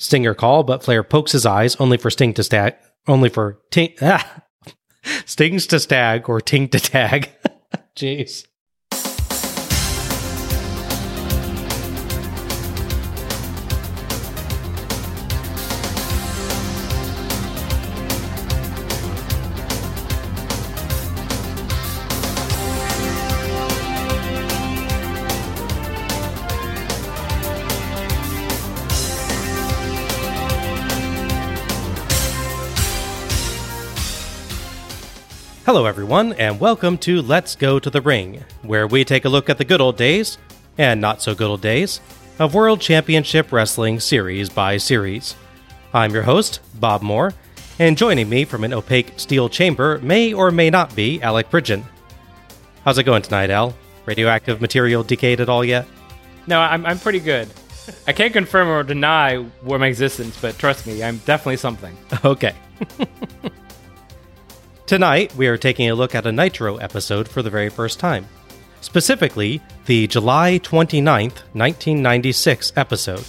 Stinger call, but Flair pokes his eyes only for Sting to stag, only for ting, ah, Stings to stag or ting to tag. Jeez. Hello, everyone, and welcome to Let's Go to the Ring, where we take a look at the good old days, and not so good old days, of World Championship Wrestling series by series. I'm your host, Bob Moore, and joining me from an opaque steel chamber may or may not be Alec Bridgen. How's it going tonight, Al? Radioactive material decayed at all yet? No, I'm, I'm pretty good. I can't confirm or deny my existence, but trust me, I'm definitely something. Okay. Tonight, we are taking a look at a Nitro episode for the very first time. Specifically, the July 29th, 1996 episode.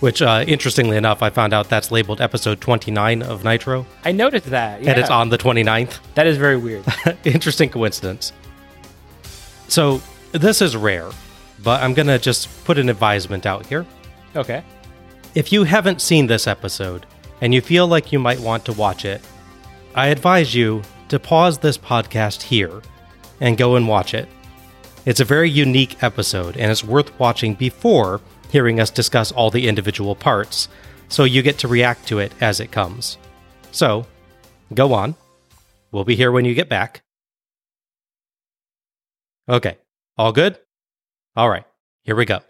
Which, uh, interestingly enough, I found out that's labeled episode 29 of Nitro, I noticed that. Yeah. and it's on the 29th. That is very weird. Interesting coincidence. So, this is rare, but I'm going to just put an advisement out here. okay. If you haven't seen this episode and you feel like you might want to watch it, I advise you to pause this podcast here and go and watch it. It's a very unique episode and it's worth watching before hearing us discuss all the individual parts, so you get to react to it as it comes. So, go on. We'll be here when you get back. Okay, all good? All right, here we go.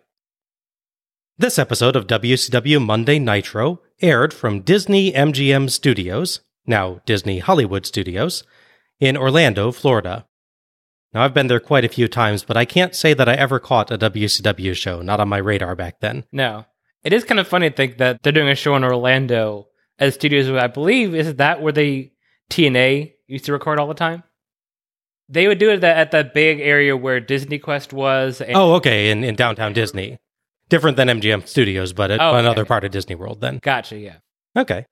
This episode of WCW Monday Nitro aired from Disney MGM Studios, now Disney Hollywood Studios, in Orlando, Florida. Now, I've been there quite a few times, but I can't say that I ever caught a WCW show, not on my radar back then. No. It is kind of funny to think that they're doing a show in Orlando as studios. I believe, is that where they TNA used to record all the time? They would do it at that big area where Disney Quest was. And Oh, okay, in, in downtown Disney. Different than MGM Studios, but Oh, okay. another part of Disney World then. Gotcha, yeah. Okay.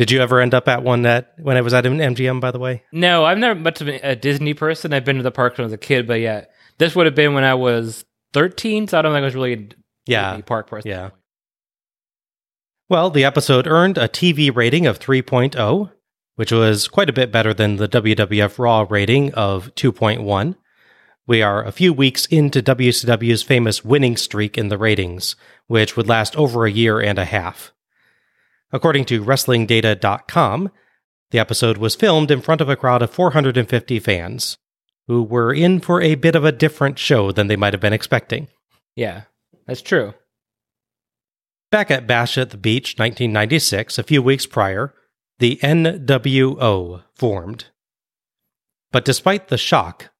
Did you ever end up at one that when I was at an MGM, by the way? No, I've never much of a Disney person. I've been to the parks when I was a kid, but yeah, this would have been when I was 13, so I don't think I was really a Yeah. Disney park person. Yeah. Well, the episode earned a TV rating of 3.0, which was quite a bit better than the WWF Raw rating of 2.1. We are a few weeks into WCW's famous winning streak in the ratings, which would last over a year and a half. According to WrestlingData.com, the episode was filmed in front of a crowd of 450 fans, who were in for a bit of a different show than they might have been expecting. Yeah, that's true. Back at Bash at the Beach 1996, a few weeks prior, the NWO formed. But despite the shock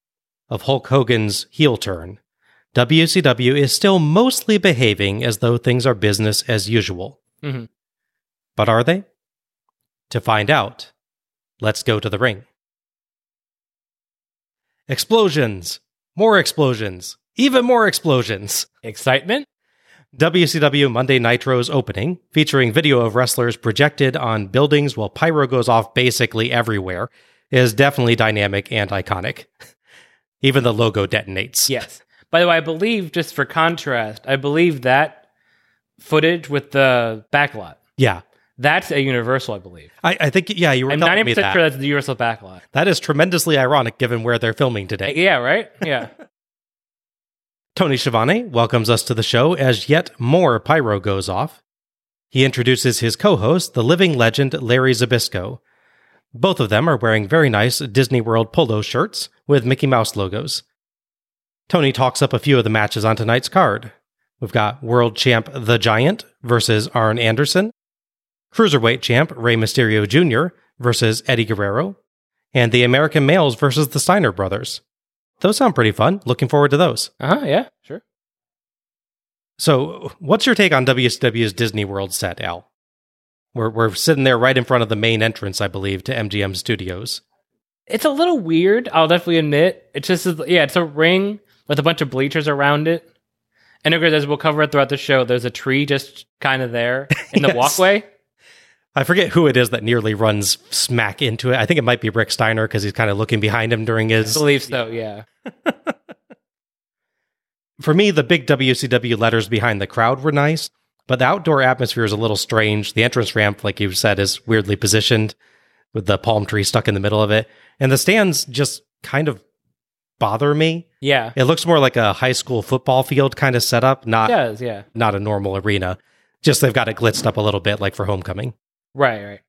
of Hulk Hogan's heel turn, WCW is still mostly behaving as though things are business as usual. Mhm. But are they? To find out, let's go to the ring. Explosions! More explosions! Even more explosions! Excitement? WCW Monday Nitro's opening, featuring video of wrestlers projected on buildings while pyro goes off basically everywhere, is definitely dynamic and iconic. Even the logo detonates. Yes. By the way, I believe, just for contrast, I believe that footage with the backlot, Yeah. That's a Universal, I believe. I, I think, yeah, you were I'm telling me 90% that. sure that's the Universal backlot. That is tremendously ironic given where they're filming today. Uh, yeah, right? Yeah. Tony Schiavone welcomes us to the show as yet more pyro goes off. He introduces his co host, the living legend Larry Zbyszko. Both of them are wearing very nice Disney World polo shirts with Mickey Mouse logos. Tony talks up a few of the matches on tonight's card. We've got World Champ The Giant versus Arn Anderson, Cruiserweight Champ Rey Mysterio Jr. versus Eddie Guerrero, and the American Males versus the Steiner Brothers. Those sound pretty fun. Looking forward to those. Uh huh. Yeah, sure. So, what's your take on WCW's Disney World set, Al? We're, we're sitting there right in front of the main entrance, I believe, to MGM Studios. It's a little weird, I'll definitely admit. It's just, yeah, it's a ring with a bunch of bleachers around it. And as we'll cover it throughout the show, there's a tree just kind of there in the Yes. walkway. I forget who it is that nearly runs smack into it. I think it might be Rick Steiner because he's kind of looking behind him during his. I believe so, yeah. For me, the big WCW letters behind the crowd were nice, but the outdoor atmosphere is a little strange. The entrance ramp, like you said, is weirdly positioned with the palm tree stuck in the middle of it. And the stands just kind of bother me. Yeah. It looks more like a high school football field kind of setup, It not does, yeah. not a normal arena. Just they've got it glitzed up a little bit like for homecoming. Right, right.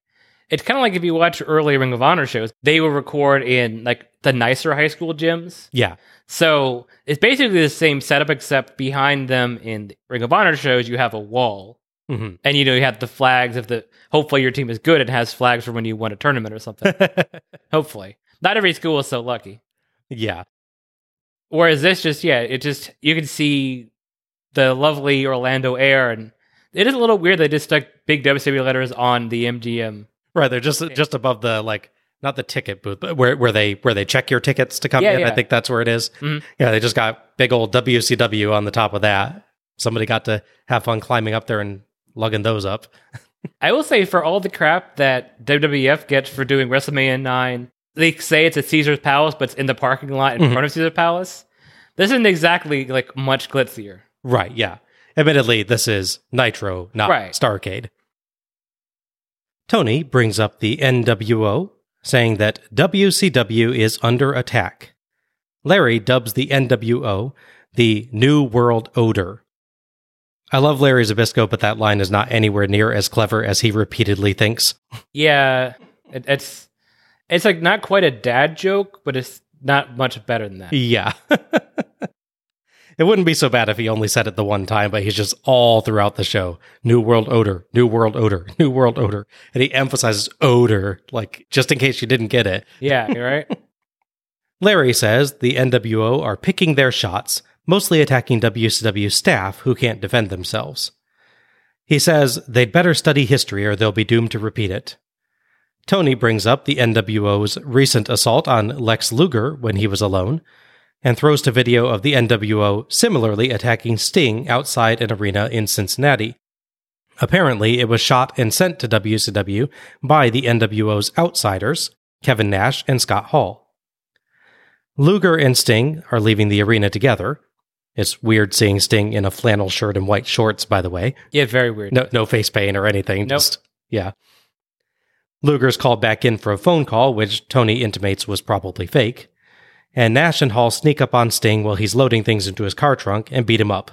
It's kind of like if you watch early Ring of Honor shows, they will record in like the nicer high school gyms. Yeah. So it's basically the same setup, except behind them in the Ring of Honor shows, you have a wall. hmm And you know, you have the flags of the hopefully your team is good and has flags for when you won a tournament or something. hopefully. Not every school is so lucky. yeah. Whereas this just yeah, it just you can see the lovely Orlando air and it is a little weird they just stuck big WCW letters on the MGM. Right. They're just just above the like not the ticket booth, but where where they where they check your tickets to come Yeah, in. I think that's where it is. Mhm. Yeah, they just got big old WCW on the top of that. Somebody got to have fun climbing up there and lugging those up. I will say for all the crap that WWF gets for doing WrestleMania 9, they say it's at Caesar's Palace, but it's in the parking lot in Mhm. front of Caesar's Palace. This isn't exactly like much glitzier. Right. Yeah. Admittedly, this is Nitro, not Right. Starcade. Tony brings up the NWO, saying that WCW is under attack. Larry dubs the NWO the New World Odor. I love Larry Zbyszko, but that line is not anywhere near as clever as he repeatedly thinks. Yeah, it, it's it's like not quite a dad joke, but it's not much better than that. Yeah. it wouldn't be so bad if he only said it the one time, but he's just all throughout the show. New world odor, new world odor, new world odor. And he emphasizes odor, like just in case you didn't get it. Yeah, you're right. Larry says the NWO are picking their shots, mostly attacking WCW staff who can't defend themselves. He says they'd better study history or they'll be doomed to repeat it. Tony brings up the NWO's recent assault on Lex Luger when he was alone, and throws to video of the NWO similarly attacking Sting outside an arena in Cincinnati. Apparently, it was shot and sent to WCW by the NWO's outsiders, Kevin Nash and Scott Hall. Luger and Sting are leaving the arena together. It's weird seeing Sting in a flannel shirt and white shorts, by the way. Yeah, very weird. No, no face paint or anything. Nope. Just yeah. Luger's called back in for a phone call, which Tony intimates was probably fake. And Nash and Hall sneak up on Sting while he's loading things into his car trunk and beat him up.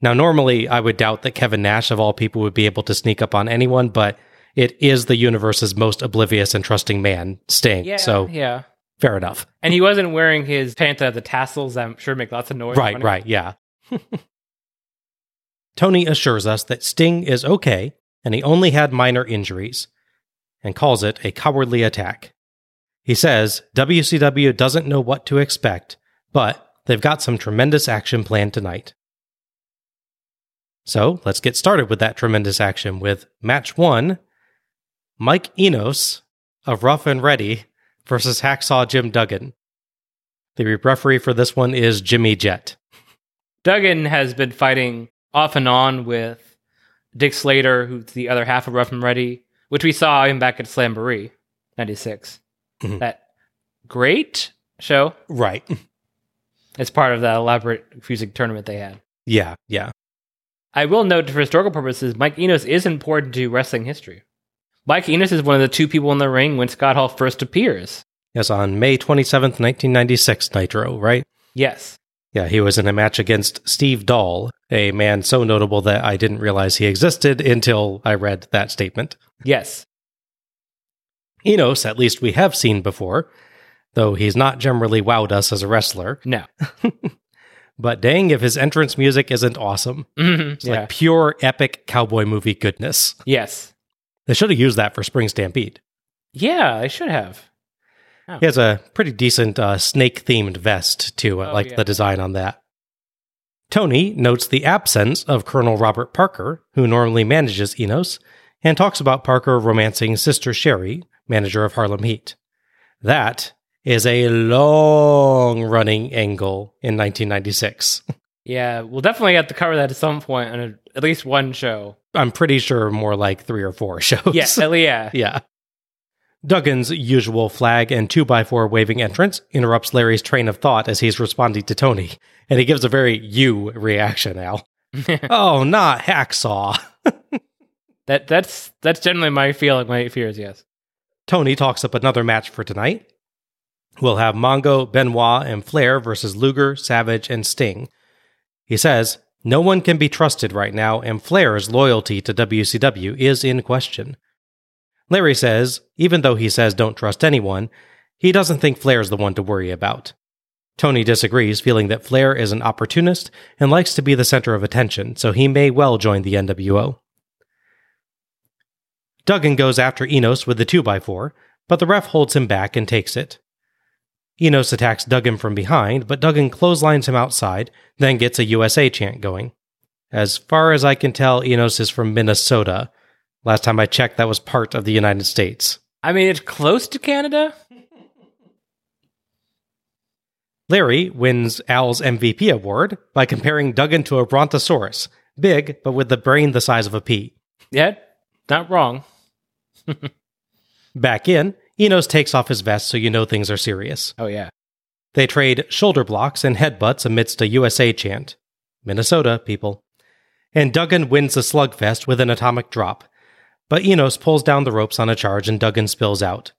Now, normally I would doubt that Kevin Nash, of all people, would be able to sneak up on anyone, but it is the universe's most oblivious and trusting man, Sting. Yeah, so yeah. fair enough. And he wasn't wearing his pants that the tassels. I'm sure make lots of noise. Right, right, yeah. Tony assures us that Sting is okay and he only had minor injuries and calls it a cowardly attack. He says WCW doesn't know what to expect, but they've got some tremendous action planned tonight. So let's get started with that tremendous action with match one Mike Enos of Rough and Ready versus Hacksaw Jim Duggan. The referee for this one is Jimmy Jett. Duggan has been fighting off and on with Dick Slater, who's the other half of Rough and Ready, which we saw him back at Slamboree, 96. Mhm. That great show. Right. It's part of that elaborate music tournament they had. Yeah, yeah. I will note for historical purposes, Mike Enos is important to wrestling history. Mike Enos is one of the two people in the ring when Scott Hall first appears. Yes, on May 27th, 1996, Nitro, right? Yes. Yeah, he was in a match against Steve Doll, a man so notable that I didn't realize he existed until I read that statement. Yes. Enos, at least we have seen before, though he's not generally wowed us as a wrestler. No. But dang if his entrance music isn't awesome. Mhm. It's Yeah. like pure epic cowboy movie goodness. yes. They should have used that for Spring Stampede. Yeah, I should have. He has a pretty decent uh, snake themed vest, too. I Oh, like yeah. the design on that. Tony notes the absence of Colonel Robert Parker, who normally manages Enos, and talks about Parker romancing Sister Sherri, manager of Harlem Heat. That is a long running angle in 1996. Yeah, we'll definitely have to cover that at some point on a, at least one show. I'm pretty sure more like three or four shows. Yeah, yeah. yeah. Duggan's usual flag and 2x4 waving entrance interrupts Larry's train of thought as he's responding to Tony, and he gives a very you reaction, Al. oh, not hacksaw. That that's that's generally my feeling, my fears. Yes. Tony talks up another match for tonight. We'll have Mongo, Benoit, and Flair versus Luger, Savage, and Sting. He says, No one can be trusted right now, and Flair's loyalty to WCW is in question. Larry says, even though he says don't trust anyone, he doesn't think Flair's the one to worry about. Tony disagrees, feeling that Flair is an opportunist and likes to be the center of attention, so he may well join the NWO. Duggan goes after Enos with the 2x4, but the ref holds him back and takes it. Enos attacks Duggan from behind, but Duggan clotheslines him outside, then gets a USA chant going. As far as I can tell, Enos is from Minnesota. Last time I checked, that was part of the United States. I mean, it's close to Canada. Larry wins Al's MVP award by comparing Duggan to a brontosaurus, big, but with the brain the size of a pea. Yeah, not wrong. Back in, Enos takes off his vest so you know things are serious. Oh yeah. They trade shoulder blocks and headbutts amidst a USA chant. Minnesota, people. And Duggan wins the slugfest with an atomic drop. But Enos pulls down the ropes on a charge and Duggan spills out.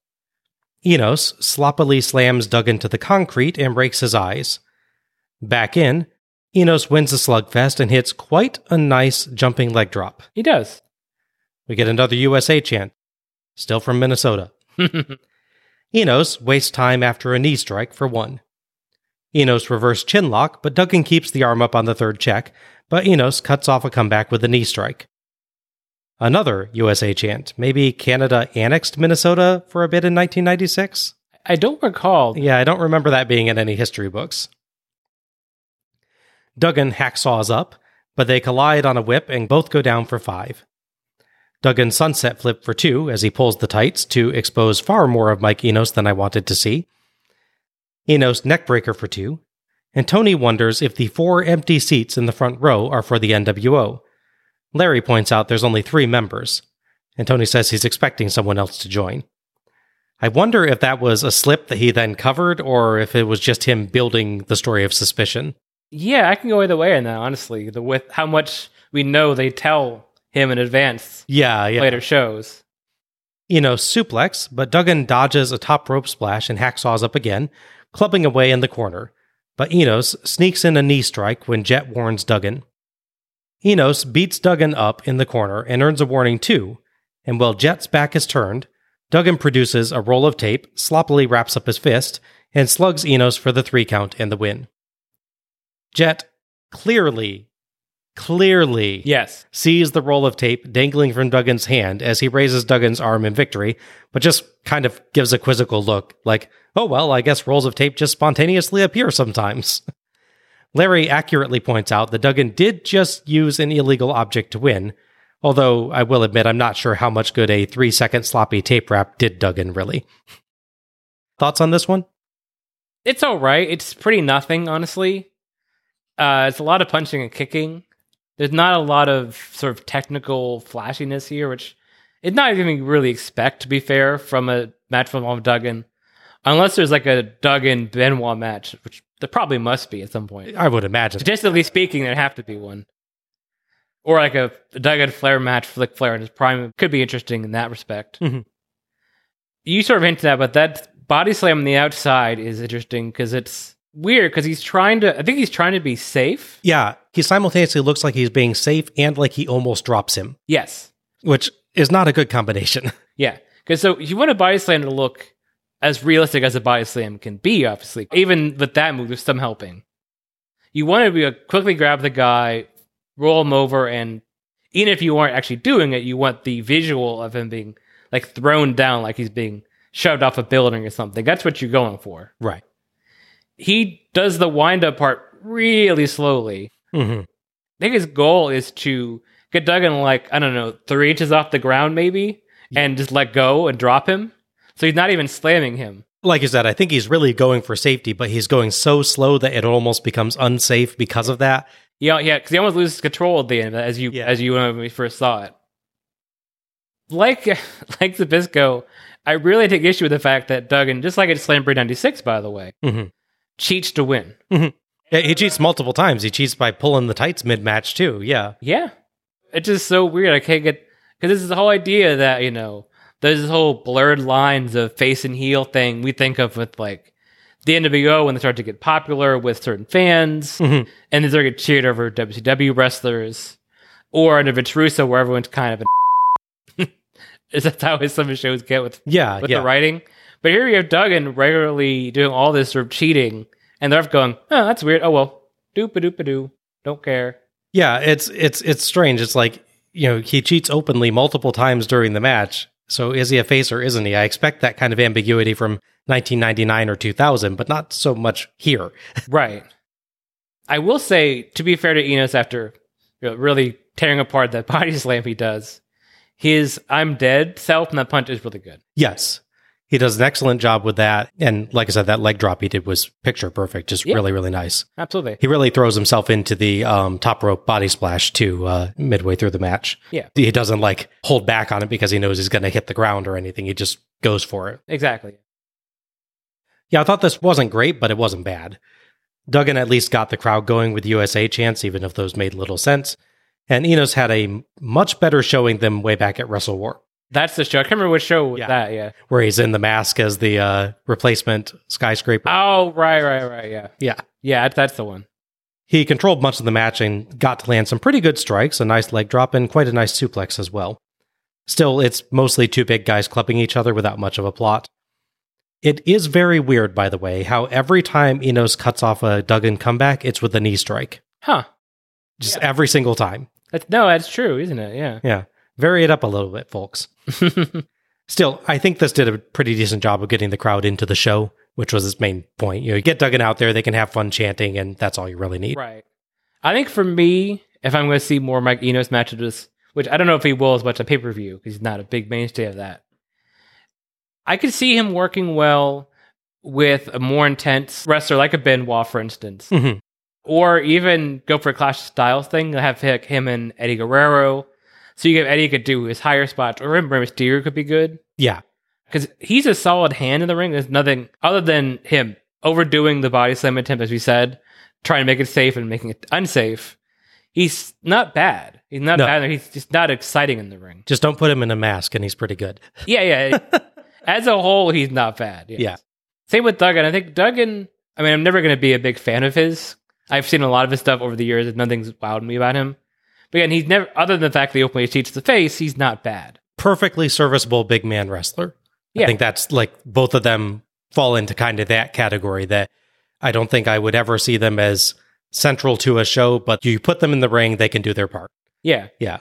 Enos sloppily slams Duggan to the concrete and breaks his eyes. Back in, Enos wins the slugfest and hits quite a nice jumping leg drop. He does. We get another USA chant, still from Minnesota. Enos wastes time after a knee strike for one. Enos reverse chinlock, but Duggan keeps the arm up on the third check, but Enos cuts off a comeback with a knee strike. Another USA chant. Maybe Canada annexed Minnesota for a bit in 1996? I don't recall. Yeah, I don't remember that being in any history books. Duggan hacksaws up, but they collide on a whip and both go down for five. Duggan sunset flip for two as he pulls the tights to expose far more of Mike Enos than I wanted to see. Enos neckbreaker for two, and Tony wonders if the four empty seats in the front row are for the NWO. Larry points out there's only three members, and Tony says he's expecting someone else to join. I wonder if that was a slip that he then covered, or if it was just him building the story of suspicion. Yeah, I can go either way on that. Honestly, the with how much we know they tell him in advance Yeah, yeah. later shows. You know, suplex, but Duggan dodges a top rope splash and hacksaws up again, clubbing away in the corner. But Enos sneaks in a knee strike when Jett warns Duggan. Enos beats Duggan up in the corner and earns a warning too, and while Jett's back is turned, Duggan produces a roll of tape, sloppily wraps up his fist, and slugs Enos for the three count and the win. Jet clearly, clearly Yes. sees the roll of tape dangling from Duggan's hand as he raises Duggan's arm in victory, but just kind of gives a quizzical look, like, oh well, I guess rolls of tape just spontaneously appear sometimes. Larry accurately points out that Duggan did just use an illegal object to win, although I will admit I'm not sure how much good a three second sloppy tape wrap did Duggan really. Thoughts on this one? It's all right. It's pretty nothing, honestly. Uh, it's a lot of punching and kicking. There's not a lot of sort of technical flashiness here, which it's not even really expect to be fair from a match from Duggan, unless there's like a Duggan Benoit match, which there probably must be at some point. I would imagine. Statistically speaking, there'd have to be one, or like a Duggan Flair match, Ric Flair in his prime could be interesting in that respect. Mhm. You sort of hinted at that, but that body slam on the outside is interesting because it's weird because he's trying to. I think he's trying to be safe. Yeah, he simultaneously looks like he's being safe and like he almost drops him, Yes, which is not a good combination. yeah. Because so you want a body slam to look as realistic as a body slam can be. Obviously, even with that move, there's some helping. You want to be a quickly grab the guy, roll him over, and even if you aren't actually doing it, you want the visual of him being like thrown down, like he's being shoved off a building or something. That's what you're going for. right. He does the wind up part really slowly. hmm I think his goal is to get Duggan like I don't know three inches off the ground maybe, and just let go and drop him. So he's not even slamming him. Like you said, I think he's really going for safety, but he's going so slow that it almost becomes unsafe because of that. Yeah, yeah, because he almost loses control at the end, as you Yeah. as you when we first saw it. Like like Zbyszko, I really take issue with the fact that Duggan, just like at Slamboree ninety six, by the way, Mhm. Cheats to win. Yeah, he cheats multiple times. He cheats by pulling the tights mid match too. Yeah. Yeah, it's just so weird. I can't get because this is the whole idea that you know there's this whole blurred lines of face and heel thing we think of with like the NWO when they start to get popular with certain fans, Mhm. and they start to get cheered over WCW wrestlers, or under Vince Russo where everyone's kind of an is that how some of the shows get with Yeah. with yeah. the writing? But here you have Duggan regularly doing all this sort of cheating, and they're going, "Oh, that's weird. Oh well, doop doop a doo. Don't care." Yeah, it's it's it's strange. It's like you know he cheats openly multiple times during the match. So is he a face or isn't he? I expect that kind of ambiguity from 1999 or 2000, but not so much here. Right. I will say, to be fair to Enos, after you know, really tearing apart that body slam he does, his "I'm dead" self and that punch is really good. Yes, he does an excellent job with that. And like I said, that leg drop he did was picture perfect. Just Yeah. really really nice. Absolutely. He really throws himself into the um, top rope body splash too uh, midway through the match. Yeah. he doesn't like hold back on it because he knows he's going to hit the ground or anything. He just goes for it. Exactly. Yeah, I thought this wasn't great, but it wasn't bad. Duggan at least got the crowd going with USA chants, even if those made little sense. And Enos had a much better showing than way back at Wrestle War, That's the show. I can't remember which show Yeah. that. Yeah. where he's in the mask as the uh, replacement skyscraper. Oh, right, right, right. Yeah. yeah. Yeah, that's- the one. He controlled much of the match and got to land some pretty good strikes, a nice leg drop, and quite a nice suplex as well. Still, it's mostly two big guys clubbing each other without much of a plot. It is very weird, by the way, how every time Enos cuts off a Duggan comeback, it's with a knee strike. Huh. Just every single time. That's, no, that's true, isn't it? Yeah. Yeah. Vary it up a little bit, folks. Still, I think this did a pretty decent job of getting the crowd into the show, which was its main point. You know, you get Duggan out there, they can have fun chanting, and that's all you really need. Right. I think for me, if I'm going to see more Mike Enos matches, which I don't know if he will as much on pay per view because he's not a big mainstay of that, I could see him working well with a more intense wrestler like a Benoit, for instance, Mhm. or even go for a Clash of Styles thing. Have him and Eddie Guerrero. So you give Eddie could do his higher spots, or Rey Mysterio could be good Yeah. because he's a solid hand in the ring. There's nothing other than him overdoing the body slam attempt, as we said, trying to make it safe and making it unsafe. He's not bad. He's not No. bad. He's just not exciting in the ring. Just don't put him in a mask, and he's pretty good. Yeah, yeah. As a whole, he's not bad. yes. Yeah. Same with Duggan. I think Duggan. I mean, I'm never going to be a big fan of his. I've seen a lot of his stuff over the years, and nothing's wowed me about him. But again, he's never, other than the fact that he openly cheats the face, he's not bad. Perfectly serviceable big man wrestler. I think that's like both of them fall into kind of that category that I don't think I would ever see them as central to a show, but you put them in the ring, they can do their part. Yeah. Yeah.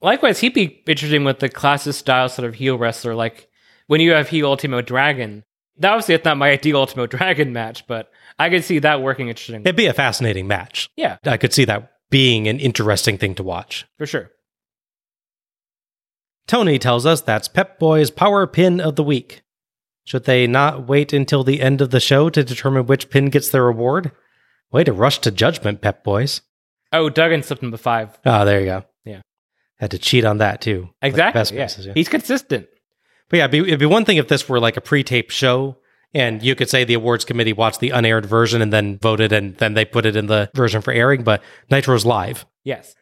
Likewise, he'd be interesting with the classic style sort of heel wrestler. Like when you have heel Ultimo Dragon. That obviously, it's not my ideal Ultimo Dragon match, but I could see that working interesting. It'd be a fascinating match. yeah, I could see that being an interesting thing to watch. for sure. Tony tells us that's Pep Boy's power pin of the week. Should they not wait until the end of the show to determine which pin gets their reward? Way to rush to judgment, Pep Boys. Oh, Duggan slipped number five. Oh, there you go. Yeah. Had to cheat on that too. Like Exactly. best yeah. places, yeah. He's consistent. But yeah, it'd be, it'd be one thing if this were like a pre-taped show and you could say the awards committee watched the unaired version and then voted and then they put it in the version for airing, but Nitro's live. Yes.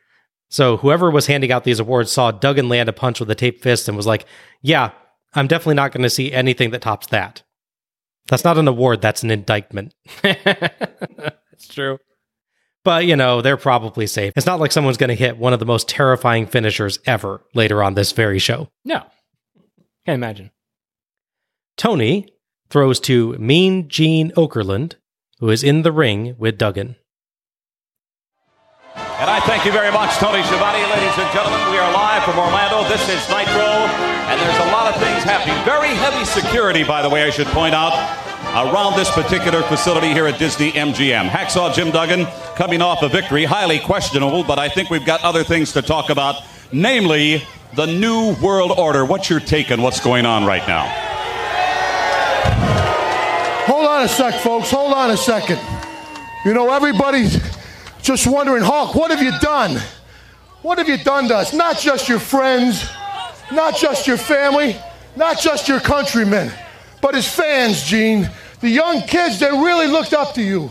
So whoever was handing out these awards saw Duggan land a punch with a taped fist and was like, yeah, I'm definitely not going to see anything that tops that. That's not an award, that's an indictment. That's true. But, you know, they're probably safe. It's not like someone's going to hit one of the most terrifying finishers ever later on this very show. No. Can't imagine. Tony throws to Mean Gene Okerlund, who is in the ring with Duggan. And I thank you very much, Tony Schiavone. Ladies and gentlemen, we are live from Orlando. This is Nitro, and there's a lot of things happening. Very heavy security, by the way, I should point out, around this particular facility here at Disney MGM. Hacksaw Jim Duggan coming off a victory, highly questionable, but I think we've got other things to talk about, namely the New World Order. What's your take on what's going on right now? A sec, folks. Hold on a second. You know, everybody's just wondering, Hulk, what have you done? What have you done to us? Not just your friends, not just your family, not just your countrymen, but his fans, Gene. The young kids that really looked up to you,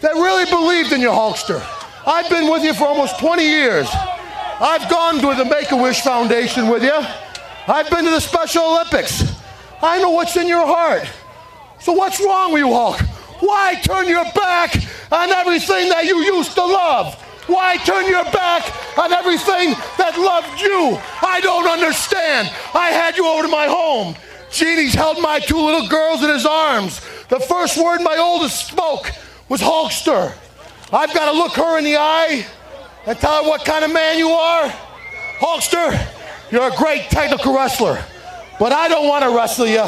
that really believed in your Hulkster. I've been with you for almost 20 years. I've gone to the Make a Wish Foundation with you. I've been to the Special Olympics. I know what's in your heart. So, what's wrong with you, Hulk? Why turn your back on everything that you used to love? Why turn your back on everything that loved you? I don't understand. I had you over to my home. Genie's held my two little girls in his arms. The first word my oldest spoke was Hulkster. I've got to look her in the eye and tell her what kind of man you are. Hulkster, you're a great technical wrestler, but I don't want to wrestle you.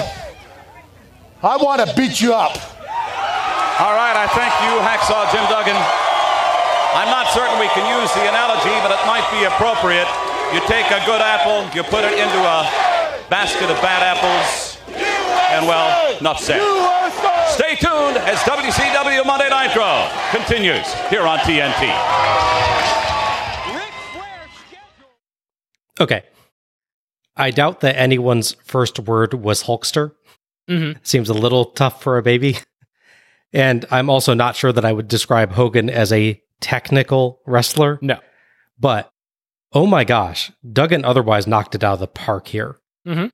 I want to beat you up. All right, I thank you, Hacksaw Jim Duggan. I'm not certain we can use the analogy, but it might be appropriate. You take a good apple, you put it into a basket of bad apples, and well, not said. Stay tuned as WCW Monday Nitro continues here on TNT. Okay. I doubt that anyone's first word was Hulkster. Mhm. Seems a little tough for a baby. And I'm also not sure that I would describe Hogan as a technical wrestler, No. but oh my gosh, Duggan otherwise knocked it out of the park here. Mhm.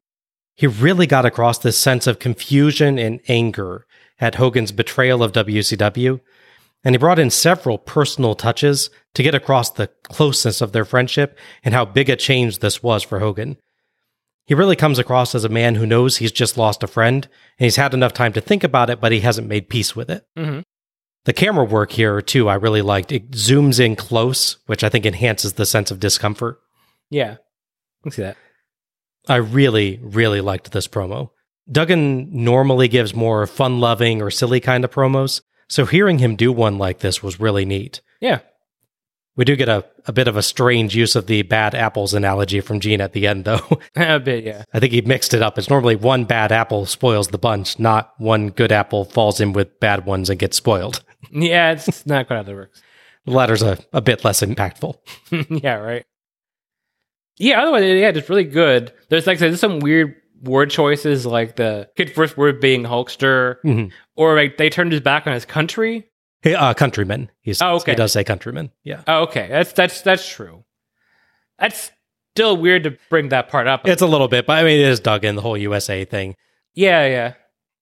He really got across this sense of confusion and anger at Hogan's betrayal of WCW. And he brought in several personal touches to get across the closeness of their friendship and how big a change this was for Hogan. He really comes across as a man who knows he's just lost a friend and he's had enough time to think about it, but he hasn't made peace with it. Mhm. The camera work here, too, I really liked. It zooms in close, which I think enhances the sense of discomfort. Yeah. I see that. I really, really liked this promo. Duggan normally gives more fun loving or silly kind of promos, so hearing him do one like this was really neat. Yeah. We do get a, a bit of a strange use of the bad apples analogy from Gene at the end, though. a bit, yeah. I think he mixed it up. It's normally one bad apple spoils the bunch, not one good apple falls in with bad ones and gets spoiled. Yeah, it's not quite how that works. The latter's a, a bit less impactful. yeah, right. Yeah, otherwise, yeah, it's really good. There's like there's some weird word choices, like the kid first word being Hulkster, Mhm. or like they turned his back on his country. Hey, uh, countryman. He's, Oh, okay. He does say countryman. Yeah. Oh, okay, that's that's that's true. That's still weird to bring that part up. It's a little bit, but I mean, it is dug in the whole USA thing. yeah, yeah.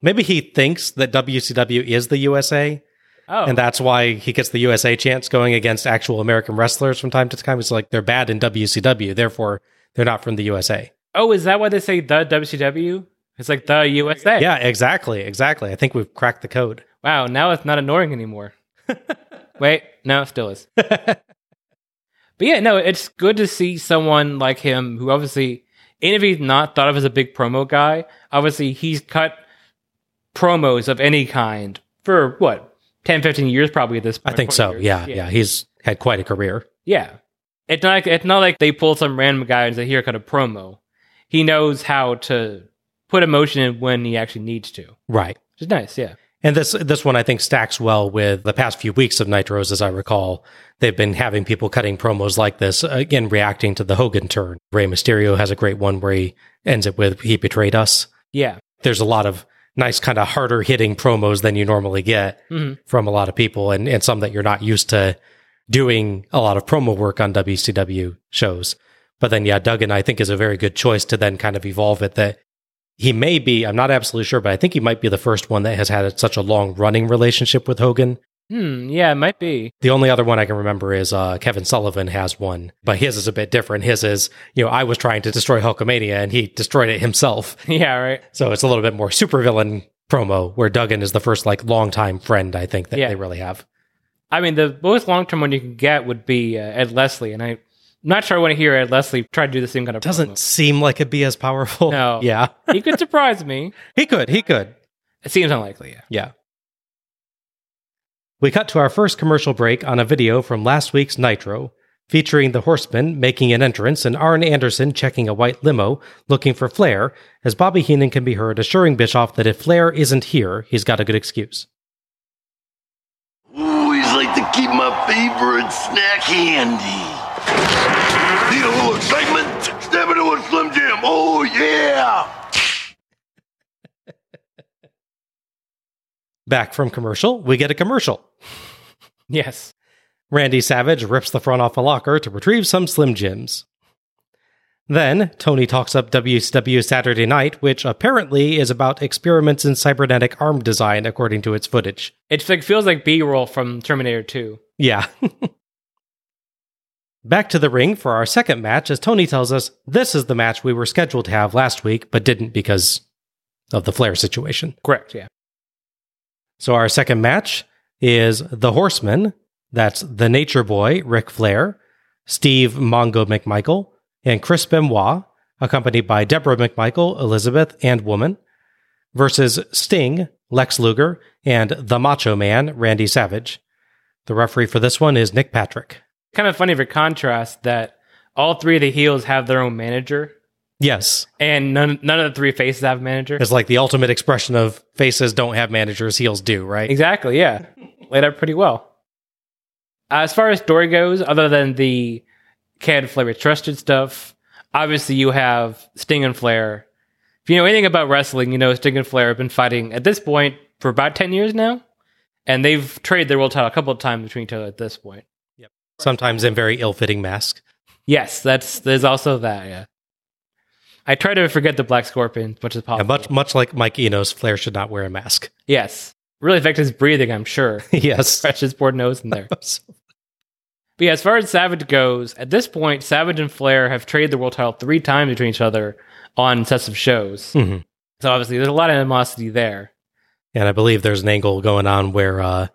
Maybe he thinks that WCW is the USA, Oh, and that's why he gets the USA chance going against actual American wrestlers from time to time. It's like they're bad in WCW, therefore they're not from the USA. oh, is that why they say the WCW? It's like the USA. Yeah, exactly, exactly. I think we've cracked the code. Wow, now it's not annoying anymore. Wait, no, it still is. but yeah, no, it's good to see someone like him who obviously, even if he's not thought of as a big promo guy, obviously he's cut promos of any kind for what, 10, 15 years probably at this point. I think so. years. Yeah, yeah, He's had quite a career. Yeah. It's not like it's not like they pull some random guy and say, here, cut a promo. He knows how to put emotion in when he actually needs to. Right. Which is nice, yeah. And this this one I think stacks well with the past few weeks of Nitros, as I recall. They've been having people cutting promos like this, again reacting to the Hogan turn. Rey Mysterio has a great one where he ends it with "He betrayed us." Yeah. There's a lot of nice, kind of harder hitting promos than you normally get Mhm. from a lot of people, and and some that you're not used to doing a lot of promo work on WCW shows. But then, yeah, Duggan I think is a very good choice to then kind of evolve it. That he may be, I'm not absolutely sure, but I think he might be the first one that has had such a long running relationship with Hogan. Hmm, yeah, it might be. The only other one I can remember is uh, Kevin Sullivan has one, but his is a bit different. His is, you know, I was trying to destroy Hulkamania and he destroyed it himself. Yeah, right. So it's a little bit more supervillain promo where Duggan is the first like longtime friend I think that Yeah. they really have. I mean, the most long term one you can get would be uh, Ed Leslie, and I'm not sure I want to hear Ed Leslie try to do the same kind of. Doesn't seem like it'd be as powerful. No. Yeah. he could surprise me. he could. He could. It seems unlikely. Yeah. Yeah. We cut to our first commercial break on a video from last week's Nitro. featuring the Horsemen making an entrance and Arn Anderson checking a white limo looking for Flair, as Bobby Heenan can be heard assuring Bischoff that if Flair isn't here, he's got a good excuse. Always like to keep my favorite snack handy. Need a little excitement? Step into a Slim Jim. Oh, yeah. Back from commercial, we get a commercial. Yes. Randy Savage rips the front off a locker to retrieve some Slim Jims. Then, Tony talks up WCW Saturday Night, which apparently is about experiments in cybernetic arm design, according to its footage. It feels like B roll from Terminator 2. Yeah. Back to the ring for our second match, as Tony tells us this is the match we were scheduled to have last week, but didn't because of the Flair situation. Correct, yeah. So our second match is the Horseman. That's the Nature Boy, Ric Flair, Steve Mongo McMichael, and Chris Benoit, accompanied by Deborah McMichael, Elizabeth, and Woman, versus Sting, Lex Luger, and the Macho Man, Randy Savage. The referee for this one is Nick Patrick. Kind of funny for contrast that all three of the heels have their own manager, Yes, and none none of the three faces have a manager. it's like the ultimate expression of faces don't have managers, heels do, right? Exactly, yeah. Laid out pretty well. as far as story goes, other than the Can Flair trusted stuff, obviously you have Sting and Flair. If you know anything about wrestling, you know Sting and Flair have been fighting at this point for about 10 years now. And they've traded their world title a couple of times between each other at this point. Sometimes in very ill-fitting masks. Yes, that's there's also that, yeah. I try to forget the Black Scorpion as much as Yeah, possible. much much like Mike Enos, Flair should not wear a mask. yes. Really affect his breathing, I'm sure. yes. Stretch his poor nose in there. But yeah, as far as Savage goes, at this point, Savage and Flair have traded the world title three times between each other on sets of shows. Mhm. So obviously, there's a lot of animosity there. And I believe there's an angle going on where uh,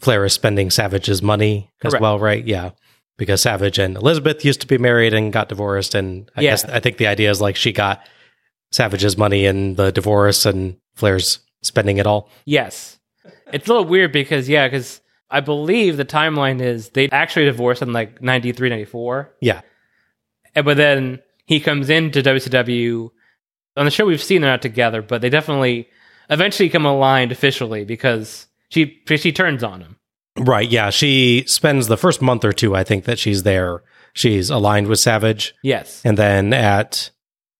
Flair is spending Savage's money as well, right? Yeah. Because Savage and Elizabeth used to be married and got divorced. And I Yeah. guess I think the idea is like she got Savage's money in the divorce and Flair's spending it all. Yes, it's a little weird because yeah, because I believe the timeline is they actually divorced in like 93, 94. Yeah. And, but then he comes into WCW. On the show, we've seen they're not together, but they definitely eventually come aligned officially because she she turns on him. Right. Yeah. She spends the first month or two, I think, that she's there. She's aligned with Savage. Yes. And then at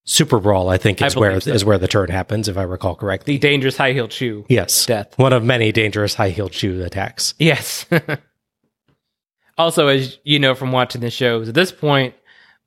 Super Brawl, I think I is where so. is where the turn happens, if I recall correctly. The dangerous high heel shoe. Yes. Death. One of many dangerous high heeled shoe attacks. Yes. also, as you know from watching the shows, at this point,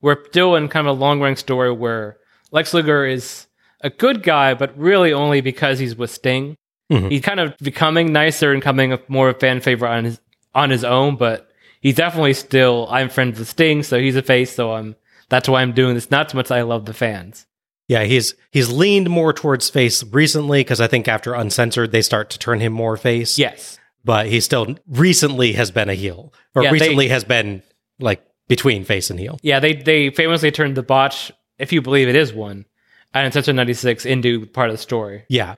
we're still in kind of a long running story where Lex Luger is a good guy, but really only because he's with Sting. Mhm. He's kind of becoming nicer and becoming a more of a fan favorite on his on his own, but he's definitely still I'm friends with Sting, so he's a face, so I'm that's why I'm doing this. Not so much I love the fans. Yeah, he's he's leaned more towards face recently because I think after Uncensored they start to turn him more face. Yes. but he still recently has been a heel, or Yeah, they- recently has been like between face and heel. Yeah, they they famously turned the botch, if you believe it is one, and Uncensored 96 into part of the story. Yeah,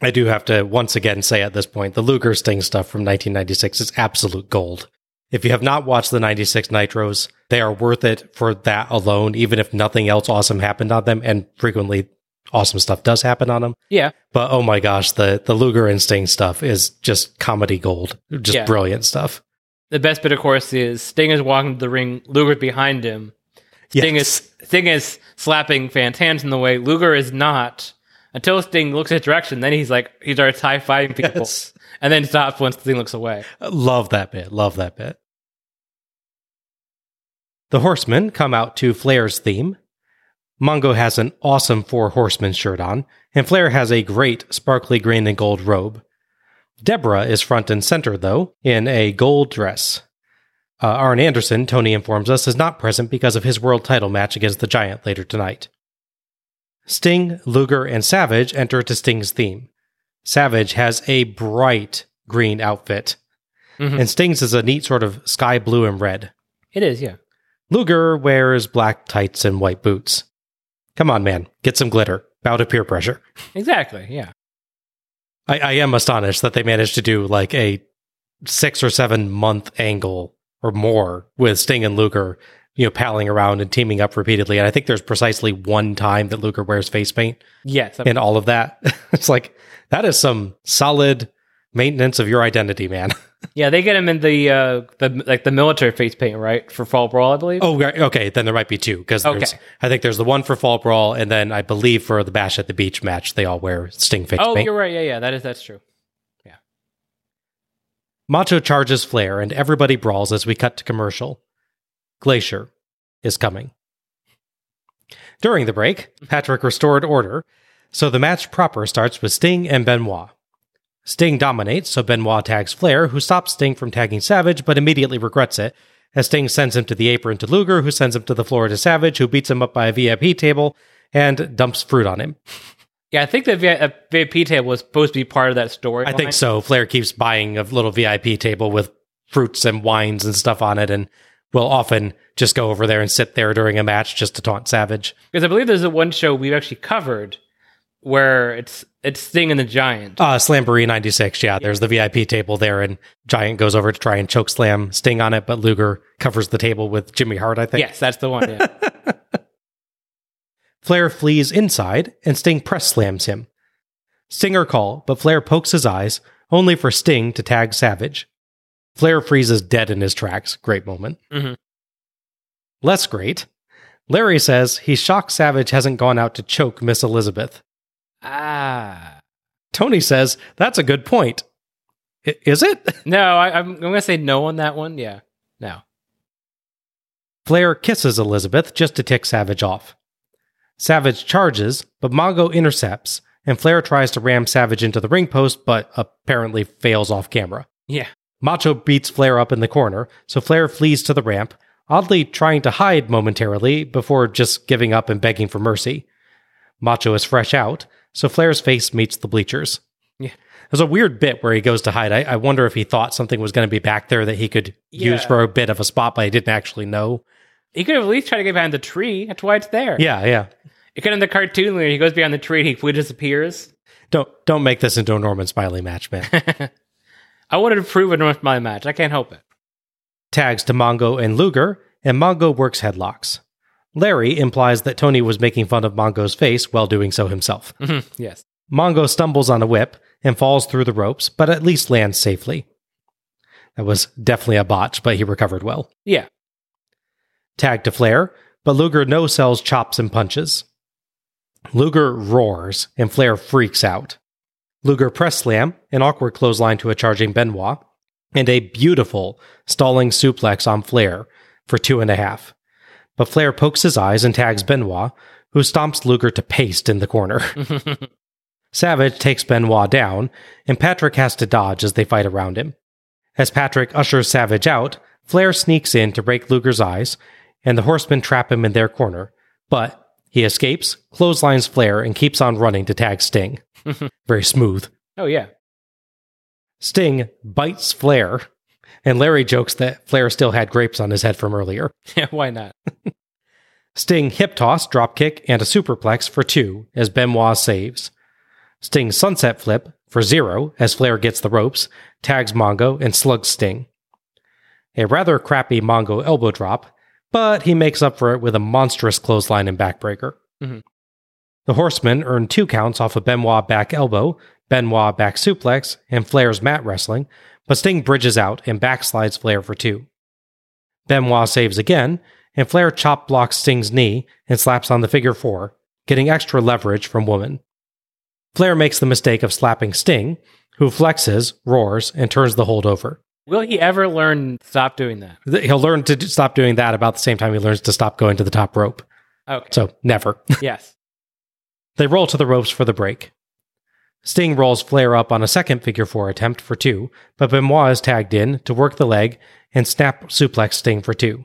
I do have to once again say at this point the Luger Sting stuff from 1996 is absolute gold. If you have not watched the 96 Nitros, they are worth it for that alone, even if nothing else awesome happened on them, and frequently awesome stuff does happen on them. Yeah. But oh my gosh, the the Luger and Sting stuff is just comedy gold, just Yeah. brilliant stuff. The best bit, of course, is Sting is walking to the ring. Luger's behind him. Sting Yes. is Sting is slapping fans' hands in the way. Luger is not until Sting looks at his direction. Then he's like he starts high fiving people, Yes. and then stops once Sting looks away. Love that bit. Love that bit. The horsemen come out to Flair's theme. Mongo has an awesome Four Horsemen shirt on, and Flair has a great sparkly green and gold robe. Deborah is front and center, though, in a gold dress. Uh, Arn Anderson, Tony informs us, is not present because of his world title match against the Giant later tonight. Sting, Luger, and Savage enter to Sting's theme. Savage has a bright green outfit, Mhm. and Sting's is a neat sort of sky blue and red. It is, yeah. Luger wears black tights and white boots. Come on, man, get some glitter. Bow to peer pressure. Exactly, yeah. I, I am astonished that they managed to do like a six or seven month angle or more with Sting and Luger, you know, palling around and teaming up repeatedly. And I think there's precisely one time that Luger wears face paint Yes. in all of that. it's like that is some solid maintenance of your identity, man. yeah, they get him in the uh the like the military face paint, right? For Fall Brawl, I believe. oh, right, okay. Then there might be two because Okay. I think there's the one for Fall Brawl, and then I believe for the Bash at the Beach match, they all wear Sting face Oh, paint. you're right. Yeah, yeah, that is that's true. Yeah. Macho charges Flair, and everybody brawls as we cut to commercial. Glacier is coming. During the break, Patrick restored order, so the match proper starts with Sting and Benoit. Sting dominates, so Benoit tags Flair, who stops Sting from tagging Savage, but immediately regrets it, as Sting sends him to the apron to Luger, who sends him to the floor to Savage, who beats him up by a VIP table and dumps fruit on him. Yeah, I think the uh, VIP table was supposed to be part of that story. I think so. Flair keeps buying a little VIP table with fruits and wines and stuff on it, and will often just go over there and sit there during a match just to taunt Savage. because I believe there's a one show we've actually covered where it's it's Sting and the Giant. Uh, Slamboree 96, yeah, there's the VIP table there, and Giant goes over to try and choke slam Sting on it, but Luger covers the table with Jimmy Hart, I think. yes, that's the one. Yeah. Flair flees inside, and Sting press slams him. Stinger call, but Flair pokes his eyes, only for Sting to tag Savage. Flair freezes dead in his tracks. Great moment. Mhm. Less great. Larry says he's shocked Savage hasn't gone out to choke Miss Elizabeth. ah. Tony says that's a good point. I- is it? No, I, I'm, I'm going to say no on that one. Yeah. No. Flair kisses Elizabeth just to tick Savage off. Savage charges, but Mongo intercepts, and Flair tries to ram Savage into the ring post, but apparently fails off camera. Yeah. Macho beats Flair up in the corner, so Flair flees to the ramp, oddly trying to hide momentarily before just giving up and begging for mercy. Macho is fresh out, so Flair's face meets the bleachers. Yeah. There's a weird bit where he goes to hide. I, I wonder if he thought something was going to be back there that he could use for a bit of a spot, but he didn't actually know. He could have at least tried to get behind the tree. That's why it's there. Yeah, yeah. It could in the cartoon where he goes behind the tree and he disappears. Don't don't make this into a Norman Smiley match, man. I wanted to prove it North my match. I can't help it. Tags to Mongo and Luger, and Mongo works headlocks. Larry implies that Tony was making fun of Mongo's face while doing so himself. Mm-hmm. yes. Mongo stumbles on a whip and falls through the ropes, but at least lands safely. That was definitely a botch, but he recovered well. Yeah. Tag to Flair, but Luger no sells chops and punches. Luger roars, and Flair freaks out. Luger press slam, an awkward clothesline to a charging Benoit, and a beautiful stalling suplex on Flair for two and a half. But Flair pokes his eyes and tags Benoit, who stomps Luger to paste in the corner. Savage takes Benoit down, and Patrick has to dodge as they fight around him. As Patrick ushers Savage out, Flair sneaks in to break Luger's eyes, and the horsemen trap him in their corner. But he escapes, clotheslines Flair, and keeps on running to tag Sting. Very smooth. Oh, yeah. Sting bites Flair, and Larry jokes that Flair still had grapes on his head from earlier. Yeah, why not? Sting hip toss, drop kick, and a superplex for two as Benoit saves. Sting sunset flip for zero as Flair gets the ropes, tags Mongo, and slugs Sting. A rather crappy Mongo elbow drop, but he makes up for it with a monstrous clothesline and backbreaker. Mhm. The Horsemen earn two counts off a Benoit back elbow, Benoit back suplex, and Flair's mat wrestling, but Sting bridges out and backslides Flair for two. Benoit saves again, and Flair chop blocks Sting's knee and slaps on the figure four, getting extra leverage from Woman. Flair makes the mistake of slapping Sting, who flexes, roars, and turns the hold over. Will he ever learn stop doing that? He'll learn to stop doing that about the same time he learns to stop going to the top rope. Okay. So, never. yes. They roll to the ropes for the break. Sting rolls Flair up on a second figure four attempt for two, but Benoit is tagged in to work the leg and snap suplex Sting for two.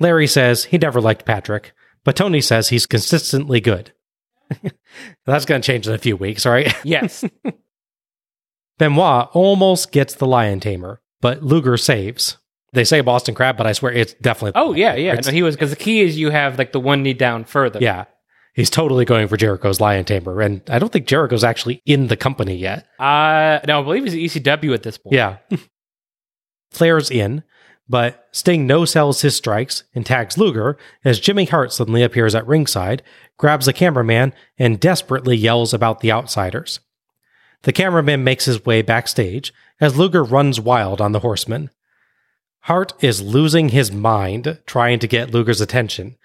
Larry says he never liked Patrick, but Tony says he's consistently good. That's going to change in a few weeks, right? Yes. Benoit almost gets the Lion Tamer, but Luger saves. They say Boston Crab, but I swear it's definitely. oh, yeah, yeah. No, he was, because the key is you have like the one knee down further. yeah. He's totally going for Jericho's Lion Tamer, and I don't think Jericho's actually in the company yet. Uh, no, I believe he's ECW at this point. Yeah. Flair's in, but Sting no sells his strikes and tags Luger as Jimmy Hart suddenly appears at ringside, grabs the cameraman, and desperately yells about the outsiders. The cameraman makes his way backstage as Luger runs wild on the horseman. Hart is losing his mind trying to get Luger's attention,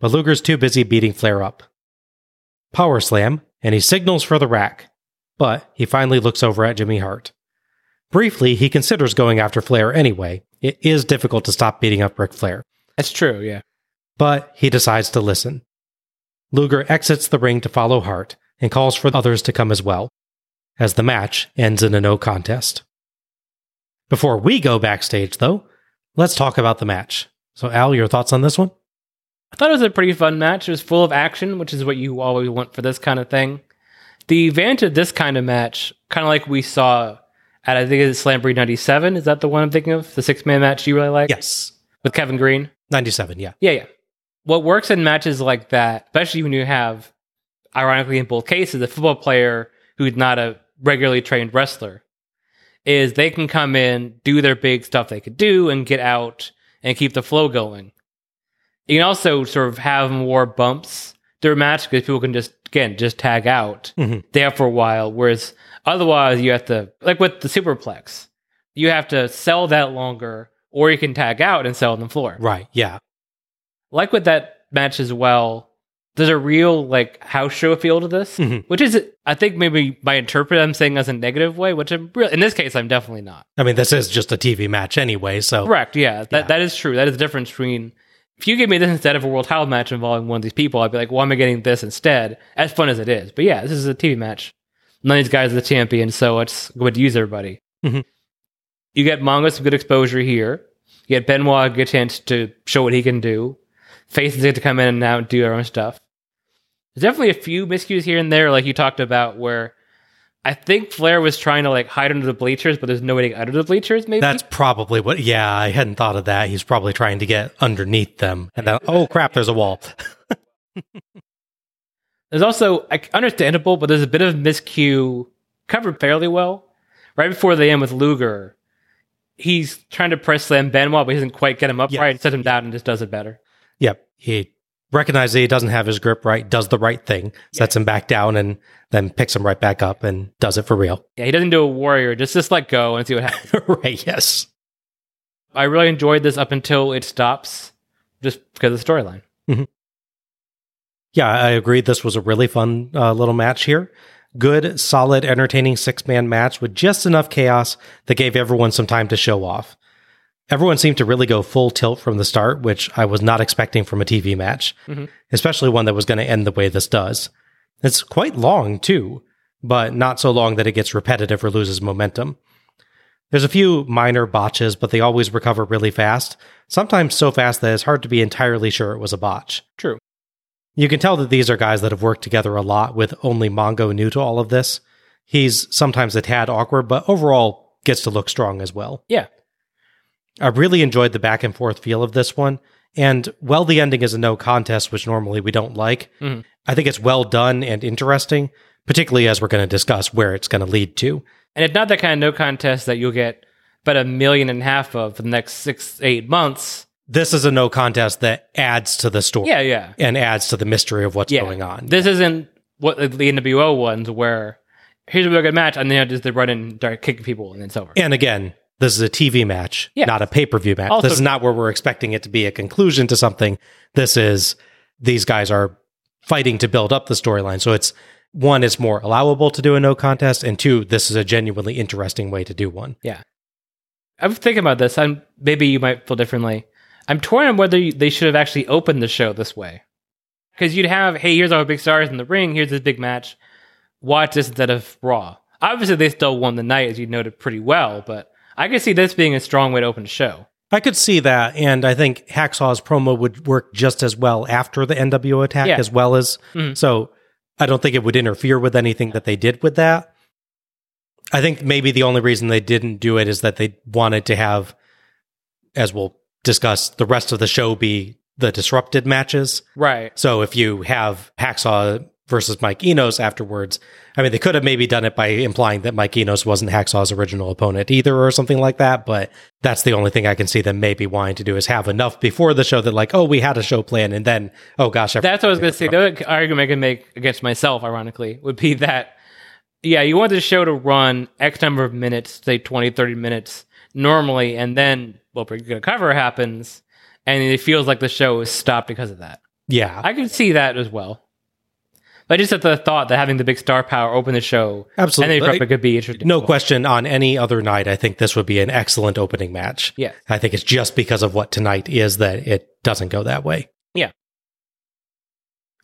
but Luger's too busy beating Flair up. Power slam, and he signals for the rack, but he finally looks over at Jimmy Hart. Briefly, he considers going after Flair anyway. It is difficult to stop beating up Ric Flair, That's true, yeah. but he decides to listen. Luger exits the ring to follow Hart and calls for others to come as well, as the match ends in a no contest. Before we go backstage, though, let's talk about the match. So, Al, your thoughts on this one? I thought it was a pretty fun match. It was full of action, which is what you always want for this kind of thing. The advantage of this kind of match, kind of like we saw at I think it's Slamboree '97. Is that the one I'm thinking of? The six man match you really like? Yes. with Kevin Greene. 97, yeah. Yeah, yeah. What works in matches like that, especially when you have, ironically, in both cases, a football player who's not a regularly trained wrestler, is they can come in, do their big stuff they could do, and get out and keep the flow going. You can also sort of have more bumps through a match because people can just, again, just tag out Mhm. there for a while. Whereas otherwise, you have to, like with the superplex, you have to sell that longer, or you can tag out and sell on the floor Right, yeah. like with that match as well, there's a real like house show feel to this, Mhm. which is I think maybe my interpret I'm saying as a negative way, which I'm real in this case I'm definitely not. I mean, this is just a TV match anyway, so. Correct, yeah, that Yeah. that is true. That is the difference between if you give me this instead of a world title match involving one of these people, I'd be like, well, am I getting this instead? As fun as it is, but yeah, this is a TV match. None of these guys are the champion, so it's good to use everybody. Mhm. You get Mongo some good exposure here. You get Benoit a good chance to show what he can do. Faces get to come in and out and do their own stuff. There's definitely a few miscues here and there, like you talked about, where I think Flair was trying to like hide under the bleachers, but there's no way to get under the bleachers. Maybe That's probably what. Yeah, I hadn't thought of that. He's probably trying to get underneath them, and then oh crap, there's a wall. There's also understandable, but there's a bit of miscue covered fairly well. Right before the end with Luger, he's trying to press slam Benoit, but he doesn't quite get him up Yes. right. Sets him down and just does it better. Yep, he recognizes he doesn't have his grip right, does the right thing, sets him back down, and then picks him right back up and does it for real. Yeah, he doesn't do a warrior. Just just let go and see what happens. right? Yes. I really enjoyed this up until it stops, just because of the storyline. Yeah, I agree. This was a really fun uh, little match here. Good, solid, entertaining six man match with just enough chaos that gave everyone some time to show off. Everyone seemed to really go full tilt from the start, which I was not expecting from a TV match, mm-hmm. especially one that was going to end the way this does. It's quite long, too, but not so long that it gets repetitive or loses momentum. There's a few minor botches, but they always recover really fast, sometimes so fast that it's hard to be entirely sure it was a botch. True. You can tell that these are guys that have worked together a lot with only Mongo new to all of this. He's sometimes a tad awkward, but overall gets to look strong as well. Yeah. I really enjoyed the back and forth feel of this one. And while the ending is a no contest, which normally we don't like, Mhm. I think it's well done and interesting, particularly as we're going to discuss where it's going to lead to. And it's not that kind of no contest that you'll get but a million and a half of for the next six, eight months. This is a no contest that adds to the story Yeah, yeah. and adds to the mystery of what's yeah. going on. This isn't what the NWO ones where here's a real good match and then just they run in and start kicking people and then it's over. And again, this is a TV match, Yeah. not a pay per view match. Also- this is not where we're expecting it to be a conclusion to something. This is these guys are fighting to build up the storyline. So it's one, it's more allowable to do a no contest, and two, this is a genuinely interesting way to do one. Yeah, I'm thinking about this. I'm maybe you might feel differently. I'm torn on whether they should have actually opened the show this way. Because you'd have, hey, here's our big stars in the ring. Here's this big match. Watch this instead of Raw. Obviously, they still won the night, as you noted pretty well. But I could see this being a strong way to open the show. I could see that, and I think Hacksaw's promo would work just as well after the NWO attack, Yeah. as well as Mhm. so. I don't think it would interfere with anything that they did with that. I think maybe the only reason they didn't do it is that they wanted to have, as we'll discuss, the rest of the show be the disrupted matches. Right. So if you have Hacksaw versus Mike Enos afterwards. I mean, they could have maybe done it by implying that Mike Enos wasn't Hacksaw's original opponent either or something like that, but that's the only thing I can see them maybe wanting to do is have enough before the show that like, oh, we had a show plan and then, oh gosh, I That's what I was going to say. The argument I can make against myself, ironically, would be that, yeah, you want the show to run X number of minutes, say 20, 30 minutes normally, and then, well, pretty good cover happens, and it feels like the show is stopped because of that. yeah, I can see that as well. But just at the thought that having the big star power open the show, Absolutely. and then it could be interesting. no question on any other night. I think this would be an excellent opening match. Yeah. I think it's just because of what tonight is that it doesn't go that way. Yeah.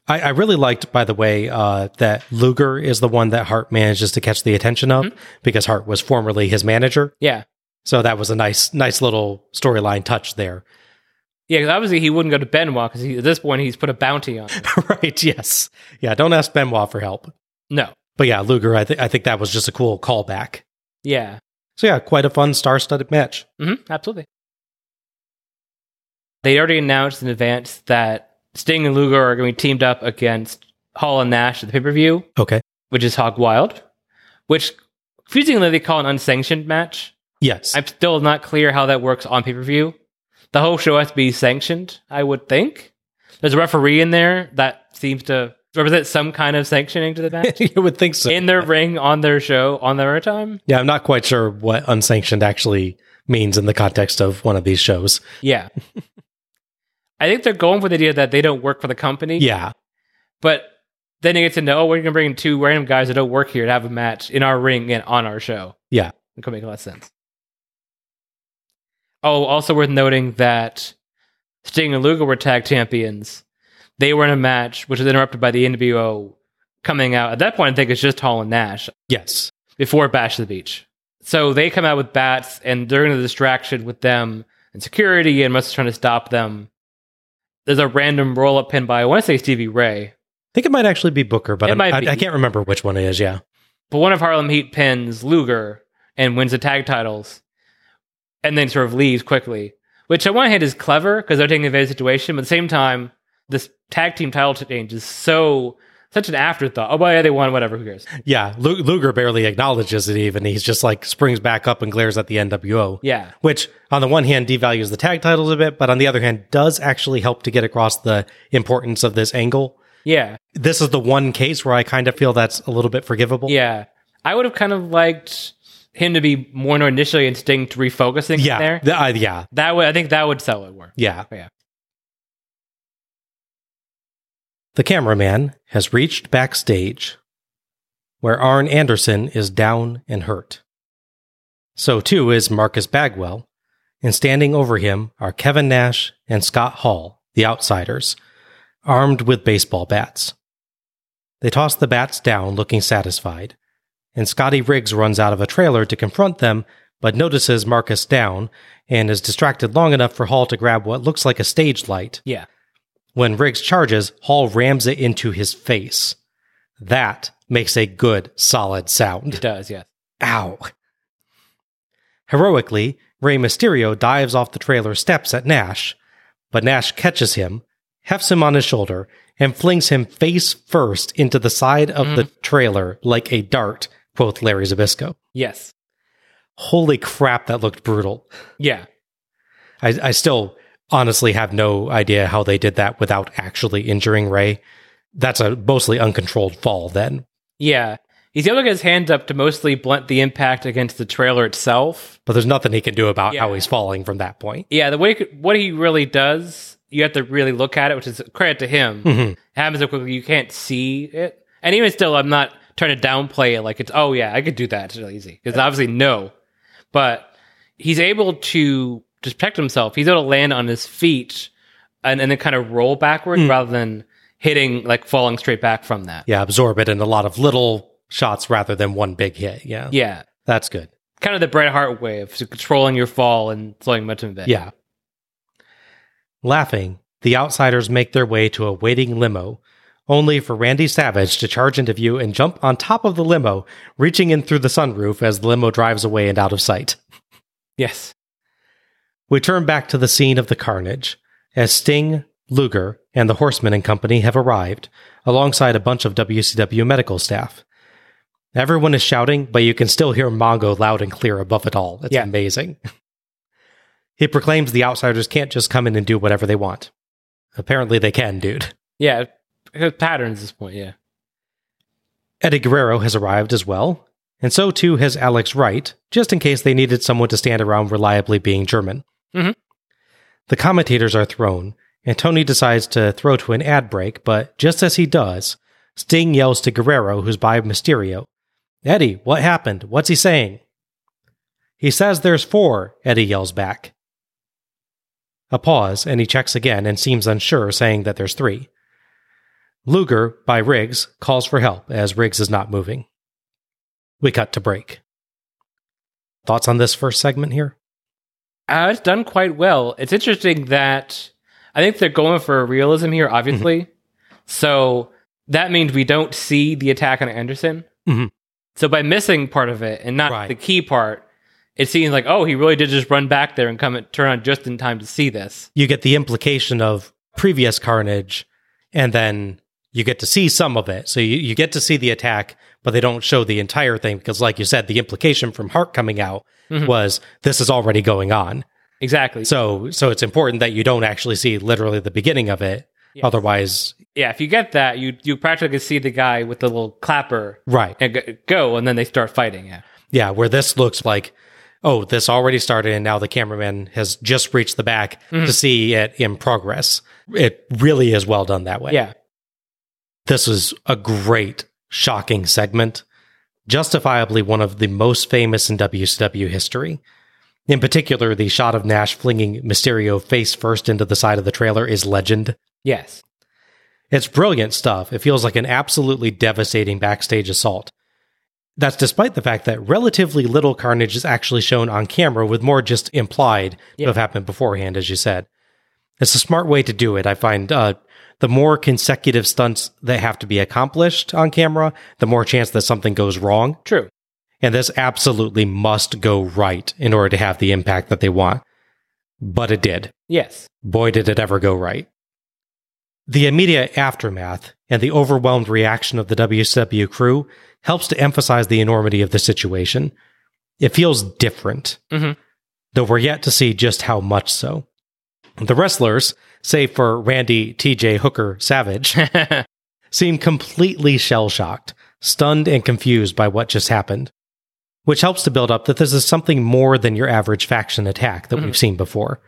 I, I really liked, by the way, uh, that Luger is the one that Hart manages to catch the attention of Mm-hmm. because Hart was formerly his manager. Yeah. So that was a nice, nice little storyline touch there. Yeah, because obviously he wouldn't go to Benoit because at this point he's put a bounty on. him. right. Yes. Yeah. Don't ask Benoit for help. No. But yeah, Luger, I think, I think that was just a cool callback. Yeah. So yeah, quite a fun star studded match. hmm absolutely. They already announced in advance that Sting and Luger are going to be teamed up against Hall and Nash at the pay per view, Okay. which is Hog Wild, which confusingly they call an unsanctioned match. Yes. I'm still not clear how that works on pay per view. The whole show has to be sanctioned, I would think. There's a referee in there that seems to represent some kind of sanctioning to the match you would think so. in their ring, on their show, on their time. Yeah, I'm not quite sure what unsanctioned actually means in the context of one of these shows. Yeah. I think they're going for the idea that they don't work for the company. Yeah. But then you get to know, oh, we're going to bring in two random guys that don't work here to have a match in our ring and on our show. Yeah. It could make a lot of sense. Oh, also worth noting that Sting and Luger were tag champions. They were in a match which was interrupted by the NWO coming out. At that point, I think it's just Hall and Nash Yes. before Bash to the Beach. So they come out with bats, and during the distraction with them and security and Mustache trying to stop them, there's a random roll up pin by, I want to say Stevie Ray, I think it might actually be Booker, but I. I can't remember which one it is. Yeah. but one of Harlem Heat pins Luger and wins the tag titles, and then sort of leaves quickly. Which on one hand is clever because they're taking advantage of the situation, but at the same time, this tag team title change is so such an afterthought. Oh, well, yeah, they won, whatever, who cares? Yeah. Luger barely acknowledges it even. He's just like springs back up and glares at the NWO. Yeah, Which, on the one hand, devalues the tag titles a bit, but on the other hand, does actually help to get across the importance of this angle. yeah, This is the one case where I kind of feel that's a little bit forgivable. yeah. I would have kind of liked him to be more initially instinct refocusing Yeah. there. The- uh, yeah. That would, I think, that would sell it more. Yeah. Yeah. The cameraman has reached backstage where Arn Anderson is down and hurt. So too is Marcus Bagwell, and standing over him are Kevin Nash and Scott Hall, the outsiders, armed with baseball bats. They toss the bats down, looking satisfied, and Scotty Riggs runs out of a trailer to confront them, but notices Marcus down and is distracted long enough for Hall to grab what looks like a stage light. Yeah. When Riggs charges, Hall rams it into his face. That makes a good, solid sound. It does, yes. Ow. Heroically, Rey Mysterio dives off the trailer steps at Nash, but Nash catches him, hefts him on his shoulder, and flings him face first into the side of the mm-hmm. trailer like a dart, quoth Larry Zbyszko. Yes. Holy crap, that looked brutal. Yeah. I, I still honestly have no idea how they did that without actually injuring Rey. That's a mostly uncontrolled fall then. Yeah. He's able to get his hands up to mostly blunt the impact against the trailer itself. But there's nothing he can do about how he's falling from that point. Yeah, the way what he really does, you have to really look at it, which is credit to him. Mhm. It happens so quickly you can't see it. And even still, I'm not trying to downplay it like it's oh yeah, I could do that. It's really easy because obviously no, but he's able to just protect himself. He's able to land on his feet and, and then kind of roll backwards hmm. rather than hitting like falling straight back from that. Yeah, absorb it in a lot of little shots rather than one big hit. Yeah. Yeah, That's good. kind of the Bret Hart way of controlling your fall and slowing momentum a bit. Yeah. Laughing, the outsiders make their way to a waiting limo, only for Randy Savage to charge into view and jump on top of the limo, reaching in through the sunroof as the limo drives away and out of sight. Yes. We turn back to the scene of the carnage as Sting, Luger, and the Horseman and Company have arrived, alongside a bunch of WCW medical staff. Everyone is shouting, but you can still hear Mongo loud and clear above it all. It's Yeah. amazing. he proclaims the outsiders can't just come in and do whatever they want. Apparently, they can, dude. Yeah, patterns at this point. Yeah, Eddie Guerrero has arrived as well, and so too has Alex Wright, just in case they needed someone to stand around reliably being German. Mhm. The commentators are thrown, and Tony decides to throw to an ad break, but just as he does, Sting yells to Guerrero, who's by Mysterio, Eddie, what happened? What's he saying? He says there's four, Eddie yells back. A pause, and he checks again and seems unsure, saying that there's three. Luger, by Riggs, calls for help as Riggs is not moving. We cut to break. Thoughts on this first segment here? uh, it's done quite well. It's interesting that I think they're going for realism here, obviously. So that means we don't see the attack on Anderson. Mhm. So by missing part of it and not Right. the key part, it seems like oh, he really did just run back there and come and turn on just in time to see this. You get the implication of previous carnage, and then you get to see some of it. So you, you get to see the attack, but they don't show the entire thing because, like you said, the implication from Hart coming out mm-hmm. was this is already going on. Exactly. So, so it's important that you don't actually see literally the beginning of it. Yes. Otherwise, yeah, if you get that, you you practically see the guy with the little clapper right. and go- go, and then they start fighting. Yeah. Yeah, where this looks like, oh, this already started and now the cameraman has just reached the back mm-hmm. to see it in progress. It really is well done that way. Yeah. This is a great, shocking segment, justifiably one of the most famous in WCW history. In particular, the shot of Nash flinging Mysterio face first into the side of the trailer is legend. Yes. It's brilliant stuff. It feels like an absolutely devastating backstage assault. That's despite the fact that relatively little carnage is actually shown on camera, with more just implied to have happened beforehand, as you said. It's a smart way to do it. I find uh, the more consecutive stunts that have to be accomplished on camera, the more chance that something goes wrong. True. And this absolutely must go right in order to have the impact that they want. But it did Yes. boy, did it ever go right. The immediate aftermath and the overwhelmed reaction of the WCW crew helps to emphasize the enormity of the situation. It feels different, Mhm. though we're yet to see just how much so. The wrestlers, save for Randy TJ Hooker Savage, seem completely shell shocked, stunned, and confused by what just happened, which helps to build up that this is something more than your average faction attack that mm-hmm. we've seen before.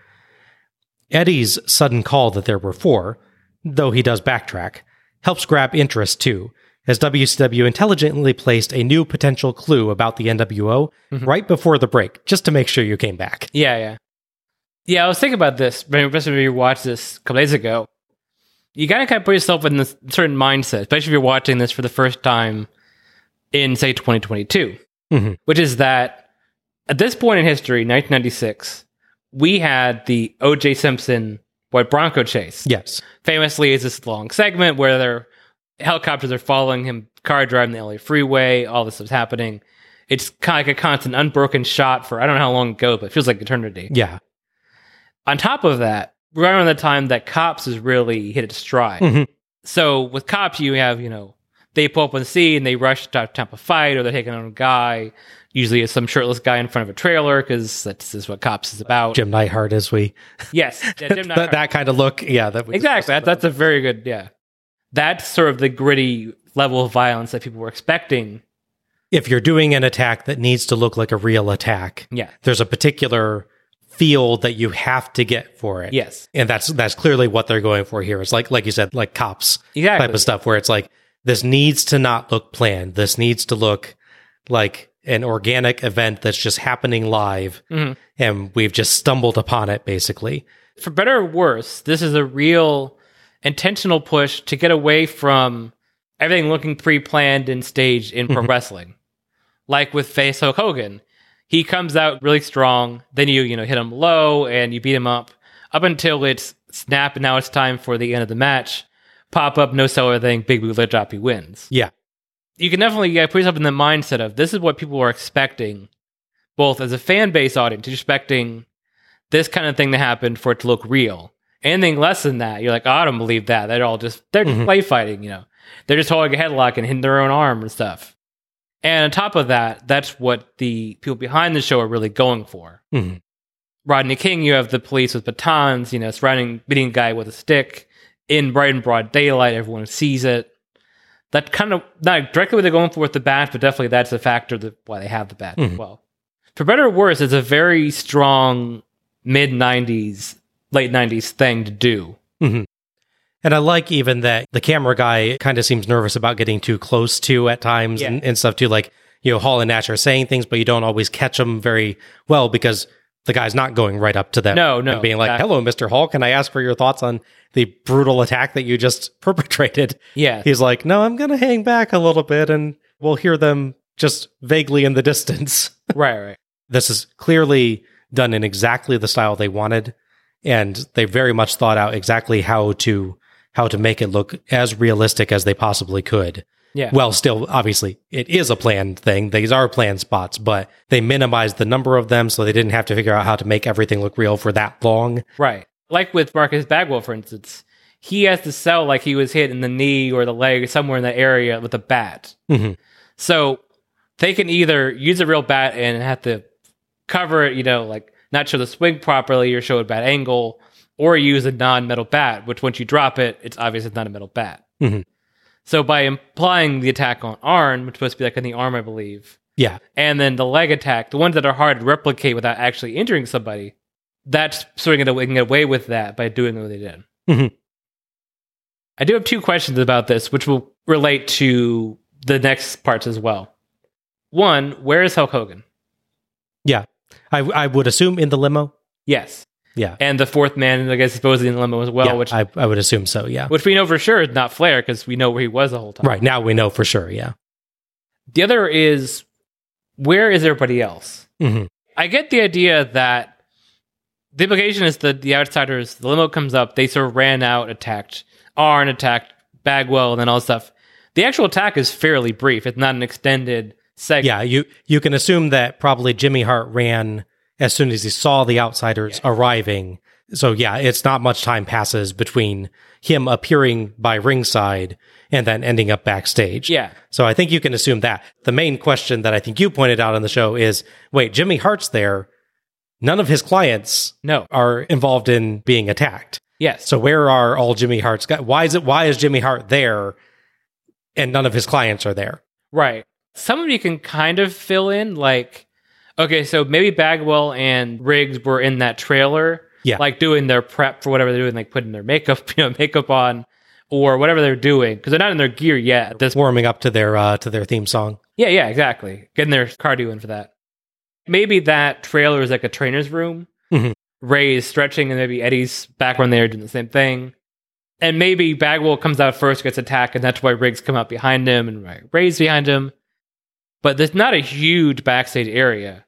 Eddie's sudden call that there were four, though he does backtrack, helps grab interest too, as WCW intelligently placed a new potential clue about the NWO mm-hmm. right before the break, just to make sure you came back. Yeah, yeah. Yeah, I was thinking about this. When especially when you watched this a couple days ago, you gotta kind of put yourself in this certain mindset, especially if you're watching this for the first time in, say, 2022, Mhm. which is that at this point in history, 1996, we had the O.J. Simpson White Bronco chase. Yes. Famously, is this long segment where their helicopters are following him, car driving the LA freeway, all this is happening. It's kind of like a constant unbroken shot for I don't know how long ago, but it feels like eternity. Yeah. On top of that, right around the time that Cops has really hit its stride. Mhm. So with Cops, you have, you know, they pull up on the scene, and they rush to top a fight, or they're taking on a guy. Usually it's some shirtless guy in front of a trailer, because that's is what Cops is about. Jim Neidhart as we Yes. Yeah, Jim that, that kind of look. Yeah, that exactly. That, that's a very good, yeah. That's sort of the gritty level of violence that people were expecting. if you're doing an attack that needs to look like a real attack, Yeah. there's a particular feel that you have to get for it. Yes. And that's that's clearly what they're going for here. It's like like you said, like cops Exactly. type of stuff where it's like this needs to not look planned. This needs to look like an organic event that's just happening live Mhm. and we've just stumbled upon it basically. for better or worse, this is a real intentional push to get away from everything looking pre-planned and staged in pro wrestling. Like with Face Hulk Hogan, he comes out really strong, then you you know hit him low and you beat him up up until it's snap and now it's time for the end of the match. Pop up, no seller thing, big boot leg drop, he wins. Yeah. You can definitely yeah, put yourself in the mindset of this is what people are expecting, both as a fan base audience, expecting this kind of thing to happen for it to look real. Anything less than that, you're like, oh, I don't believe that. They're all just they're just Mhm. play fighting, you know. They're just holding a headlock and hitting their own arm and stuff. And on top of that, that's what the people behind the show are really going for. Mhm. Rodney King, you have the police with batons, you know, surrounding beating a guy with a stick in bright and broad daylight. Everyone sees it. That kind of not directly what they're going for with the bat, but definitely that's a factor that why they have the bat as Mhm. well. For better or worse, it's a very strong mid '90s, late '90s thing to do. And I like even that the camera guy kind of seems nervous about getting too close to at times Yeah. and, and stuff too. Like, you know, Hall and Nash are saying things, but you don't always catch them very well because the guy's not going right up to them. No, no, And being like, exactly. hello, Mr. Hall, can I ask for your thoughts on the brutal attack that you just perpetrated? Yeah, He's like, no, I'm going to hang back a little bit and we'll hear them just vaguely in the distance. right, right. this is clearly done in exactly the style they wanted and they very much thought out exactly how to how to make it look as realistic as they possibly could Yeah. well still obviously it is a planned thing these are planned spots but they minimized the number of them so they didn't have to figure out how to make everything look real for that long Right. Like with Marcus Bagwell, for instance, he has to sell like he was hit in the knee or the leg, somewhere in that area with a bat. Mhm. So they can either use a real bat and have to cover it, you know, like not show the swing properly or show a bad angle, or use a non metal bat, which once you drop it, it's obvious it's not a metal bat. Mhm. So by implying the attack on Arn, which supposed to be like in the arm, I believe, yeah and then the leg attack, the ones that are hard to replicate without actually injuring somebody, that's sort of going to get away with that by doing what they did. Mhm. I do have two questions about this, which will relate to the next parts as well. One, where is Hulk Hogan? yeah I, I would assume in the limo Yes, yeah and the fourth man, I guess, supposedly in the limo as well, yeah, which I, I would assume so yeah which we know for sure is not Flair because we know where he was the whole time. right now we know for sure yeah The other is where is everybody else? Mhm. I get the idea that the implication is that the outsiders, the limo comes up, they sort of ran out, attacked Arn, attacked Bagwell, and then all this stuff. The actual attack is fairly brief. It's not an extended segment. Yeah, you you can assume that probably Jimmy Hart ran as soon as he saw the outsiders arriving. So yeah, it's not much time passes between him appearing by ringside and then ending up backstage. Yeah. So I think you can assume that. The main question that I think you pointed out on the show is, wait, Jimmy Hart's there. None of his clients No. are involved in being attacked. Yes. So where are all Jimmy Hart's guys? Why is it why is Jimmy Hart there and none of his clients are there? Right. Some of you can kind of fill in, like, okay, so maybe Bagwell and Riggs were in that trailer, Yeah. like doing their prep for whatever they're doing, like putting their makeup, you know, makeup on or whatever they're doing, because they're not in their gear yet. This Warming up to their uh to their theme song. Yeah, yeah, exactly. Getting their cardio in for that. Maybe that trailer is like a trainer's room. Mhm. Rey is stretching, and maybe Eddie's background there doing the same thing. And maybe Bagwell comes out first, gets attacked, and that's why Riggs come out behind him and Rey's behind him. But there's not a huge backstage area.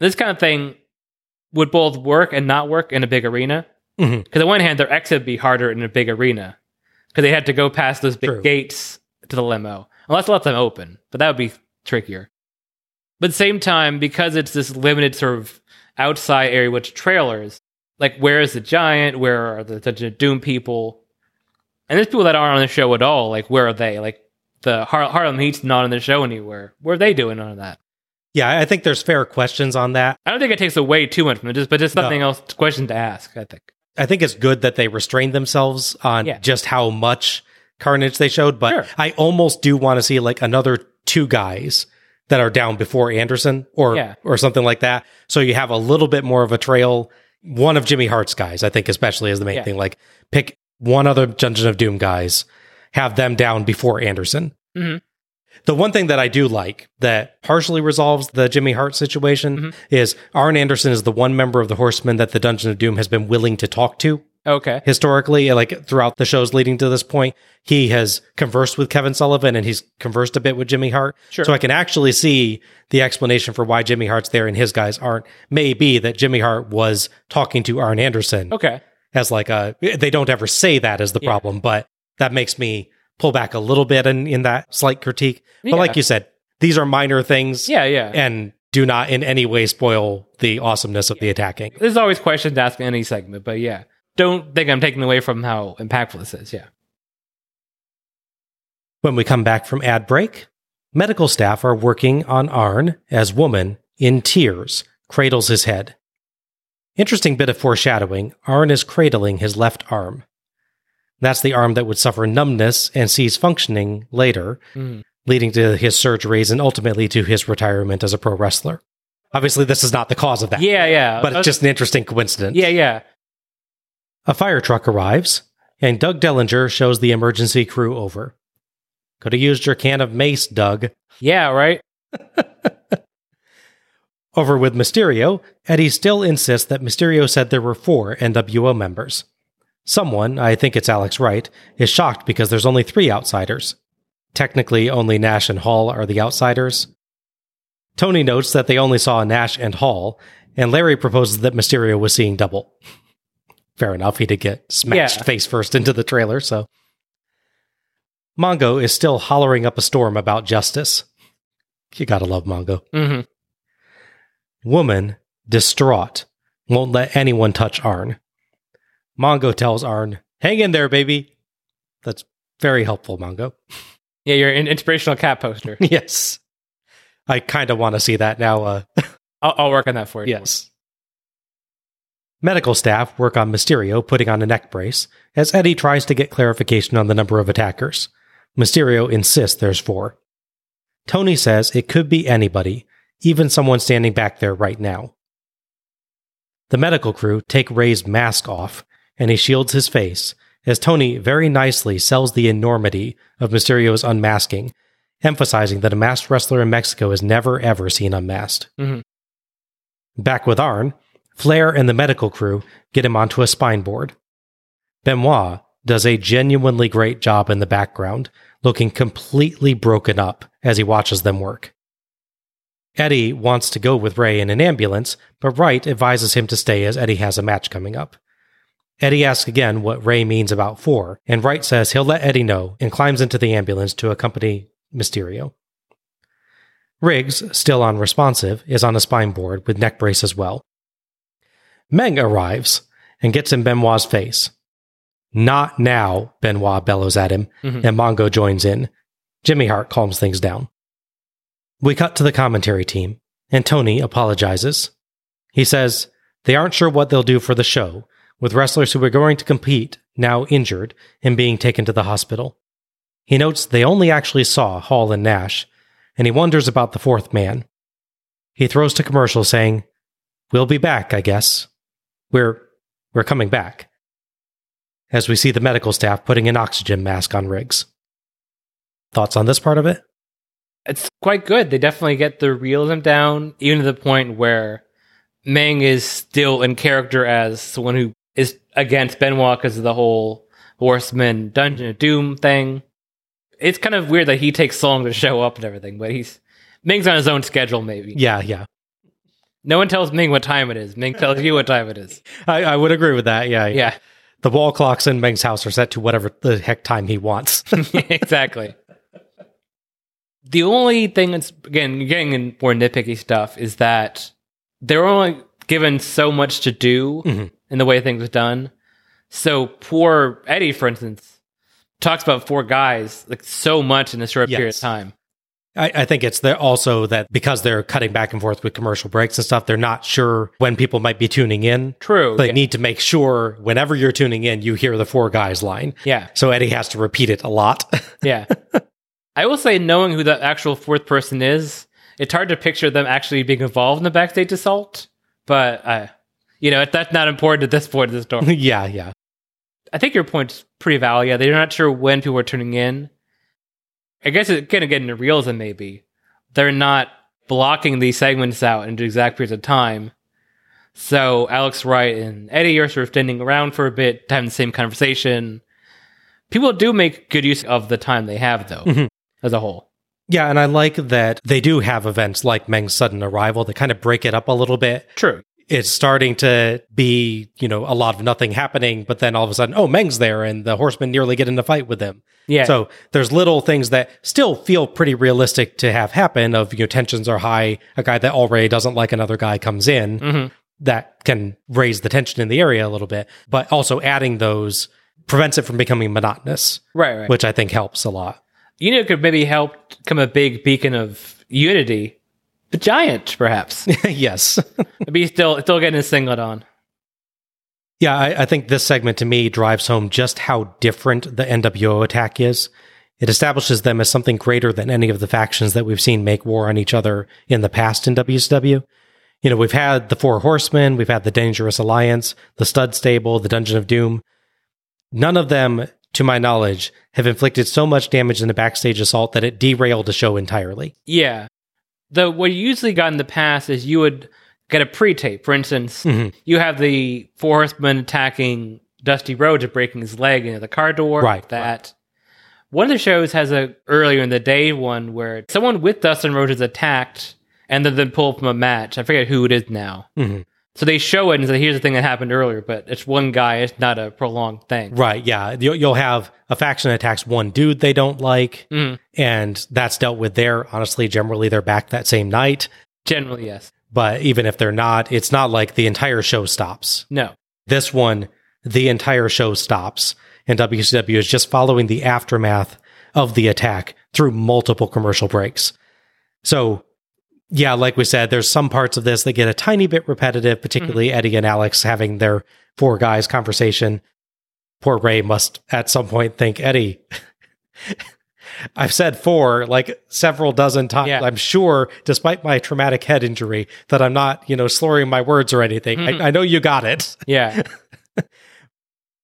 This kind of thing would both work and not work in a big arena. Mm-hmm. Because on one hand, their exit would be harder in a big arena because they had to go past those big True. gates to the limo, unless it lets them open. But that would be trickier. But at the same time, because it's this limited sort of outside area with trailers, like where is the giant? Where are the Dungeon of Doom people? And there's people that aren't on the show at all. Like where are they? Like the Har- Harlem Heat's not on the show anywhere. Where are they doing none of that? Yeah, I think there's fair questions on that. I don't think it takes away too much from it, just but just No. something else question to ask. I think. I think it's good that they restrained themselves on Yeah. just how much carnage they showed, but Sure. I almost do want to see like another two guys that are down before Anderson or Yeah. or something like that. So you have a little bit more of a trail. One of Jimmy Hart's guys, I think, especially is the main Yeah. thing. Like pick one other Dungeon of Doom guys, have them down before Anderson. Mhm. The one thing that I do like that partially resolves the Jimmy Hart situation Mm-hmm. is Arn Anderson is the one member of the Horsemen that the Dungeon of Doom has been willing to talk to Okay. historically, like throughout the shows leading to this point. He has conversed with Kevin Sullivan and he's conversed a bit with Jimmy Hart. Sure. So I can actually see the explanation for why Jimmy Hart's there and his guys aren't. May be that Jimmy Hart was talking to Arn Anderson Okay. as like a, they don't ever say that as the Yeah. problem, but that makes me pull back a little bit in, in that slight critique. But Yeah. like you said, these are minor things Yeah. Yeah. and do not in any way spoil the awesomeness of the attacking. There's always questions to ask in any segment, but yeah. don't think I'm taking away from how impactful this is. Yeah. When we come back from ad break, medical staff are working on Arn as woman in tears cradles his head. Interesting bit of foreshadowing Arn is cradling his left arm. That's the arm that would suffer numbness and cease functioning later, Mm. leading to his surgeries and ultimately to his retirement as a pro wrestler. Obviously, this is not the cause of that, Yeah, yeah. but Uh, it's just an interesting coincidence. yeah, yeah. A fire truck arrives, and Doug Dellinger shows the emergency crew over. Could have used your can of mace, Doug. Yeah, right? Over with Mysterio, Eddie still insists that Mysterio said there were four NWO members. Someone, I think it's Alex Wright, is shocked because there's only three outsiders. Technically, only Nash and Hall are the outsiders. Tony notes that they only saw Nash and Hall, and Larry proposes that Mysterio was seeing double. Fair enough, he did get smashed Yeah. face first into the trailer, so. Mongo is still hollering up a storm about justice. You gotta love Mongo. hmm Woman, distraught, won't let anyone touch Arn. Mongo tells Arn, Hang in there, baby. That's very helpful, Mongo. Yeah, you're an inspirational cat poster. yes. I kind of want to see that now. Uh, I'll, I'll work on that for you. yes. Medical staff work on Mysterio putting on a neck brace as Eddie tries to get clarification on the number of attackers. Mysterio insists there's four. Tony says it could be anybody, even someone standing back there right now. The medical crew take Rey's mask off, and he shields his face as Tony very nicely sells the enormity of Mysterio's unmasking, emphasizing that a masked wrestler in Mexico is never ever seen unmasked. Mhm. Back with Arn, Flair and the medical crew get him onto a spine board. Benoit does a genuinely great job in the background, looking completely broken up as he watches them work. Eddie wants to go with Rey in an ambulance, but Wright advises him to stay as Eddie has a match coming up. Eddie asks again what Rey means about four, and Wright says he'll let Eddie know and climbs into the ambulance to accompany Mysterio. Riggs, still unresponsive, is on a spine board with neck brace as well. Meng arrives and gets in Benoit's face. Not now, Benoit bellows at him, Mhm. and Mongo joins in. Jimmy Hart calms things down. We cut to the commentary team, and Tony apologizes. He says they aren't sure what they'll do for the show, with wrestlers who were going to compete now injured and being taken to the hospital. He notes they only actually saw Hall and Nash, and he wonders about the fourth man. He throws to commercial saying, We'll be back, I guess. We're we're coming back. As we see the medical staff putting an oxygen mask on Riggs. Thoughts on this part of it? It's quite good. They definitely get the realism down, even to the point where Meng is still in character as someone who is against Benoit because of the whole Horseman Dungeon of Doom thing. It's kind of weird that he takes so long to show up and everything, but he's Meng's on his own schedule, maybe. Yeah, yeah. No one tells Meng what time it is. Ming tells you what time it is. I, I would agree with that. Yeah, Yeah, The wall clocks in Meng's house are set to whatever the heck time he wants. exactly. The only thing that's again getting in more nitpicky stuff is that they're only given so much to do Mhm. In the way things are done. So poor Eddie, for instance, talks about four guys like so much in a short period of time. I, I think it's also that because they're cutting back and forth with commercial breaks and stuff, they're not sure when people might be tuning in. True. They yeah. need to make sure whenever you're tuning in, you hear the four guys line. yeah. So Eddie has to repeat it a lot. Yeah. I will say, knowing who the actual fourth person is, it's hard to picture them actually being involved in the backstage assault. But, uh, you know, that's not important at this point of the story. yeah, yeah. I think your point's pretty valid. Yeah, they're not sure when people are tuning in. I guess it's going to get into realism, maybe. They're not blocking these segments out into exact periods of time. So Alex Wright and Eddie are sort of standing around for a bit, having the same conversation. People do make good use of the time they have, though, Mhm. as a whole. Yeah, and I like that they do have events like Meng's sudden arrival that kind of break it up a little bit. True. It's starting to be, you know, a lot of nothing happening, but then all of a sudden, oh, Meng's there and the horsemen nearly get in a fight with them. Yeah. So there's little things that still feel pretty realistic to have happen of, you know, tensions are high. A guy that already doesn't like another guy comes in, Mhm. that can raise the tension in the area a little bit, but also adding those prevents it from becoming monotonous, Right, right. which I think helps a lot. you know, it could maybe help become a big beacon of unity. The giant, perhaps. yes. maybe still still getting his singlet on. Yeah, I, I think this segment to me drives home just how different the NWO attack is. It establishes them as something greater than any of the factions that we've seen make war on each other in the past in WCW. You know, we've had the Four Horsemen, we've had the Dangerous Alliance, the Stud Stable, the Dungeon of Doom. None of them, to my knowledge, have inflicted so much damage in a backstage assault that it derailed the show entirely. Yeah. The what you usually got in the past is you would get a pre-tape. For instance, you have the four horsemen attacking Dusty Rhodes and breaking his leg into the car door. Right, That one of the shows has a earlier in the day one where someone with Dustin Rhodes is attacked and then then pulled from a match. I forget who it is now. Mhm. So they show it and say, "Here's the thing that happened earlier," but it's one guy. It's not a prolonged thing. Right. Yeah. You'll, you'll have a faction that attacks one dude they don't like, Mhm. and that's dealt with there. Honestly, generally, they're back that same night. Generally, yes. But even if they're not, it's not like the entire show stops. No. This one, the entire show stops, and WCW is just following the aftermath of the attack through multiple commercial breaks. So, yeah, like we said, there's some parts of this that get a tiny bit repetitive, particularly Eddie and Alex having their four guys conversation. Poor Rey must at some point think, Eddie, I've said four like several dozen times. Yeah. I'm sure, despite my traumatic head injury, that I'm not, you know, slurring my words or anything. I, I know you got it. Yeah,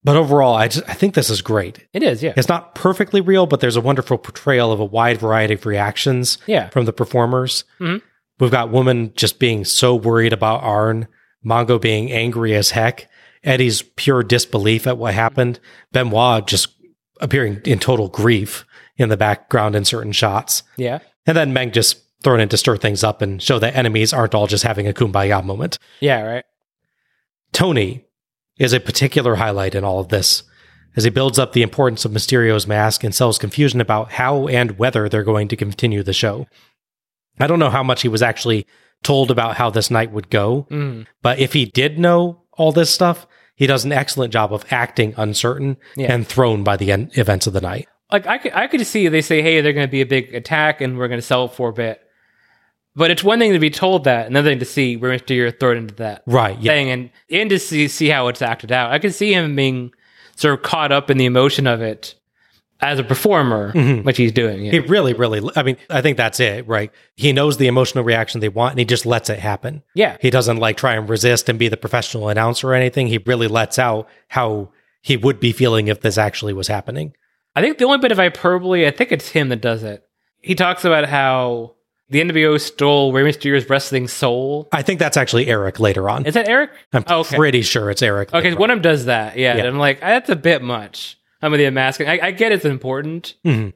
But overall, I just I think this is great. it is. Yeah. It's not perfectly real, but there's a wonderful portrayal of a wide variety of reactions Yeah. from the performers. Mhm. We've got woman just being so worried about Arn, Mongo being angry as heck, Eddie's pure disbelief at what happened, Benoit just appearing in total grief in the background in certain shots, Yeah. and then Meng just thrown in to stir things up and show that enemies aren't all just having a kumbaya moment. Yeah. Right. Tony is a particular highlight in all of this, as he builds up the importance of Mysterio's mask and sells confusion about how and whether they're going to continue the show. I don't know how much he was actually told about how this night would go, Mm. but if he did know all this stuff, he does an excellent job of acting uncertain Yeah. and thrown by the en- events of the night. like I could I could see they say, hey, they're going to be a big attack and we're going to sell it for a bit. But it's one thing to be told that, another thing to see where Mysterio thrown into that Right. Yeah. thing, and and to see see how it's acted out. I can see him being sort of caught up in the emotion of it as a performer, mm-hmm. which he's doing. He really, really, I mean, I think that's it, right? He knows the emotional reaction they want and he just lets it happen. yeah, He doesn't like try and resist and be the professional announcer or anything. He really lets out how he would be feeling if this actually was happening. I think the only bit of hyperbole, I think it's him that does it. He talks about how the NWO stole Rey Mysterio's wrestling soul. I think that's actually Eric later on. Is that Eric? I'm Oh, okay. pretty sure it's Eric. Okay, one of them does that. Yeah, Yeah. I'm like, that's a bit much. I'm with the masking. I, I get it's important, Mhm.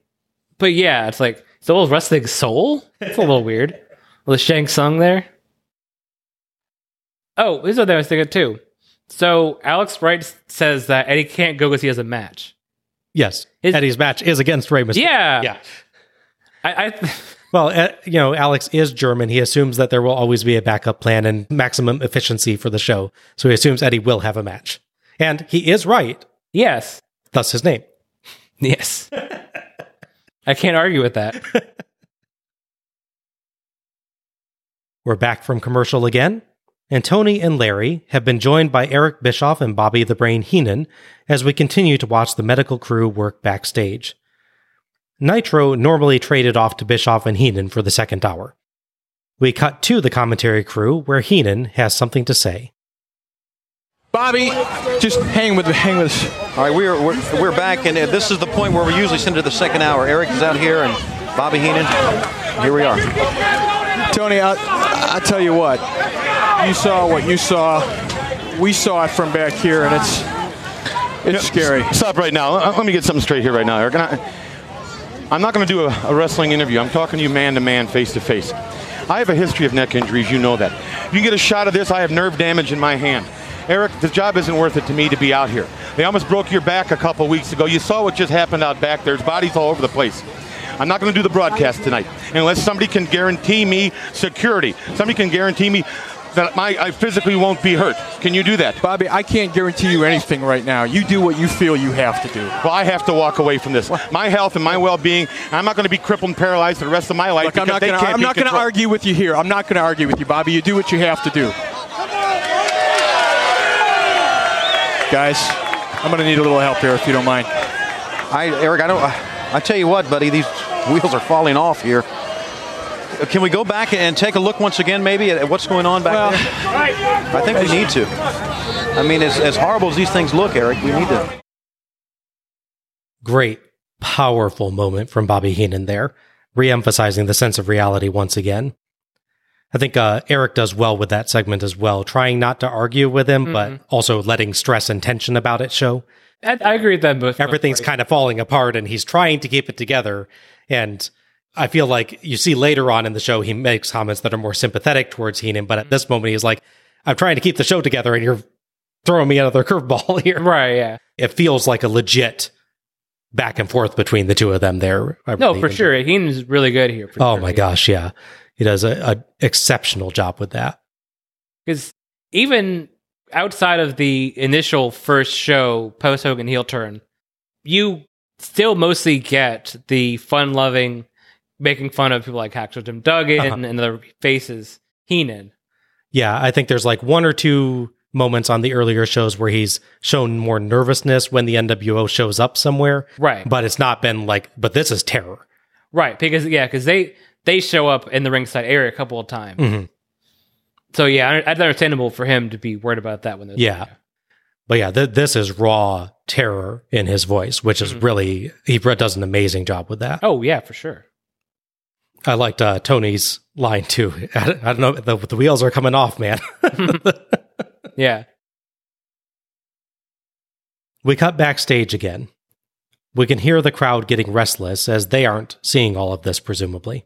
but yeah, it's like Soul's wrestling soul. It's a little weird. With Shang Tsung there. Oh, this is what I was thinking too. So Alex Wright says that Eddie can't go because he has a match. Yes. Eddie's match is against Rey Mysterio. Yeah, Yeah. I, I Well, uh, you know, Alex is German. He assumes that there will always be a backup plan and maximum efficiency for the show. So he assumes Eddie will have a match. And he is right. yes, Thus his name. yes. I can't argue with that. We're back from commercial again, and Tony and Larry have been joined by Eric Bischoff and Bobby the Brain Heenan as we continue to watch the medical crew work backstage. Nitro normally traded off to Bischoff and Heenan for the second hour. We cut to the commentary crew where Heenan has something to say. Bobby, just hang with hang with us. All right, we're, we're, we're back, and uh, this is the point where we usually send to the second hour. Eric is out here, and Bobby Heenan, here we are. Tony, I I tell you what, you saw what you saw. We saw it from back here, and it's it's scary. Stop right now. Let let me get something straight here right now, Eric. And I, I'm not going to do a, a wrestling interview. I'm talking to you man to man, face to face. I have a history of neck injuries. You know that. You get a shot of this, I have nerve damage in my hand. Eric, the job isn't worth it to me to be out here. They almost broke your back a couple weeks ago. You saw what just happened out back. There's bodies all over the place. I'm not going to do the broadcast tonight unless somebody can guarantee me security. Somebody can guarantee me that my I physically won't be hurt. Can you do that? Bobby, I can't guarantee you anything right now. You do what you feel you have to do. Well, I have to walk away from this. My health and my well-being. I'm not going to be crippled and paralyzed for the rest of my life Look, I'm not they gonna, can't I'm not going to argue with you here. I'm not going to argue with you, Bobby. You do what you have to do. Guys, I'm going to need a little help here if you don't mind. I, Eric, I don't. Uh, I tell you what, buddy, these wheels are falling off here. Uh, can we go back and take a look once again, maybe, at what's going on back Well, there? I think we need to. I mean, as, as horrible as these things look, Eric, we need to. Great, powerful moment from Bobby Heenan there, re-emphasizing the sense of reality once again. I think uh, Eric does well with that segment as well, trying not to argue with him, but also letting stress and tension about it show. I, I agree with that. Both Everything's kind of falling apart, and he's trying to keep it together. And I feel like you see later on in the show, he makes comments that are more sympathetic towards Heenan, but at this moment, he's like, "I'm trying to keep the show together, and you're throwing me another curveball here." right. Yeah. It feels like a legit back and forth between the two of them there. I No, really for enjoy- sure. Heenan's really good here. For Oh sure, my yeah. gosh, yeah, he does a, a exceptional job with that. Because even outside of the initial first show, post Hogan heel turn, you still mostly get the fun loving, making fun of people like Hacksaw Jim Duggan Uh-huh. and other faces. Heenan. Yeah, I think there's like one or two moments on the earlier shows where he's shown more nervousness when the NWO shows up somewhere. Right. But it's not been like, but this is terror. Right. Because, yeah, because they, they show up in the ringside area a couple of times. Mhm. So, yeah, it's understandable for him to be worried about that when there's Yeah. But yeah, th- this is raw terror in his voice, which is really, he does an amazing job with that. Oh, yeah, for sure. I liked uh, Tony's line too. I, I don't know, the, the wheels are coming off, man. Yeah. We cut backstage again. We can hear the crowd getting restless as they aren't seeing all of this, presumably.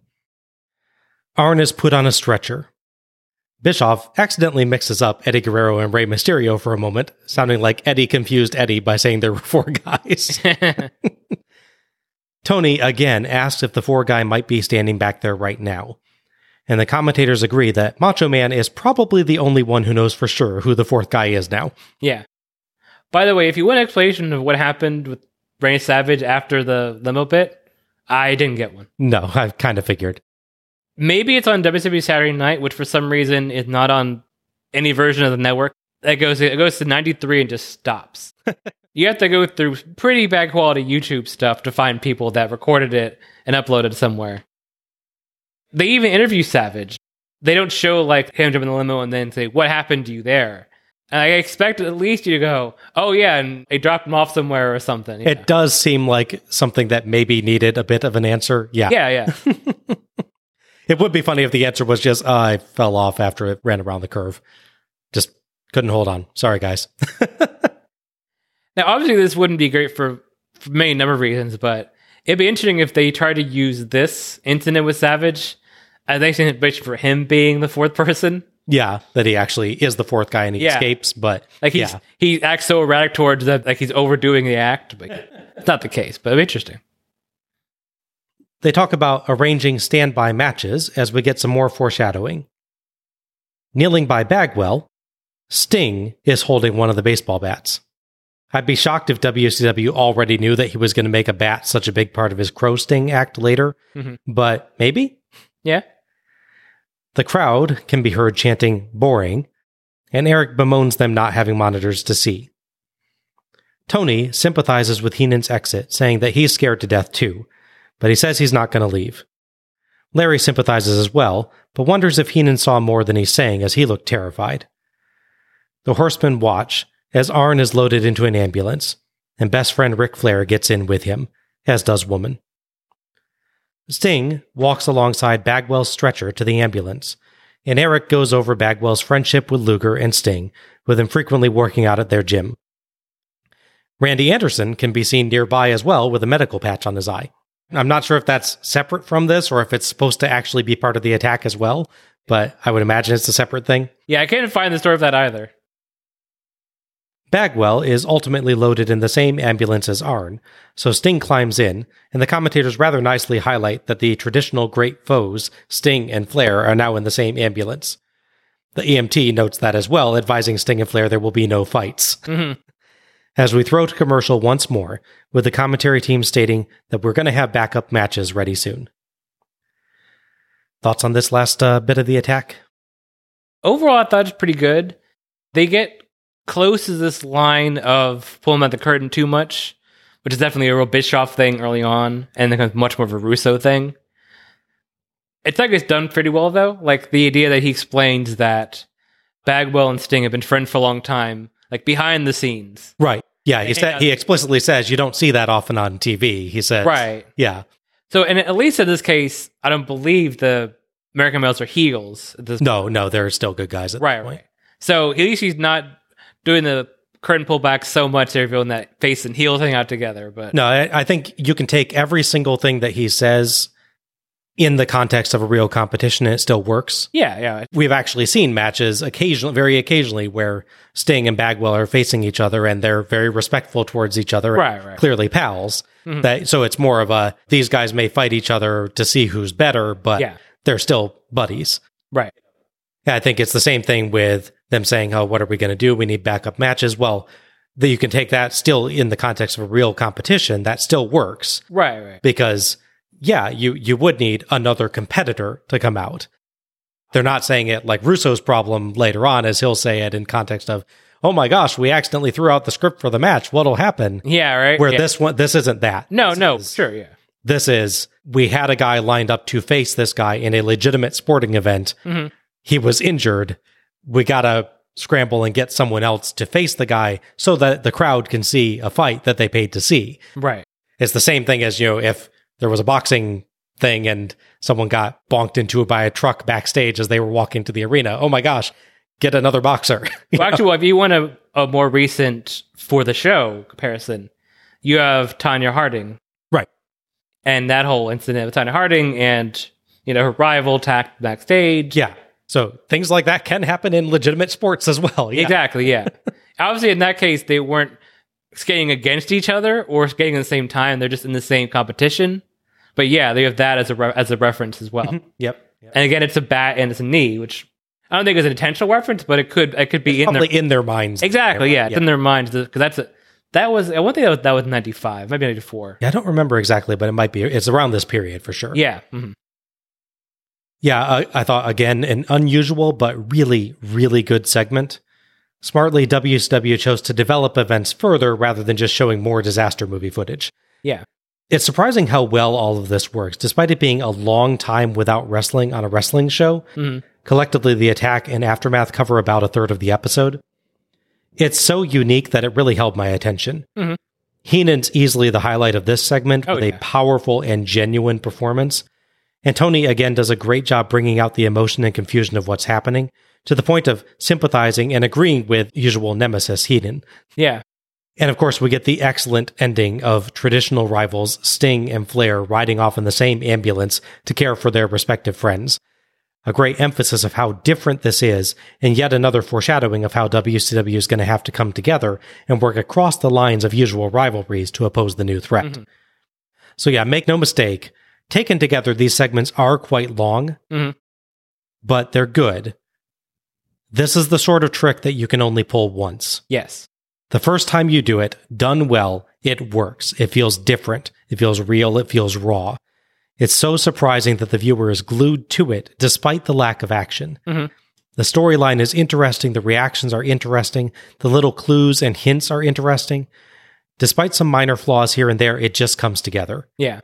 Arn is put on a stretcher. Bischoff accidentally mixes up Eddie Guerrero and Rey Mysterio for a moment, sounding like Eddie confused Eddie by saying there were four guys. Tony again asks if the four guy might be standing back there right now. And the commentators agree that Macho Man is probably the only one who knows for sure who the fourth guy is now. Yeah. By the way, if you want an explanation of what happened with Randy Savage after the limo bit, I didn't get one. No, I kind of figured. Maybe it's on WWE Saturday Night, which for some reason is not on any version of the network. It goes it goes to 93 and just stops. you have to go through pretty bad quality YouTube stuff to find people that recorded it and uploaded somewhere. They even interview Savage. They don't show like him jumping in the limo and then say, "What happened to you there?" And I expect at least you to go, "Oh yeah," and they dropped him off somewhere or something. Yeah. It does seem like something that maybe needed a bit of an answer. Yeah. yeah, yeah. It would be funny if the answer was just, uh, I fell off after it ran around the curve. Just couldn't hold on. Sorry, guys. Now, obviously, this wouldn't be great for, for many number of reasons, but it'd be interesting if they tried to use this incident with Savage as an explanation for him being the fourth person. yeah, that he actually is the fourth guy and he Yeah. escapes, but Like he's yeah. he acts so erratic towards that, like he's overdoing the act. But it's not the case, but it'd be interesting. They talk about arranging standby matches as we get some more foreshadowing. Kneeling by Bagwell, Sting is holding one of the baseball bats. I'd be shocked if WCW already knew that he was going to make a bat such a big part of his Crow Sting act later, Mhm. but maybe? Yeah, The crowd can be heard chanting, boring, and Eric bemoans them not having monitors to see. Tony sympathizes with Heenan's exit, saying that he's scared to death too, but he says he's not going to leave. Larry sympathizes as well, but wonders if Heenan saw more than he's saying as he looked terrified. The horsemen watch as Arn is loaded into an ambulance, and best friend Ric Flair gets in with him, as does Woman. Sting walks alongside Bagwell's stretcher to the ambulance, and Eric goes over Bagwell's friendship with Luger and Sting, with him frequently working out at their gym. Randy Anderson can be seen nearby as well with a medical patch on his eye. I'm not sure if that's separate from this or if it's supposed to actually be part of the attack as well, but I would imagine it's a separate thing. yeah. I couldn't find the story of that either. Bagwell is ultimately loaded in the same ambulance as Arn, so Sting climbs in, and the commentators rather nicely highlight that the traditional great foes, Sting and Flair, are now in the same ambulance. The EMT notes that as well, advising Sting and Flair there will be no fights. Mm-hmm. As we throw to commercial once more, with the commentary team stating that we're going to have backup matches ready soon. Thoughts on this last uh, bit of the attack? Overall, I thought it was pretty good. They get close to this line of pulling out the curtain too much, which is definitely a real Bischoff thing early on, and then much more of a Russo thing. It's like it's done pretty well though. Like the idea that he explains that Bagwell and Sting have been friends for a long time, like behind the scenes. Right. Yeah, he said he explicitly says you don't see that often on TV. He said, Right. Yeah, So, and at least in this case, I don't believe the American males are heels. at this no, no, there are still good guys at Right, point. right. So at least he's not doing the curtain pullback so much they're revealing that face and heels hang out together. But No, I, I think you can take every single thing that he says in the context of a real competition, and it still works. yeah, yeah, We've actually seen matches occasionally, very occasionally, where Sting and Bagwell are facing each other and they're very respectful towards each other. Right, right. Clearly pals. Mm-hmm. That so it's more of a these guys may fight each other to see who's better, but Yeah. they're still buddies. right. Yeah, I think it's the same thing with them saying, "Oh, what are we going to do? We need backup matches." Well, that you can take that still in the context of a real competition. That still works Right, right. because yeah, you you would need another competitor to come out. They're not saying it like Russo's problem later on, as he'll say it in context of, "Oh my gosh, we accidentally threw out the script for the match. What'll happen?" Yeah, right. Where yeah. this one, this isn't that. No, This no, is- sure, yeah. this is we had a guy lined up to face this guy in a legitimate sporting event. Mhm. He was injured. We got to scramble and get someone else to face the guy so that the crowd can see a fight that they paid to see. Right. It's the same thing as, you know, if there was a boxing thing and someone got bonked into it by a truck backstage as they were walking to the arena. Oh my gosh, get another boxer. Well, actually, well, if you want a, a more recent for the show comparison, you have Tonya Harding right. and that whole incident with Tonya Harding and you know her rival attacked backstage. Yeah. So things like that can happen in legitimate sports as well. Yeah. Exactly. Yeah. Obviously, in that case, they weren't skating against each other or skating at the same time. They're just in the same competition. But yeah, they have that as a re- as a reference as well. Yep. And again, it's a bat and it's a knee, which I don't think is an intentional reference, but it could it could be in Probably their in their minds. exactly. Yeah, it's in their minds because that's a that was I want to think that was, that was ninety five, maybe ninety four. Yeah, I don't remember exactly, but it might be. It's around this period for sure. Yeah. mhm. Yeah, I, I thought again an unusual but really, really good segment. Smartly, WCW chose to develop events further rather than just showing more disaster movie footage. Yeah. It's surprising how well all of this works, despite it being a long time without wrestling on a wrestling show. Mm-hmm. Collectively, the attack and aftermath cover about a third of the episode. It's so unique that it really held my attention. Mm-hmm. Heenan's easily the highlight of this segment Oh, with yeah. a powerful and genuine performance. And Tony again does a great job bringing out the emotion and confusion of what's happening to the point of sympathizing and agreeing with usual nemesis Heenan. Yeah. And of course, we get the excellent ending of traditional rivals Sting and Flair riding off in the same ambulance to care for their respective friends. A great emphasis of how different this is, and yet another foreshadowing of how WCW is going to have to come together and work across the lines of usual rivalries to oppose the new threat. So, yeah, make no mistake, taken together, these segments are quite long, Mhm. but they're good. This is the sort of trick that you can only pull once. Yes. The first time you do it, done well, it works. It feels different. It feels real. It feels raw. It's so surprising that the viewer is glued to it despite the lack of action. Mhm. The storyline is interesting. The reactions are interesting. The little clues and hints are interesting. Despite some minor flaws here and there, it just comes together. Yeah.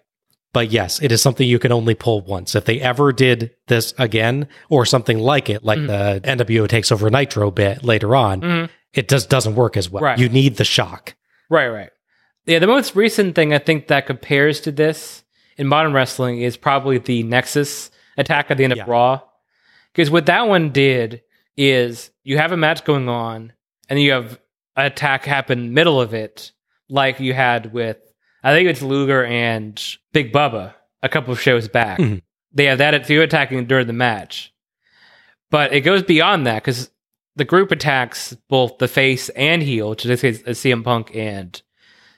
But yes, it is something you can only pull once. If they ever did this again or something like it, like the NWO takes over Nitro bit later on, it just doesn't work as well. Right. You need the shock. Right, right. Yeah, the most recent thing I think that compares to this in modern wrestling is probably the Nexus attack at the end of Yeah. Raw. Because what that one did is you have a match going on and you have an attack happen middle of it, like you had with I think it's Luger and Big Bubba a couple of shows back. Mhm. They have that at you attacking during the match. But it goes beyond that because the group attacks both the face and heel, which in this case is CM Punk and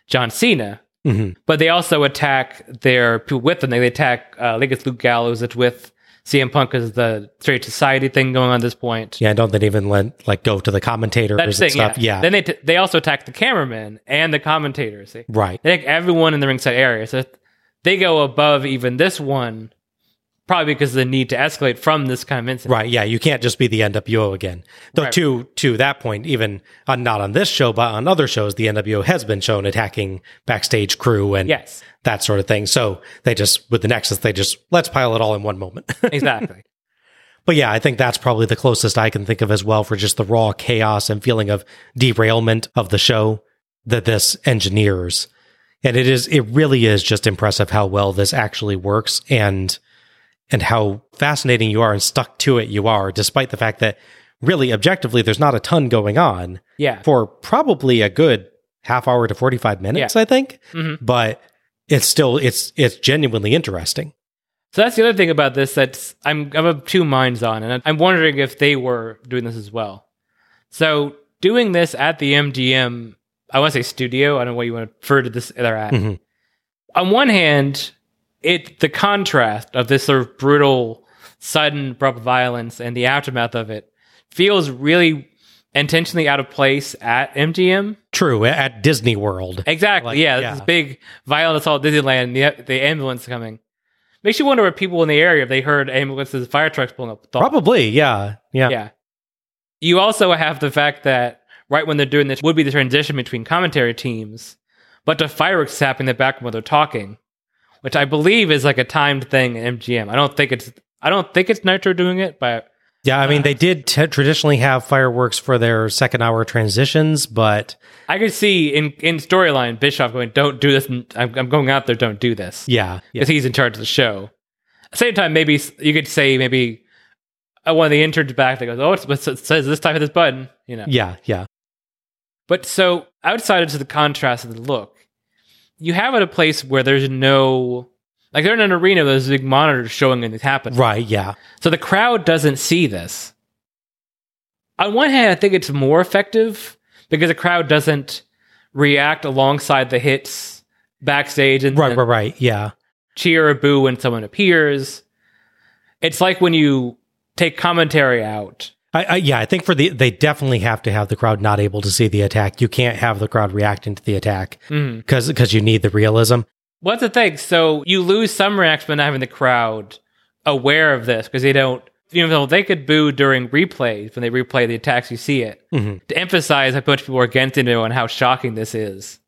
John Cena. Mhm. But they also attack their people with them. They attack, uh, I think it's Luke Gallows that's with CM Punk is the straight society thing going on at this point. Yeah, don't they even let like go to the commentators That's and thing, stuff. yeah. Yeah. Then they t- they also attack the cameramen and the commentators. Right. they take everyone in the ringside area. So they go above even this one, probably because of the need to escalate from this kind of incident. Right. Yeah. You can't just be the NWO again. Though Right. to to that point, even on, not on this show, but on other shows, the NWO has been shown attacking backstage crew and Yes, that sort of thing. So they just with the Nexus, they just let's pile it all in one moment. exactly. but yeah, I think that's probably the closest I can think of as well for just the raw chaos and feeling of derailment of the show that this engineers. And it is it really is just impressive how well this actually works and and how fascinating you are and stuck to it you are, despite the fact that really objectively there's not a ton going on Yeah. for probably a good half hour to 45 minutes, Yeah. I think. Mhm. But it's still it's it's genuinely interesting. So that's the other thing about this that's I'm I'm of two minds on, and I'm wondering if they were doing this as well. So doing this at the MGM, I want to say studio. I don't know what you want to refer to this they're at. Mhm. On one hand, it the contrast of this sort of brutal, sudden, abrupt violence and the aftermath of it feels really intentionally out of place at MGM. True, at Disney World. Exactly. Like, yeah, yeah. this big violent assault at Disneyland. The the ambulance coming makes you wonder what people in the area if they heard ambulances, fire trucks pulling up. thought. Probably, yeah. Yeah. Yeah. You also have the fact that right when they're doing this would be the transition between commentary teams, but the fireworks happening in the background while they're talking, which I believe is like a timed thing at MGM. I don't think it's I don't think it's Nitro doing it, but Yeah, I mean, they did t- traditionally have fireworks for their second hour transitions, but I could see in in storyline Bischoff going, "Don't do this. I'm, I'm going out there. Don't do this." yeah, yeah, because he's in charge of the show. At the same time, maybe you could say maybe uh, one of the interns back that goes, "Oh, it's, it says this time hit this button," you know. yeah, yeah. But so outside of the contrast of the look, you have it a place where there's no like they're in an arena. There's big monitors showing and it happening, Right, yeah. so the crowd doesn't see this. On one hand, I think it's more effective because the crowd doesn't react alongside the hits backstage and Right, right, right. Yeah. cheer or boo when someone appears. It's like when you take commentary out. I, I, yeah, I think for the they definitely have to have the crowd not able to see the attack. You can't have the crowd reacting to the attack because because you need the realism. What's the thing? So you lose some reaction by not having the crowd aware of this because they don't. You know, they could boo during replays when they replay the attacks. You see it Mhm. to emphasize how much people are against it and how shocking this is.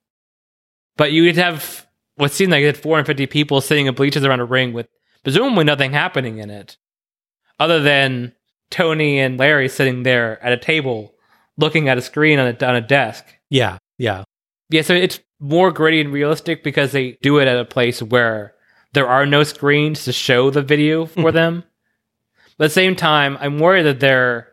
But you would have what seemed like 450 people sitting in bleachers around a ring with presumably nothing happening in it, other than Tony and Larry sitting there at a table looking at a screen on a, on a desk. Yeah, yeah, Yeah, so it's more gritty and realistic because they do it at a place where there are no screens to show the video for mm-hmm. them. But at the same time, I'm worried that they're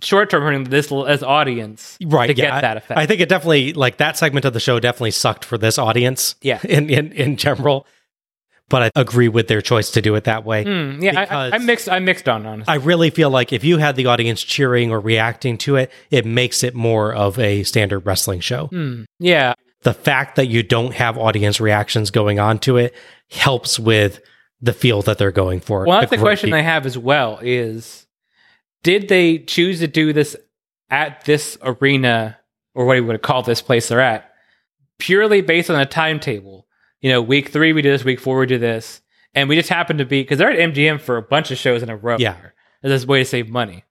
short term hurting this as audience right. to yeah, get that effect. I think it definitely like that segment of the show definitely sucked for this audience. Yeah. in in in general. But I agree with their choice to do it that way. Hmm, yeah, I, I mixed. I mixed on honestly. I really feel like if you had the audience cheering or reacting to it, it makes it more of a standard wrestling show. Hmm, yeah, The fact that you don't have audience reactions going on to it helps with the feel that they're going for. Well, that's the question I have as well: is did they choose to do this at this arena or what do you to call this place they're at purely based on a timetable? You know, week three we do this, week four we do this, and we just happen to be because they're at MGM for a bunch of shows in a row. Yeah. There's this way to save money.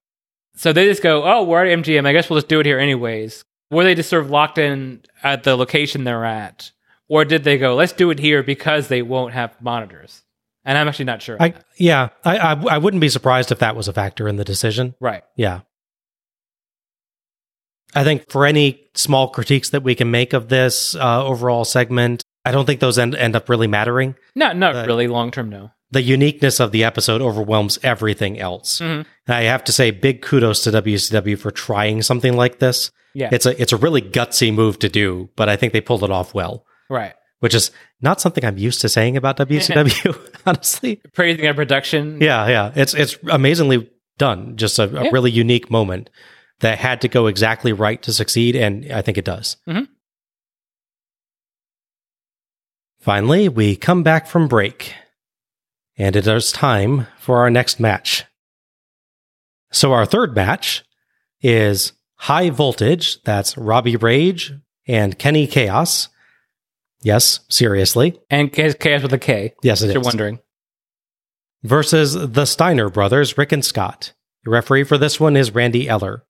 So they just go, oh, we're at MGM. I guess we'll just do it here anyways. Were they just sort of locked in at the location they're at? Or did they go, let's do it here because they won't have monitors? And I'm actually not sure. I, yeah, I, I I wouldn't be surprised if that was a factor in the decision. right. Yeah. I think for any small critiques that we can make of this uh, overall segment, I don't think those end, end up really mattering. No, not But- really long term, no. The uniqueness of the episode overwhelms everything else. Mhm. And I have to say, big kudos to WCW for trying something like this. Yeah. It's a it's a really gutsy move to do, but I think they pulled it off well, right. which is not something I'm used to saying about WCW, honestly. Praising our production. Yeah, yeah. It's it's amazingly done. Just a, a really unique moment that had to go exactly right to succeed, and I think it does. Mhm. Finally, we come back from break. And it is time for our next match. So, our third match is High Voltage. That's Robbie Rage and Kenny Kaos. Yes, seriously. And Kaos with a K. Yes, it if is. You're wondering. Versus the Steiner brothers, Rick and Scott. The referee for this one is Randy Eller.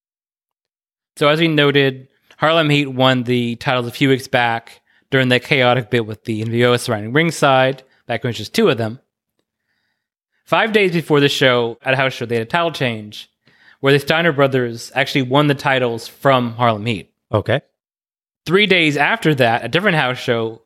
So, as we noted, Harlem Heat won the titles a few weeks back during that chaotic bit with the NWO surrounding ringside, back when it was just two of them. Five days before the show, at a house show, they had a title change where the Steiner brothers actually won the titles from Harlem Heat. Okay. Three days after that, a different house show,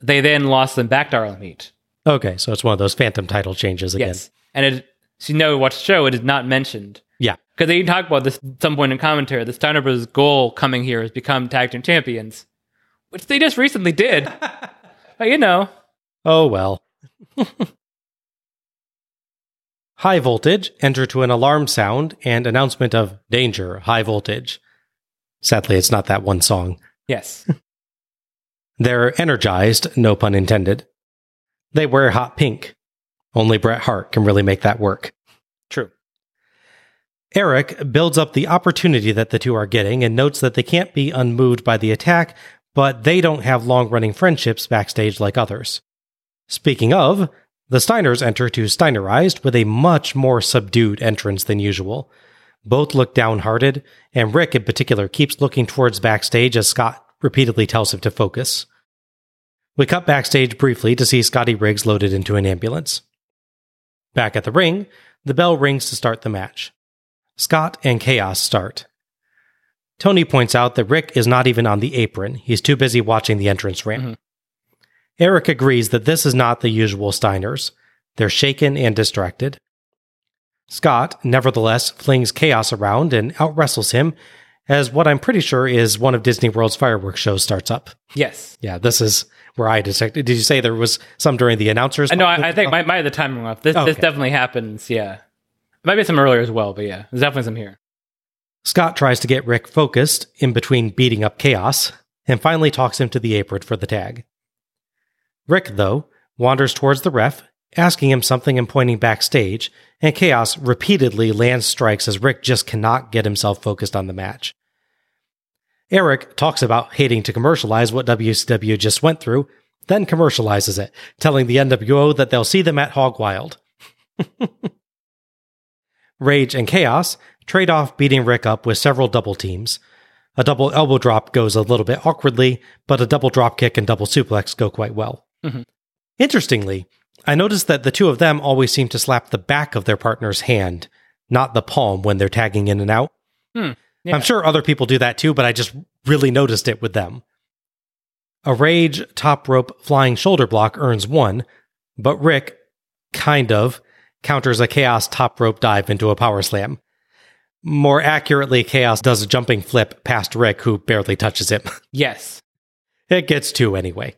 they then lost them back to Harlem Heat. Okay, so it's one of those phantom title changes again. Yes. And it, so you know, watch the show, it is not mentioned. Yeah. Because they talk about this at some point in commentary. The Steiner Brothers' goal coming here is become tag team champions, which they just recently did. but you know, Oh well. high voltage enter to an alarm sound and announcement of danger, high voltage. Sadly, it's not that one song. yes, They're energized, no pun intended. They wear hot pink. Only Bret Hart can really make that work. true. Eric builds up the opportunity that the two are getting and notes that they can't be unmoved by the attack, but they don't have long running friendships backstage like others. Speaking of, the Steiners enter to Steinerized with a much more subdued entrance than usual. Both look downhearted, and Rick in particular keeps looking towards backstage as Scott repeatedly tells him to focus. We cut backstage briefly to see Scotty Riggs loaded into an ambulance. Back at the ring, the bell rings to start the match. Scott and Kaos start. Tony points out that Rick is not even on the apron. He's too busy watching the entrance ramp. Mm-hmm. Eric agrees that this is not the usual Steiners. They're shaken and distracted. Scott, nevertheless, flings Kaos around and outwrestles him as what I'm pretty sure is one of Disney World's fireworks shows starts up. Yes. Yeah, this is where I detected. Did you say there was some during the announcers? Uh, I know. I, I think my, my the timing off. This this definitely happens. Yeah, might be some earlier as well, but yeah, there's definitely some here. Scott tries to get Rick focused in between beating up Kaos and finally talks him to the apron for the tag. Rick, though, wanders towards the ref, asking him something and pointing backstage, and Kaos repeatedly lands strikes as Rick just cannot get himself focused on the match. Eric talks about hating to commercialize what WCW just went through, then commercializes it, telling the NWO that they'll see them at Hog Wild. Rage and Kaos trade off beating Rick up with several double teams. A double elbow drop goes a little bit awkwardly, but a double drop kick and double suplex go quite well. Mm-hmm. Interestingly, I noticed that the two of them always seem to slap the back of their partner's hand, not the palm when they're tagging in and out. Hmm, yeah. I'm sure other people do that too, but I just really noticed it with them. A Rage top rope flying shoulder block earns one, but Rick, kind of, counters a Kaos top rope dive into a power slam. More accurately, Kaos does a jumping flip past Rick, who barely touches him. Yes. It gets two anyway.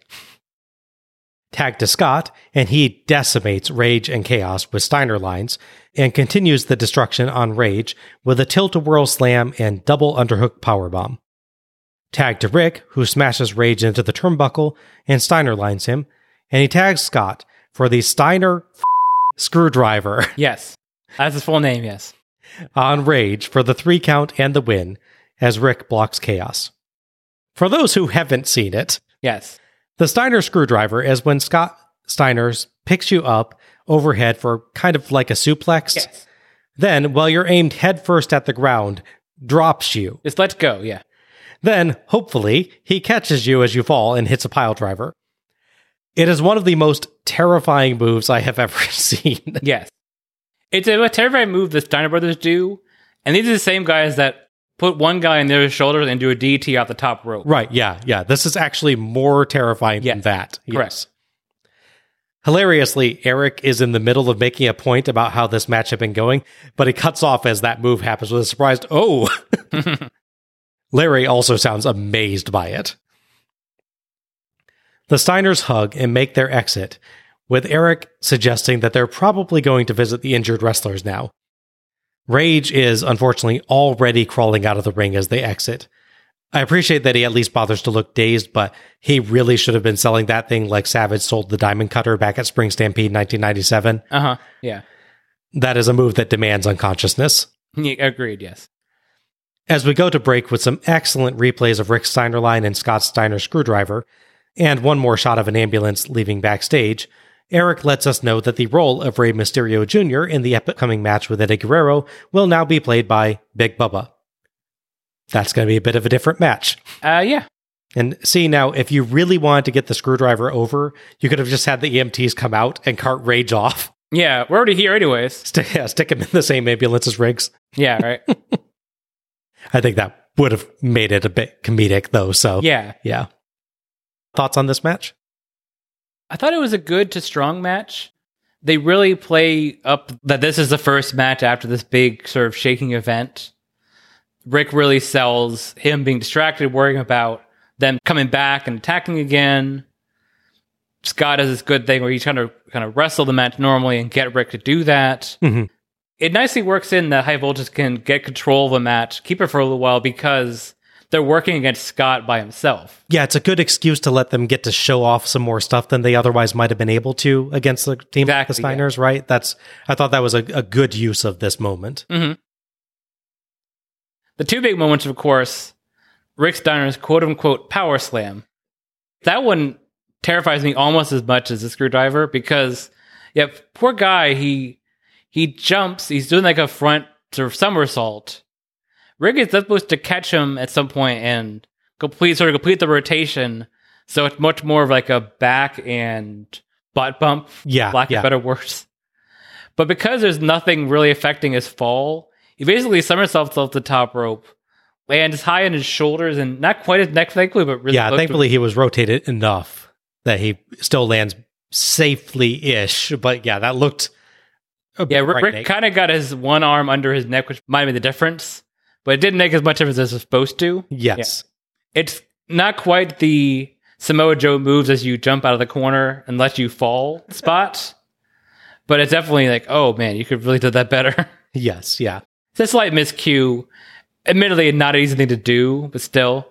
Tag to Scott, and he decimates Rage and Kaos with Steiner lines and continues the destruction on Rage with a tilt a whirl slam and double underhook powerbomb. Tag to Rick, who smashes Rage into the turnbuckle and Steiner lines him, and he tags Scott for the Steiner screwdriver Yes. That's his full name. Yes. On Rage for the three count and the win as Rick blocks Kaos. For those who haven't seen it, Yes. the Steiner screwdriver is when Scott Steiners picks you up overhead for kind of like a suplex. Yes. Then, while you're aimed headfirst at the ground, drops you. Just let go. Yeah. Then, hopefully, he catches you as you fall and hits a pile driver. It is one of the most terrifying moves I have ever seen. Yes. It's a, terrifying move the Steiner brothers do, and these are the same guys that put one guy on their shoulders and do a DT off the top rope. Right, yeah, yeah. This is actually more terrifying than that. correct. Yes. Hilariously, Eric is in the middle of making a point about how this match had been going, but he cuts off as that move happens with a surprised, oh. Larry also sounds amazed by it. The Steiners hug and make their exit, with Eric suggesting that they're probably going to visit the injured wrestlers now. Rage is unfortunately already crawling out of the ring as they exit. I appreciate that he at least bothers to look dazed, but he really should have been selling that thing like Savage sold the Diamond Cutter back at Spring Stampede 1997. Uh huh. Yeah. That is a move that demands unconsciousness. Yeah, Agreed. Yes. As we go to break with some excellent replays of Rick Steinerline and Scott Steiner screwdriver, and one more shot of an ambulance leaving backstage, Eric lets us know that the role of Rey Mysterio Jr. in the upcoming match with Eddie Guerrero will now be played by Big Bubba. That's going to be a bit of a different match. Uh, yeah. And see now, if you really wanted to get the screwdriver over, you could have just had the EMTs come out and cart Rage off. Yeah. We're already here, anyways. Stick, yeah, stick him in the same ambulance as Riggs. Yeah. Right. I think that would have made it a bit comedic, though. So yeah. yeah. Thoughts on this match? I thought it was a good to strong match. They really play up that this is the first match after this big sort of shaking event. Rick really sells him being distracted, worrying about them coming back and attacking again. Scott has this good thing where he's trying to kind of wrestle the match normally and get Rick to do that. Mhm. It nicely works in that High Voltage can get control of the match, keep it for a little while because they're working against Scott by himself. Yeah, it's a good excuse to let them get to show off some more stuff than they otherwise might have been able to against the team like the Exactly, yeah. Steiners, right? That's I thought that was a, a good use of this moment. Mm-hmm. The two big moments, of course, Rick Steiner's quote unquote power slam. That one terrifies me almost as much as the screwdriver because, yeah, poor guy, he he jumps, he's doing like a front sort of somersault. Rick is supposed to catch him at some point and complete sort of complete the rotation. So it's much more of like a back and butt bump, Yeah, lack yeah. of better words. But because there's nothing really affecting his fall, he basically somersaults off the top rope, lands high on his shoulders and not quite his neck, thankfully, but really yeah, thankfully he was rotated enough that he still lands safely ish. But yeah, that looked. a Yeah, Rick. Rick kind of got his one arm under his neck, which might be the difference, but it didn't make as much difference as it was supposed to. Yes. It's not quite the Samoa Joe moves as you jump out of the corner and let you fall spot, but it's definitely like, oh man, you could really do that better. Yes. Yeah. It's a slight miscue. Admittedly, not an easy thing to do, but still.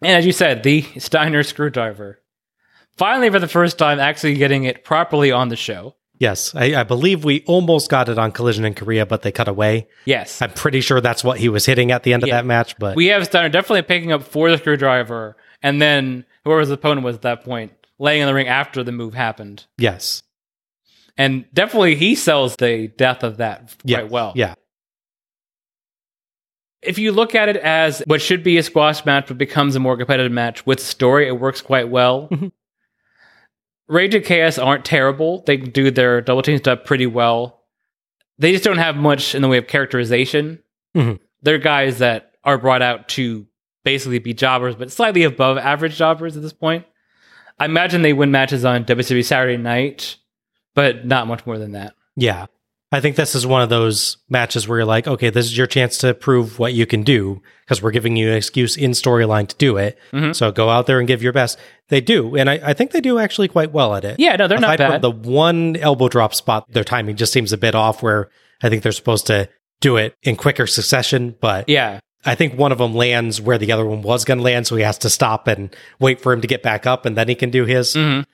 And as you said, the Steiner screwdriver. Finally, for the first time, actually getting it properly on the show. Yes. I, I believe we almost got it on Collision in Korea, but they cut away. Yes. I'm pretty sure that's what he was hitting at the end of that match. But We have Steiner definitely picking up for the screwdriver, and then whoever his opponent was at that point, laying in the ring after the move happened. yes. And definitely he sells the death of that quite Yeah. well. Yeah. if you look at it as what should be a squash match but becomes a more competitive match with story, it works quite well. Mm-hmm. Rage and Kaos aren't terrible. They do their double team stuff pretty well. They just don't have much in the way of characterization. Mhm. They're guys that are brought out to basically be jobbers, but slightly above average jobbers at this point. I imagine they win matches on WWE Saturday night, but not much more than that. Yeah. I think this is one of those matches where you're like, okay, this is your chance to prove what you can do because we're giving you an excuse in storyline to do it. Mhm. So go out there and give your best. They do. And I, I think they do actually quite well at it. Yeah, no, they're not Aside from bad. the one elbow drop spot, their timing just seems a bit off where I think they're supposed to do it in quicker succession. But yeah, I think one of them lands where the other one was going to land. So he has to stop and wait for him to get back up and then he can do his. Mhm.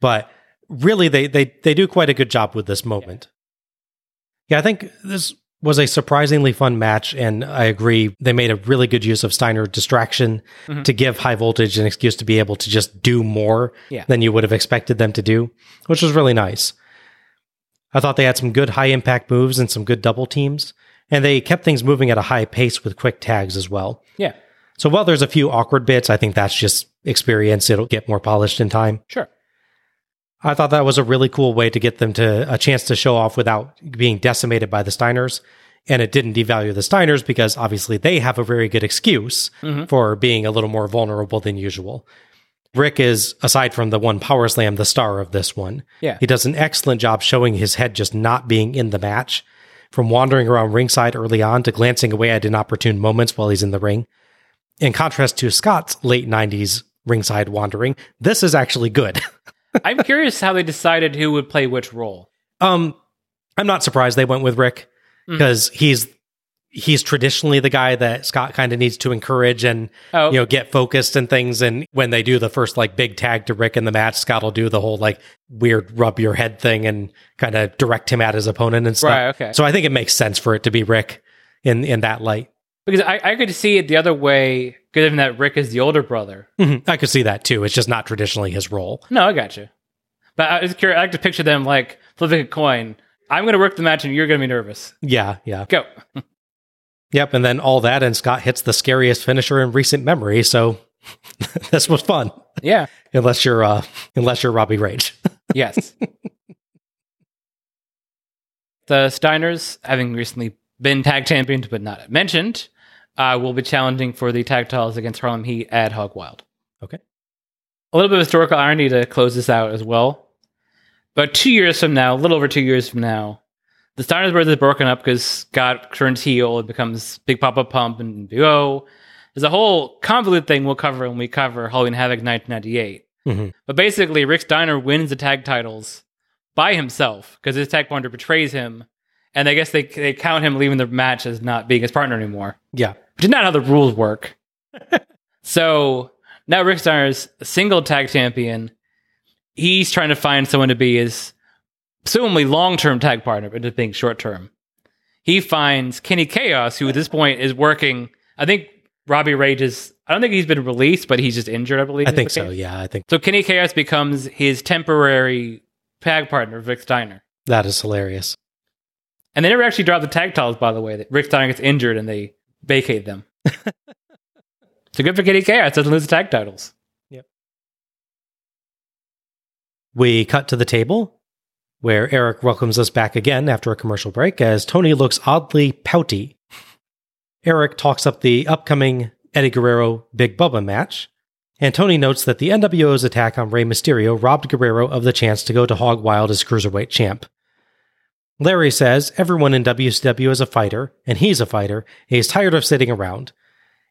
But really, they, they, they do quite a good job with this moment. Yeah, I think this was a surprisingly fun match. And I agree. They made a really good use of Steiner distraction Mhm. to give high voltage an excuse to be able to just do more Yeah. than you would have expected them to do, which was really nice. I thought they had some good high impact moves and some good double teams. And they kept things moving at a high pace with quick tags as well. yeah, So while there's a few awkward bits, I think that's just experience. It'll get more polished in time. sure. I thought that was a really cool way to get them to a chance to show off without being decimated by the Steiners. And it didn't devalue the Steiners because obviously they have a very good excuse Mhm. for being a little more vulnerable than usual. Rick is, aside from the one power slam, the star of this one. Yeah. He does an excellent job showing his head just not being in the match, from wandering around ringside early on to glancing away at inopportune moments while he's in the ring. In contrast to Scott's late 90s ringside wandering, this is actually good. I'm curious how they decided who would play which role. Um, I'm not surprised they went with Rick because he's he's traditionally the guy that Scott kind of needs to encourage and Oh. you know get focused and things. And when they do the first like big tag to Rick in the match, Scott will do the whole like weird rub your head thing and kind of direct him at his opponent and stuff. Right, okay. So I think it makes sense for it to be Rick in in that light. Because I, I could see it the other way, given that Rick is the older brother. Mhm. I could see that too. It's just not traditionally his role. No, I got you. But I was curious. I like to picture them like flipping a coin. I'm going to work the match, and you're going to be nervous. Yeah, yeah. Go. Yep, and then all that, and Scott hits the scariest finisher in recent memory. So this was fun, Yeah. unless you're uh, unless you're Robbie Rage. Yes. the Steiners, having recently been tag champions but not mentioned, uh, will be challenging for the tag titles against Harlem Heat at Hog Wild. Okay. A little bit of historical irony to close this out as well. But two years from now, a little over two years from now, the Steiners brothers are broken up because Scott turns heel and becomes Big Poppa Pump and Big O. There's a whole convoluted thing we'll cover when we cover Halloween Havoc 1998. Mhm. But basically, Rick Steiner wins the tag titles by himself because his tag partner betrays him, and I guess they they count him leaving the match as not being his partner anymore, Yeah, which is not how the rules work. so now Rick Steiner's a single tag champion. He's trying to find someone to be his presumably long term tag partner, but just being short term. He finds Kenny Kaos, who at this point is working. I think Robbie Rage is. I don't think he's been released, but he's just injured. I believe. I think so. case. Yeah, I think So Kenny Kaos becomes his temporary tag partner, Rick Steiner. that is hilarious. And they never actually drop the tag titles, by the way. That Rick Steiner gets injured and they vacate them. so good for Kenny Kaos. Doesn't lose the tag titles. Yep. We cut to the table where Eric welcomes us back again after a commercial break as Tony looks oddly pouty. Eric talks up the upcoming Eddie Guerrero Big Bubba match, and Tony notes that the NWO's attack on Rey Mysterio robbed Guerrero of the chance to go to Hog Wild as cruiserweight champ. Larry says everyone in WCW is a fighter, and he's a fighter, and he's tired of sitting around.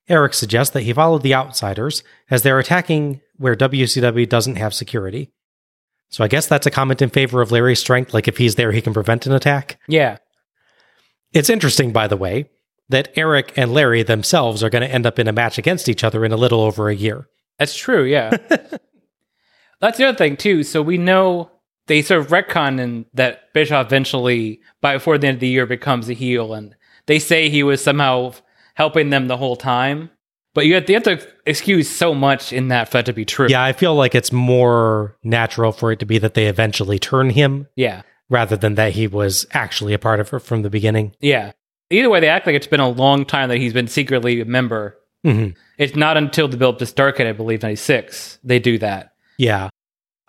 Eric suggests that he followed the outsiders as they're attacking where WCW doesn't have security. So I guess that's a comment in favor of Larry's strength, like if he's there, he can prevent an attack. Yeah. It's interesting, by the way, that Eric and Larry themselves are going to end up in a match against each other in a little over a year. That's true, yeah. That's the other thing too. So we know they sort of retcon that Bischoff eventually, by before the end of the year, becomes a heel, and they say he was somehow helping them the whole time. But you have, you have to excuse so much in that for that to be true. Yeah, I feel like it's more natural for it to be that they eventually turn him yeah, rather than that he was actually a part of it from the beginning. yeah. Either way, they act like it's been a long time that he's been secretly a member. Mhm. It's not until the build up to Starcade, I believe, ninety six, they do that. Yeah.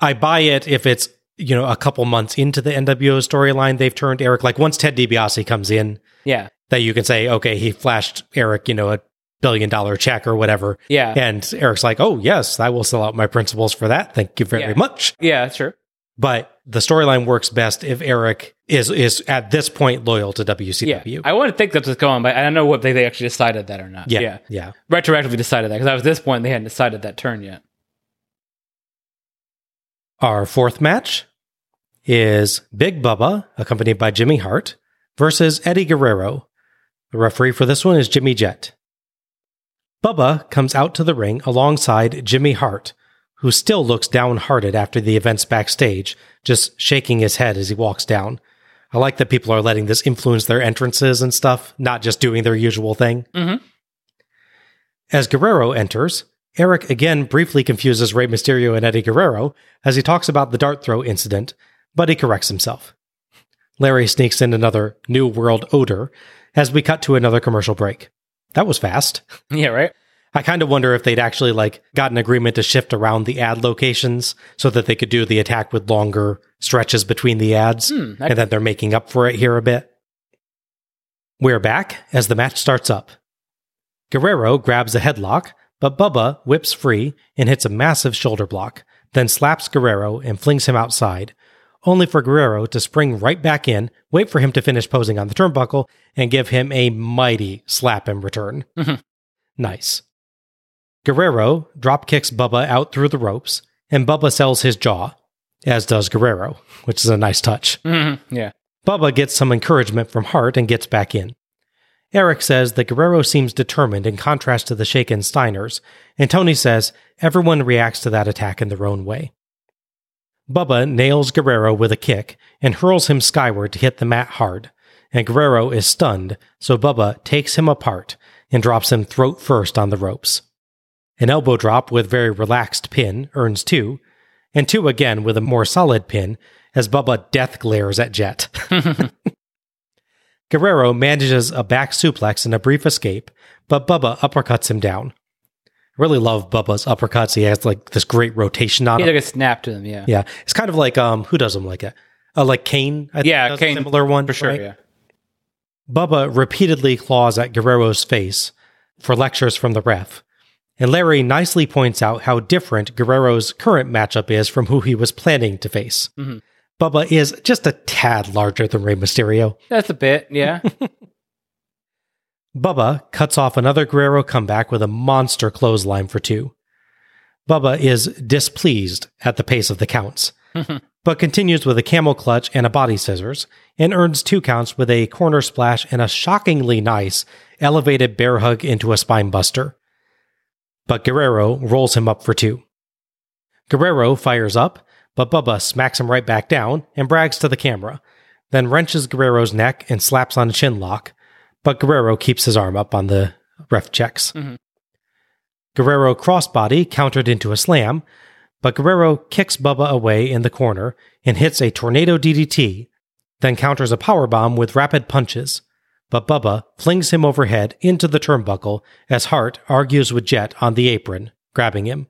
I buy it if it's, you know, a couple months into the NWO storyline, they've turned Eric. Like once Ted DiBiase comes in, Yeah, that you can say, okay, he flashed Eric, you know, a billion dollar check or whatever. yeah, And Eric's like, oh, yes, I will sell out my principles for that. Thank you very Yeah. much. yeah. Sure. But the storyline works best if Eric is is at this point loyal to WCW. Yeah, I want to think that's what's going on, but I don't know what they, they actually decided that or not. yeah, yeah. yeah. retroactively decided that because at this point they hadn't decided that turn yet. Our fourth match is Big Bubba, accompanied by Jimmy Hart, versus Eddie Guerrero. The referee for this one is Jimmy Jett. Bubba comes out to the ring alongside Jimmy Hart, who still looks downhearted after the events backstage, just shaking his head as he walks down. I like that people are letting this influence their entrances and stuff, not just doing their usual thing. Mhm. As Guerrero enters, Eric again briefly confuses Rey Mysterio and Eddie Guerrero as he talks about the dart throw incident, but he corrects himself. Larry sneaks in another New World odor as we cut to another commercial break. That was fast. Yeah, right. I kind of wonder if they'd actually like got an agreement to shift around the ad locations so that they could do the attack with longer stretches between the ads, Hmm, and that they're making up for it here a bit. We're back as the match starts up. Guerrero grabs a headlock, but Bubba whips free and hits a massive shoulder block, then slaps Guerrero and flings him outside, only for Guerrero to spring right back in, wait for him to finish posing on the turnbuckle, and give him a mighty slap in return. nice. Guerrero drop kicks Bubba out through the ropes, and Bubba sells his jaw, as does Guerrero, which is a nice touch. Mhm, Yeah. Bubba gets some encouragement from Hart and gets back in. Eric says that Guerrero seems determined in contrast to the shaken Steiners, and Tony says everyone reacts to that attack in their own way. Bubba nails Guerrero with a kick and hurls him skyward to hit the mat hard, and Guerrero is stunned, so Bubba takes him apart and drops him throat first on the ropes. An elbow drop with very relaxed pin earns two, and two again with a more solid pin as Bubba death glares at Jett. Guerrero manages a back suplex and a brief escape, but Bubba uppercuts him down. Really love Bubba's uppercuts. He has like this great rotation on He took a snap to them, yeah. Yeah, it's kind of like um, who does them like it? Uh, like Kane. I think Yeah, a Kane, similar one For sure, right? yeah. Bubba repeatedly claws at Guerrero's face for lectures from the ref, and Larry nicely points out how different Guerrero's current matchup is from who he was planning to face. Mhm. Bubba is just a tad larger than Rey Mysterio. That's a bit, yeah. Bubba cuts off another Guerrero comeback with a monster clothesline for two. Bubba is displeased at the pace of the counts, but continues with a camel clutch and a body scissors, and earns two counts with a corner splash and a shockingly nice elevated bear hug into a spine buster. But Guerrero rolls him up for two. Guerrero fires up, but Bubba smacks him right back down and brags to the camera, then wrenches Guerrero's neck and slaps on a chin lock, but Guerrero keeps his arm up on the ref checks. Mhm. Guerrero crossbody countered into a slam, but Guerrero kicks Bubba away in the corner and hits a tornado DDT, then counters a powerbomb with rapid punches. But Bubba flings him overhead into the turnbuckle as Hart argues with Jett on the apron, grabbing him.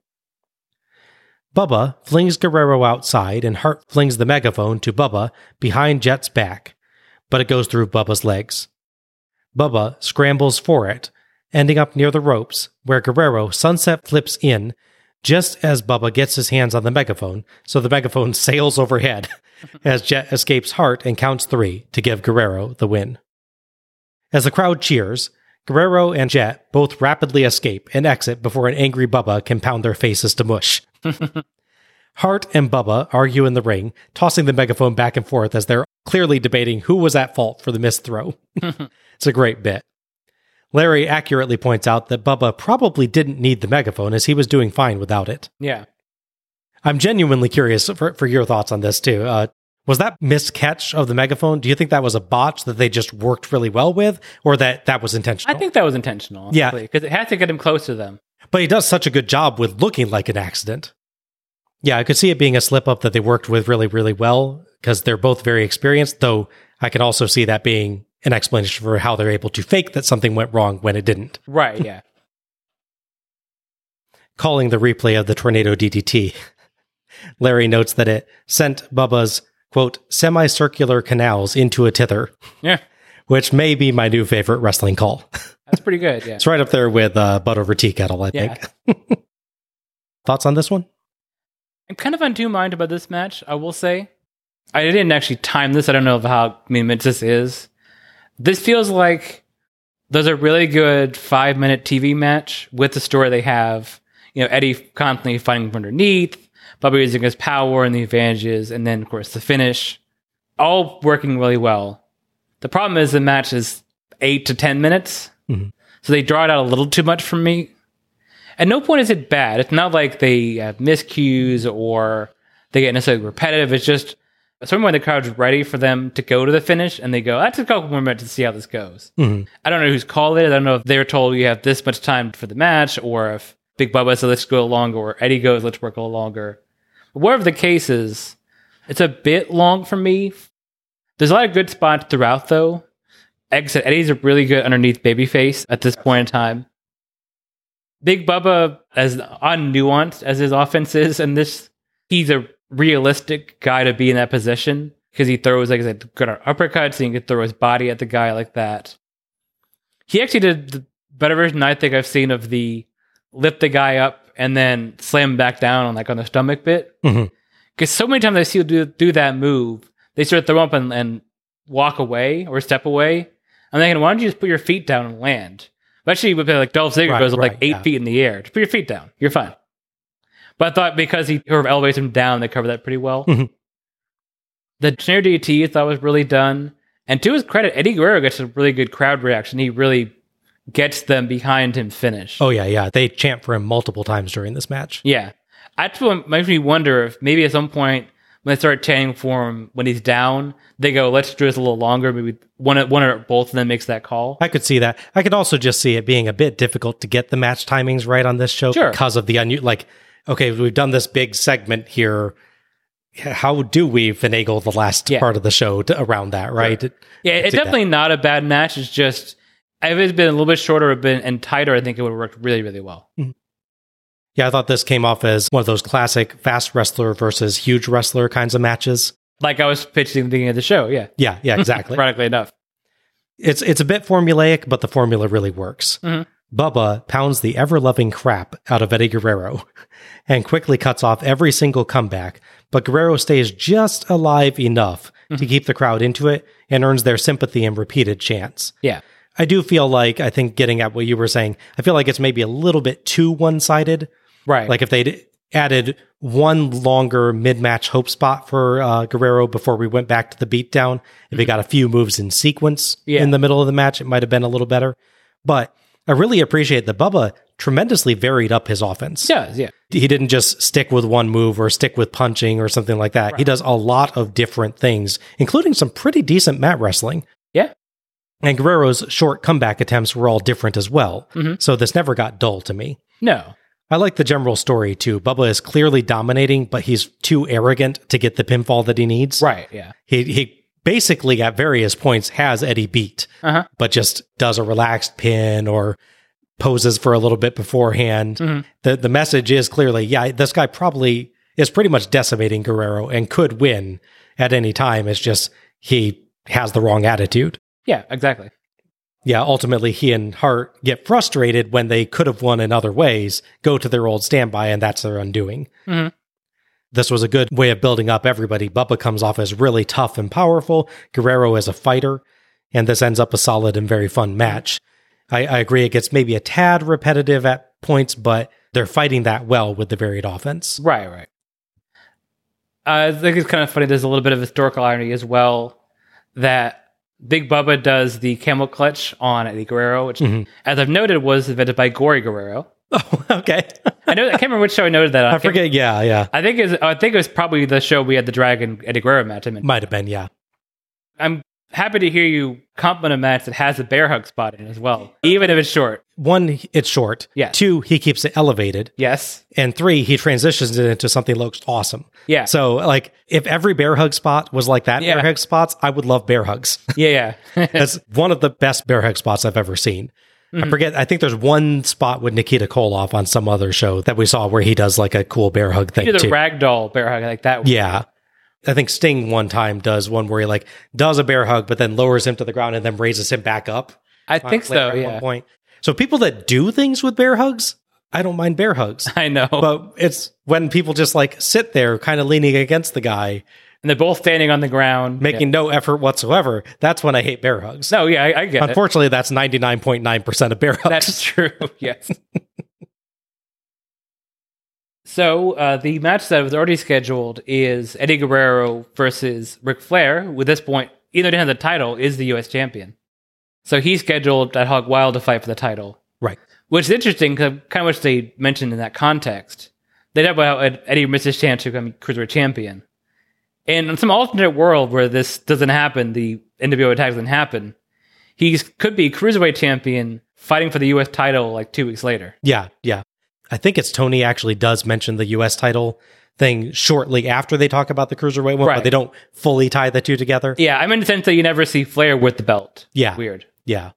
Bubba flings Guerrero outside and Hart flings the megaphone to Bubba behind Jett's back, but it goes through Bubba's legs. Bubba scrambles for it, ending up near the ropes, where Guerrero sunset flips in just as Bubba gets his hands on the megaphone, so the megaphone sails overhead as Jett escapes Hart and counts three to give Guerrero the win. As the crowd cheers, Guerrero and Jett both rapidly escape and exit before an angry Bubba can pound their faces to mush. Hart and Bubba argue in the ring, tossing the megaphone back and forth as they're clearly debating who was at fault for the missed throw. it's a great bit. Larry accurately points out that Bubba probably didn't need the megaphone as he was doing fine without it. yeah. I'm genuinely curious for, for your thoughts on this too. Uh, was that missed catch of the megaphone? Do you think that was a botch that they just worked really well with, or that that was intentional? I think that was intentional. Yeah. Because it had to get him close to them. but he does such a good job with looking like an accident. Yeah, I could see it being a slip up that they worked with really, really well because they're both very experienced. Though I can also see that being an explanation for how they're able to fake that something went wrong when it didn't. Right, yeah. calling the replay of the tornado DDT. Larry notes that it sent Bubba's, quote, semicircular canals into a tither, yeah. which may be my new favorite wrestling call. That's pretty good, yeah. it's right up there with uh, butt over tea kettle, I Yeah. think. Thoughts on this one? I'm kind of on two mind about this match, I will say. I didn't actually time this. I don't know how many minutes this is. This feels like there's a really good five minute TV match with the story they have. You know, Eddie constantly fighting from underneath, Bubba using his power and the advantages, and then, of course, the finish. All working really well. The problem is the match is eight to 10 minutes. Mm-hmm. So they draw it out a little too much for me. At no point is it bad. It's not like they have miscues or they get necessarily repetitive. It's just at some point the crowd's ready for them to go to the finish and they go, let's a couple more minutes to see how this goes. Mm-hmm. I don't know who's called it. I don't know if they're told you have this much time for the match or if Big Bubba says let's go longer or Eddie goes, let's work a little longer. But whatever the case is, it's a bit long for me. There's a lot of good spots throughout though. Said, Eddie's a really good underneath babyface at this point in time. Big Bubba, as unnuanced as his offense is, and this, he's a realistic guy to be in that position because he throws, like I said, good uppercuts and he can throw his body at the guy like that. He actually did the better version I think I've seen of the lift the guy up and then slam him back down on like on the stomach bit. Mm-hmm. Because so many times I see you do, do that move, they sort of throw up and, and walk away or step away. I'm thinking, why don't you just put your feet down and land? But actually, with like Dolph Ziggler Right, goes up like eight yeah. feet in the air. Just put your feet down. You're fine. But I thought because he sort of elevates him down, they cover that pretty well. Mhm. The snare DT I thought was really done. And to his credit, Eddie Guerrero gets a really good crowd reaction. He really gets them behind him finish. Oh yeah, yeah. They chant for him multiple times during this match. Yeah. That's what makes me wonder if maybe at some point when they start chanting for him when he's down, they go, let's do this a little longer. Maybe one, one or both of them makes that call. I could see that. I could also just see it being a bit difficult to get the match timings right on this show Sure. because of the unu- like. Okay, we've done this big segment here. How do we finagle the last Yeah. part of the show to, around that? Right? Yeah, it's do that. definitely not a bad match. It's just, if it's been a little bit shorter been, and tighter, I think it would have worked really, really well. Yeah, I thought this came off as one of those classic fast wrestler versus huge wrestler kinds of matches. Like I was pitching at the beginning of the show. Yeah. Yeah, yeah, exactly. Ironically enough. It's it's a bit formulaic, but the formula really works. Mhm. Bubba pounds the ever loving crap out of Eddie Guerrero and quickly cuts off every single comeback, but Guerrero stays just alive enough to keep the crowd into it and earns their sympathy and repeated chants. Yeah. I do feel like I think getting at what you were saying, I feel like it's maybe a little bit too one sided. Right. Like if they'd added one longer mid match hope spot for uh, Guerrero before we went back to the beatdown, if he got a few moves in sequence Yeah. in the middle of the match, it might have been a little better. But I really appreciate that Bubba tremendously varied up his offense. yeah. Yeah. He didn't just stick with one move or stick with punching or something like that. He does a lot of different things, including some pretty decent mat wrestling. Yeah. And Guerrero's short comeback attempts were all different as well. Mhm. So this never got dull to me. No. I like the general story too. Bubba is clearly dominating, but he's too arrogant to get the pinfall that he needs. Right. Yeah. He he basically at various points has Eddie beat, Uh-huh. but just does a relaxed pin or poses for a little bit beforehand. Mhm. The the message is clearly, yeah, this guy probably is pretty much decimating Guerrero and could win at any time. It's just he has the wrong attitude. Yeah. Exactly. Yeah, ultimately he and Hart get frustrated when they could have won in other ways, go to their old standby, and that's their undoing. Mhm. This was a good way of building up everybody. Bubba comes off as really tough and powerful, Guerrero as a fighter, and this ends up a solid and very fun match. I, I agree it gets maybe a tad repetitive at points, but they're fighting that well with the varied offense. Right. Right. I think it's kind of funny. There's a little bit of historical irony as well that Big Bubba does the camel clutch on Eddie Guerrero, which, Mhm. as I've noted, was invented by Gory Guerrero. Oh, okay. I know. I can't remember which show I noted that. on. I forget. Yeah, yeah. I think it's, I think it was probably the show we had the Dragon Eddie Guerrero match. I mean, Might have been, yeah. I'm happy to hear you compliment a match that has a bear hug spot in it as well, even if it's short. One, it's short. Yeah. Two, he keeps it elevated. Yes. And three, he transitions it into something that looks awesome. Yeah. So, like, if every bear hug spot was like that Yeah. bear hug spots, I would love bear hugs. Yeah. Yeah. That's one of the best bear hug spots I've ever seen. Mm-hmm. I forget. I think there's one spot with Nikita Koloff on some other show that we saw where he does like a cool bear hug thing Do the too. ragdoll bear hug like that. yeah. I think Sting one time does one where he like does a bear hug, but then lowers him to the ground and then raises him back up. I think so. at one Yeah. point. So people that do things with bear hugs, I don't mind bear hugs. I know. but it's when people just like sit there kind of leaning against the guy and they're both standing on the ground, making no effort whatsoever that's when i hate bear hugs No, yeah, I, I get it. unfortunately that's 99.9% of bear hugs That's true. Yes. so uh, the match that was already scheduled is Eddie Guerrero versus Ric Flair. With this point, either didn't have the title, is the U.S. champion. So he's scheduled at Hog Wild to fight for the title. right Which is interesting, because kind of which they mentioned in that context. They talk about how Eddie missed his chance to become cruiserweight champion. And in some alternate world where this doesn't happen, the NWO attack doesn't happen, he could be cruiserweight champion fighting for the U.S. title like two weeks later. yeah yeah i think it's tony actually does mention the us title thing shortly after they talk about the cruiserweight one Right. but they don't fully tie the two together Yeah, I'm in the sense that you never see Flair with the belt. Yeah. Weird. yeah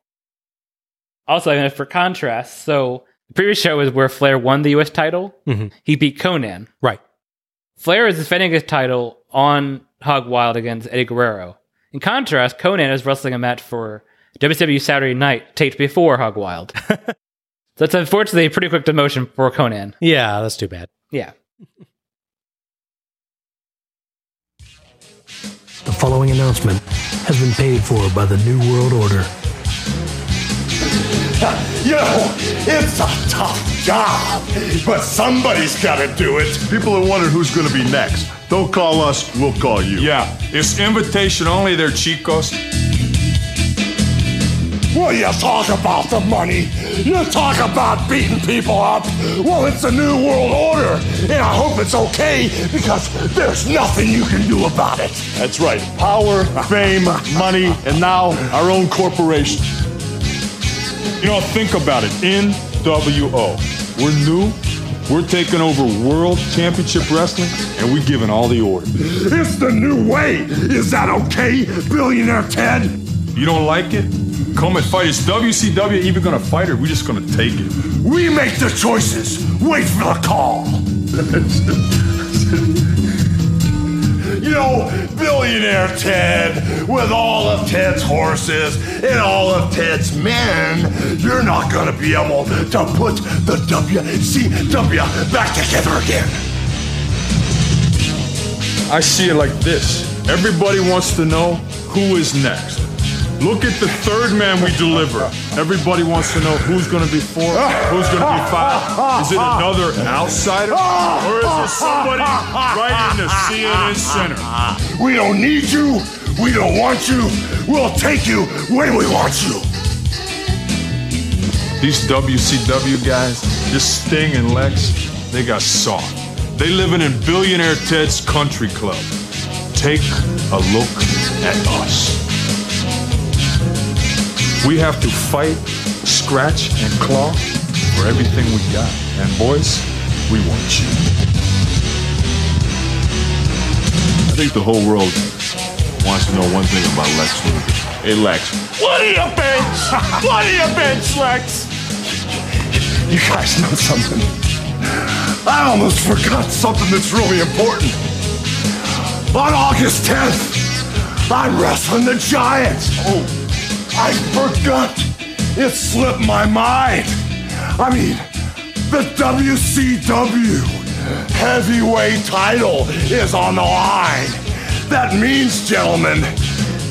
Also, I mean, for contrast, so the previous show is where Flair won the U.S. title. Mhm. He beat Konnan. right Flair is defending his title on Hog Wild against Eddie Guerrero. In contrast, Konnan is wrestling a match for WCW Saturday Night, taped before Hog Wild. so it's unfortunately a pretty quick demotion for Konnan. yeah that's too bad Yeah. The following announcement has been paid for by the New World Order. You know, it's a tough job, but somebody's got to do it. People are wondering who's going to be next. Don't call us, we'll call you. Yeah, it's invitation only there, chicos. Well, you talk about the money. You talk about beating people up. Well, it's a new world order, and I hope it's okay because there's nothing you can do about it. That's right. Power, fame, money, and now our own corporation. You know, think about it. NWO. We're new. We're taking over World Championship Wrestling, and we're giving all the orders. It's the new way. Is that okay, billionaire Ted? You don't like it? Come and fight. Is WCW even gonna fight, or we just gonna take it? We make the choices. Wait for the call. You know, billionaire Ted, with all of Ted's horses and all of Ted's men, you're not gonna be able to put the WCW back together again. I see it like this. Everybody wants to know who is next. Look at the third man we deliver. Everybody wants to know who's going to be four, who's going to be five. Is it another outsider, or is it somebody right in the CNN center? We don't need you. We don't want you. We'll take you when we want you. These WCW guys, this Sting and Lex, they got soft. They living in billionaire Ted's country club. Take a look at us. We have to fight, scratch, and claw for everything we got. And boys, we want you. I think the whole world wants to know one thing about Lex Luger. Hey, Lex. What are you bench? What are you bench, Lex? You guys know something? I almost forgot something that's really important. On August 10th, I'm wrestling the Giants. Oh, I forgot. It slipped my mind. I mean, the WCW heavyweight title is on the line. That means, gentlemen,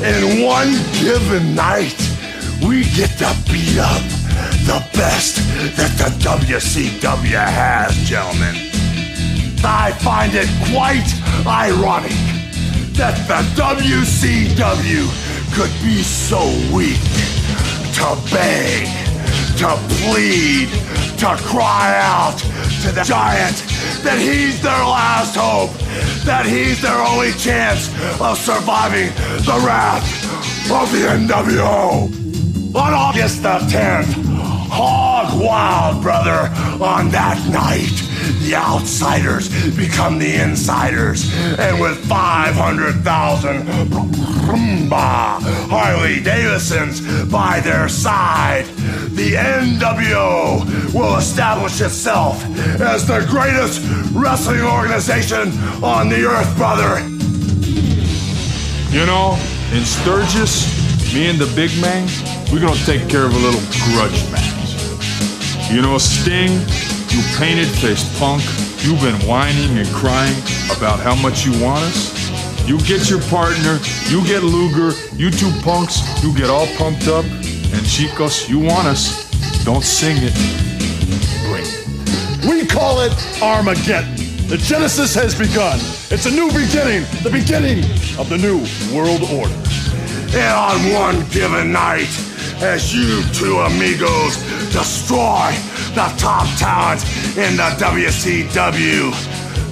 in one given night, we get to beat up the best that the WCW has, gentlemen. I find it quite ironic that the WCW could be so weak to beg, to plead, to cry out to the giant that he's their last hope, that he's their only chance of surviving the wrath of the NWO. On August the 10th, hog wild, brother, on that night, the outsiders become the insiders, and with 500,000 Harley Davidsons by their side, the NWO will establish itself as the greatest wrestling organization on the earth, brother. You know, in Sturgis, me and the big man, we're gonna take care of a little grudge match. You know, Sting, you painted faced punk, you've been whining and crying about how much you want us. You get your partner, you get Luger, you two punks, you get all pumped up, and Chicos, you want us. Don't sing it. Bring it. We call it Armageddon. The Genesis has begun. It's a new beginning, the beginning of the new world order. And on one given night, as you two amigos destroy the top talent in the WCW,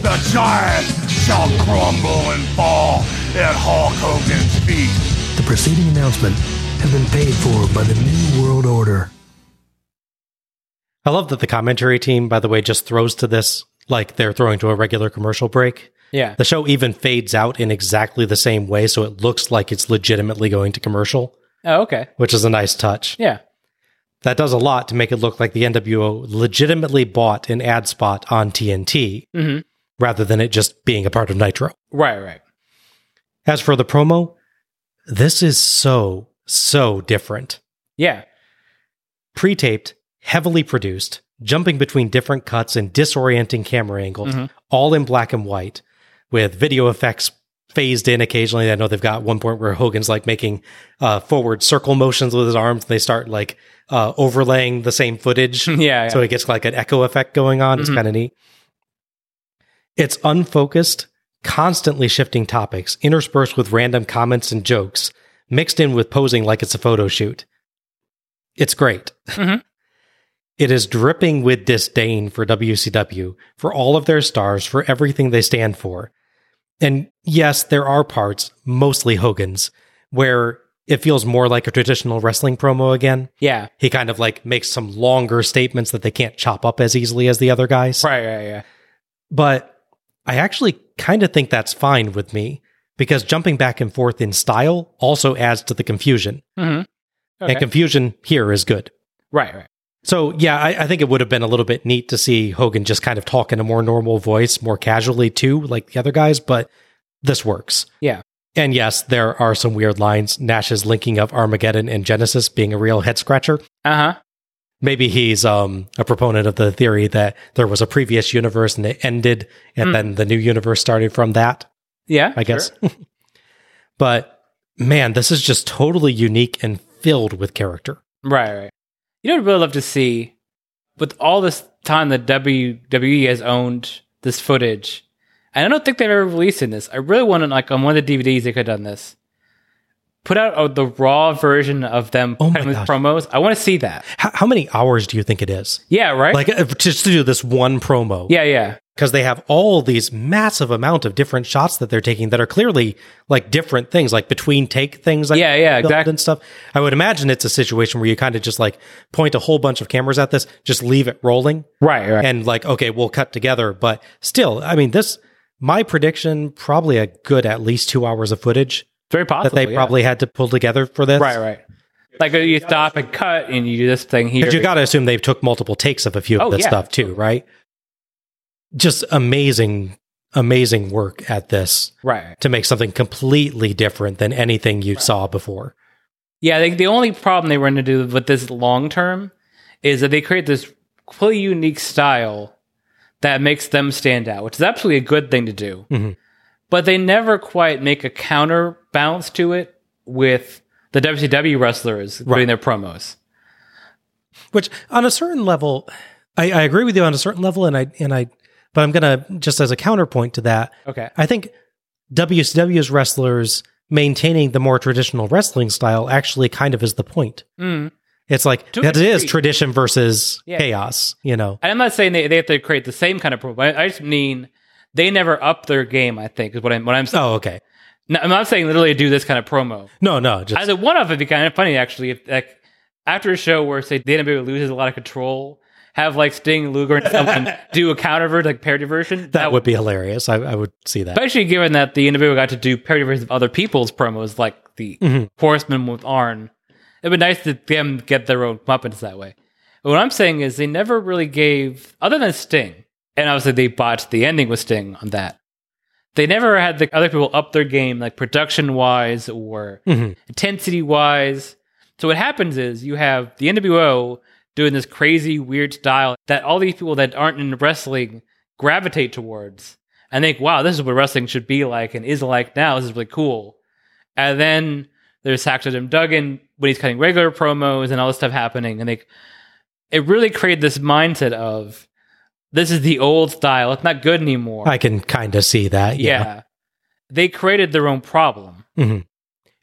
the giant shall crumble and fall at Hulk Hogan's feet. The preceding announcement has been paid for by the New World Order. I love that the commentary team, by the way, just throws to this like they're throwing to a regular commercial break. Yeah. The show even fades out in exactly the same way, so it looks like it's legitimately going to commercial, Oh, okay. which is a nice touch. Yeah. That does a lot to make it look like the NWO legitimately bought an ad spot on TNT hmm rather than it just being a part of Nitro. Right, right. As for the promo, this is so, so different. Yeah. Pre taped, heavily produced, jumping between different cuts and disorienting camera angles, Mhm. all in black and white, with video effects phased in occasionally. I know they've got one point where Hogan's like making uh, forward circle motions with his arms. And they start like uh, overlaying the same footage. Yeah, yeah. So it gets like an echo effect going on. It's Mhm. kind of neat. It's unfocused, constantly shifting topics, interspersed with random comments and jokes, mixed in with posing like it's a photo shoot. it's great. Mhm. It is dripping with disdain for WCW, for all of their stars, for everything they stand for. And yes, there are parts, mostly Hogan's, where it feels more like a traditional wrestling promo again. Yeah. He kind of like makes some longer statements that they can't chop up as easily as the other guys. Right, right, yeah. But I actually kind of think that's fine with me because jumping back and forth in style also adds to the confusion. Mm-hmm. And confusion here is good. right, right. So yeah, I, I think it would have been a little bit neat to see Hogan just kind of talk in a more normal voice, more casually too, like the other guys, but this works. Yeah. And yes, there are some weird lines. Nash's linking of Armageddon and Genesis being a real head scratcher. Uh huh. Maybe he's um, a proponent of the theory that there was a previous universe and it ended, and Hmm. then the new universe started from that. Yeah. I guess. but man, this is just totally unique and filled with character. Right, right. You know, what I'd really love to see with all this time that WWE has owned this footage, and I don't think they've ever released in this. I really want to, like, on one of the DVDs, they could have done this. Put out uh, the raw version of them Oh my with gosh. promos. I want to see that. How, how many hours do you think it is? Yeah, right? Like uh, just to do this one promo. yeah, yeah. because they have all these massive amount of different shots that they're taking that are clearly like different things, like between take things, like Yeah, yeah, exactly. and stuff. I would imagine it's a situation where you kind of just like point a whole bunch of cameras at this, just leave it rolling, Right, right. and like okay, we'll cut together. But still, I mean, this my prediction probably a good at least two hours of footage Very possible. that they yeah. probably had to pull together for this. Right, right. Like you stop and cut and you do this thing here. Because you got to assume they took multiple takes of a few Oh, of this yeah, stuff too, right? Just amazing, amazing work at this right. to make something completely different than anything you saw before. Yeah, I think the only problem they run into with this long term is that they create this completely unique style that makes them stand out, which is absolutely a good thing to do. Mhm. But they never quite make a counterbalance to it with the WCW wrestlers Right. doing their promos. Which, on a certain level, I, I agree with you on a certain level, and I and I, but I'm gonna just as a counterpoint to that, Okay. I think WCW's wrestlers maintaining the more traditional wrestling style actually kind of is the point. Mm. It's like that it is tradition versus Yeah. chaos, you know. And I'm not saying they, they have to create the same kind of promo. I, I just mean they never up their game, I think, is what I'm, what I'm saying. Oh, okay. No, I'm not saying literally do this kind of promo. No, no, just As a one off, it'd be kind of funny actually. If like after a show where say the NWO loses a lot of control, have like Sting, Luger, and someone do a counter like parody version. that would be hilarious. I, I would see that. especially given that the NWO got to do parody versions of other people's promos, like the Mhm. Horseman with Arn. It'd be nice to them get their own Muppets that way. But what I'm saying is they never really gave, other than Sting, and obviously they botched the ending with Sting on that. They never had the other people up their game, like production wise or Mhm. intensity wise. So what happens is you have the NWO doing this crazy, weird style that all these people that aren't in wrestling gravitate towards and think, wow, this is what wrestling should be like and is like now. This is really cool. And then there's Saxon and Duggan when he's cutting regular promos and all this stuff happening. And they, it really created this mindset of this is the old style. It's not good anymore. I can kind of see that. yeah. Yeah. They created their own problem. hmm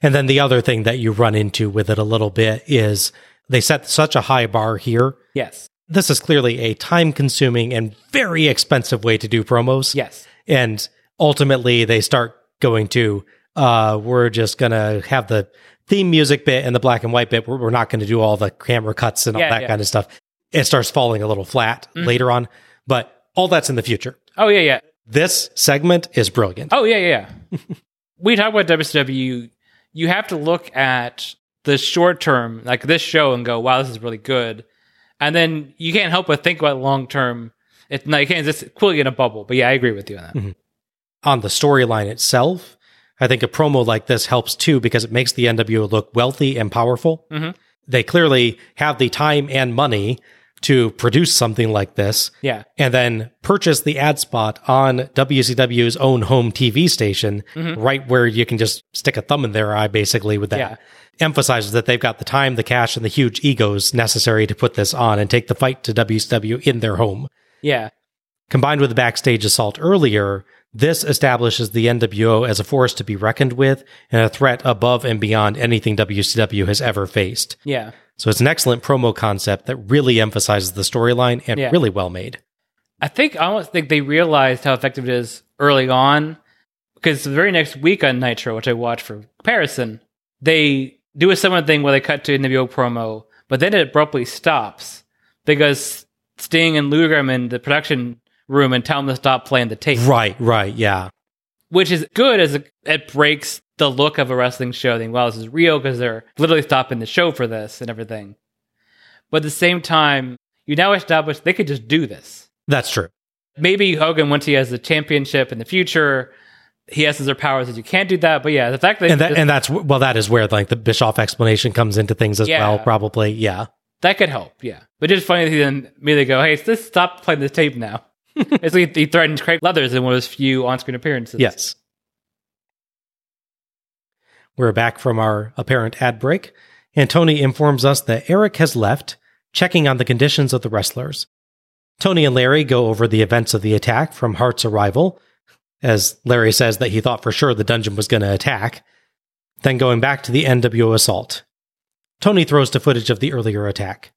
And then the other thing that you run into with it a little bit is they set such a high bar here. Yes. This is clearly a time consuming and very expensive way to do promos. Yes. And ultimately they start going to, uh, we're just going to have the theme music bit and the black and white bit. We're, we're not going to do all the camera cuts and all Yeah, that yeah. kind of stuff. It starts falling a little flat Mhm. later on, but all that's in the future. Oh, yeah, yeah. This segment is brilliant. Oh yeah, yeah. yeah. we talk about WCW. You have to look at the short term, like this show, and go, "Wow, this is really good," and then you can't help but think about long term. It's not you can't just quickly in a bubble. But yeah, I agree with you on that. Mhm. on the storyline itself, I think a promo like this helps too because it makes the NWO look wealthy and powerful. Mhm. They clearly have the time and money to produce something like this Yeah, and then purchase the ad spot on WCW's own home TV station, Mhm. right where you can just stick a thumb in their eye basically with that. Yeah. Emphasizes that they've got the time, the cash, and the huge egos necessary to put this on and take the fight to WCW in their home. yeah, Combined with the backstage assault earlier, this establishes the NWO as a force to be reckoned with and a threat above and beyond anything WCW has ever faced. yeah. So it's an excellent promo concept that really emphasizes the storyline and Yeah. really well made. I think I almost think they realized how effective it is early on because the very next week on Nitro, which I watched for comparison, they do a similar thing where they cut to NWO promo, but then it abruptly stops because Sting and Luger are the production room and tell them to stop playing the tape, Right, right, yeah. which is good as it, breaks the look of a wrestling show. Think, well, this is real because they're literally stopping the show for this and everything. But at the same time, you now establish they could just do this That's true. maybe Hogan once he has the championship in the future, he has their powers that you can't do that. But yeah, the fact that And that and that's well that is where like the Bischoff explanation comes into things as Yeah. well, probably. Yeah. that could help, yeah. But just funny to then immediately go, hey, let's stop playing this tape now. like he threatened Craig Leathers in one of his few on-screen appearances. Yes. We're back from our apparent ad break, and Tony informs us that Eric has left, checking on the conditions of the wrestlers. Tony and Larry go over the events of the attack from Hart's arrival, as Larry says that he thought for sure the dungeon was going to attack, then going back to the NWO assault. Tony throws to footage of the earlier attack.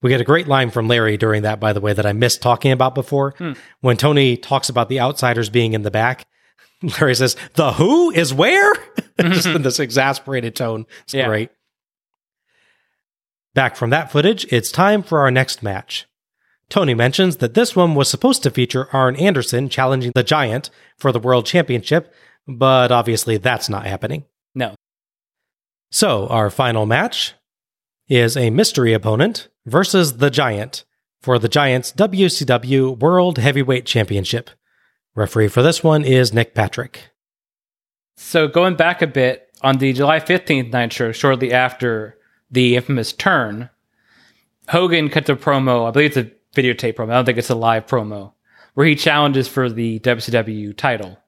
We get a great line from Larry during that, by the way, that I missed talking about before. Hmm. When Tony talks about the outsiders being in the back, Larry says, The who is where? Just in this exasperated tone. It's Yeah. great. Back from that footage, it's time for our next match. Tony mentions that this one was supposed to feature Arn Anderson challenging the Giant for the World Championship, but obviously that's not happening. No. So, our final match is a mystery opponent versus the Giant for the Giant's WCW World Heavyweight Championship. Referee for this one is Nick Patrick. So going back a bit, on the July 15th Nitro, shortly after the infamous turn, Hogan cut a promo, I believe it's a videotape promo, I don't think it's a live promo, where he challenges for the WCW title.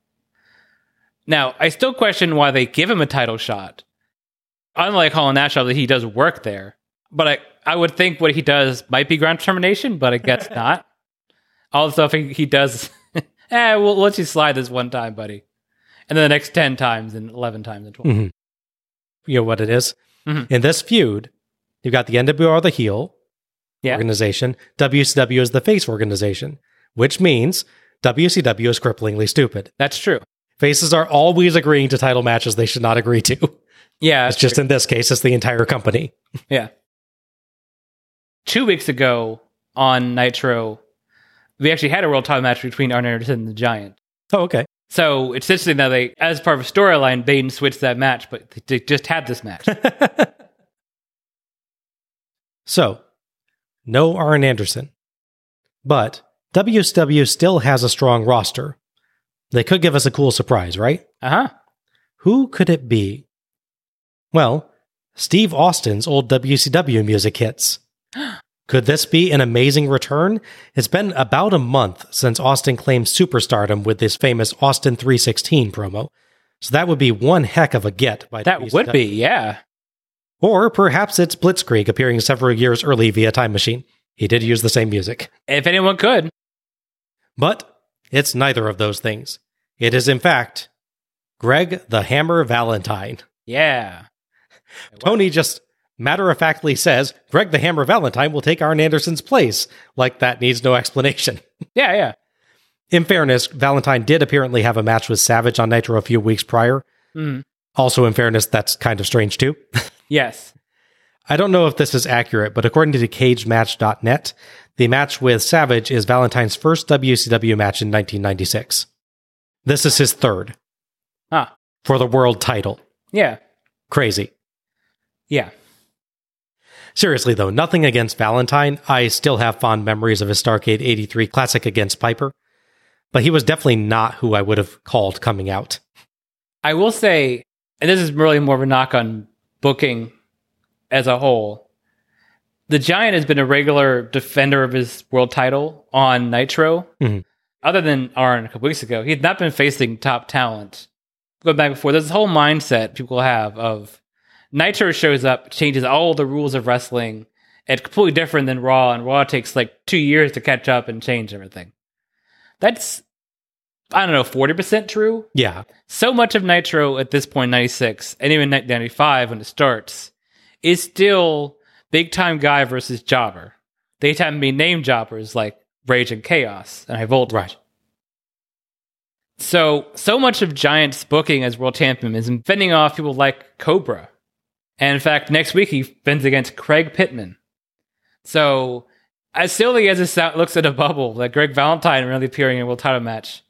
Now, I still question why they give him a title shot. Unlike Hall and Nash, that he does work there. But I, I would think what he does might be ground termination, but I guess not. Also, if he, he does, eh, we'll let you slide this one time, buddy and then the next 10 times and 11 times and 12 Mhm. You know what it is? Mhm. In this feud, you've got the NWO are the heel Yeah. organization, WCW is the face organization, which means WCW is cripplingly stupid. that's true Faces are always agreeing to title matches they should not agree to. yeah It's just in this case, it's the entire company. yeah two weeks ago on nitro we actually had a world title match between arn anderson and the giant Oh, okay. so it's interesting that they as part of a storyline Bane didn't that match but they just had this match So, no Arn Anderson. But WCW still has a strong roster. They could give us a cool surprise, right? uh-huh Who could it be? Well, Steve Austin's old WCW music hits. Could this be an amazing return? It's been about a month since Austin claimed superstardom with his famous Austin 316 promo. So that would be one heck of a get by that would be yeah Or perhaps it's Blitzkrieg appearing several years early via Time Machine. He did use the same music. if anyone could But it's neither of those things. It is, in fact, Greg the Hammer Valentine. yeah Tony just matter of factly says Greg the Hammer Valentine will take Arn Anderson's place. Like that needs no explanation. yeah yeah In fairness, Valentine did apparently have a match with Savage on Nitro a few weeks prior. Mhm. Also, in fairness, that's kind of strange too. yes I don't know if this is accurate, but according to CageMatch.net, the match with Savage is Valentine's first WCW match in 1996. This is his third ah for the world title. yeah Crazy. Yeah Seriously, though, nothing against Valentine. I still have fond memories of his Starcade 83 classic against Piper, but he was definitely not who I would have called coming out. I will say, and this is really more of a knock on booking as a whole. The Giant has been a regular defender of his world title on Nitro. Mhm. Other than Arn a couple weeks ago, he had not been facing top talent. Going back before, there's this whole mindset people have of Nitro shows up, changes all the rules of wrestling. It's completely different than Raw, and Raw takes like two years to catch up and change everything. That's, I don't know, 40% true Yeah. so much of Nitro at this point, 96, and even 95 when it starts, is still big time guy versus jobber. They tend to be named jobbers like Rage and Kaos and High Voltage. Right. So, so much of Giant's booking as world champion is fending off people like Cobra. And in fact, next week he fends against Craig Pittman. So, as silly as it looks at a bubble, like Greg Valentine really appearing in a world title match,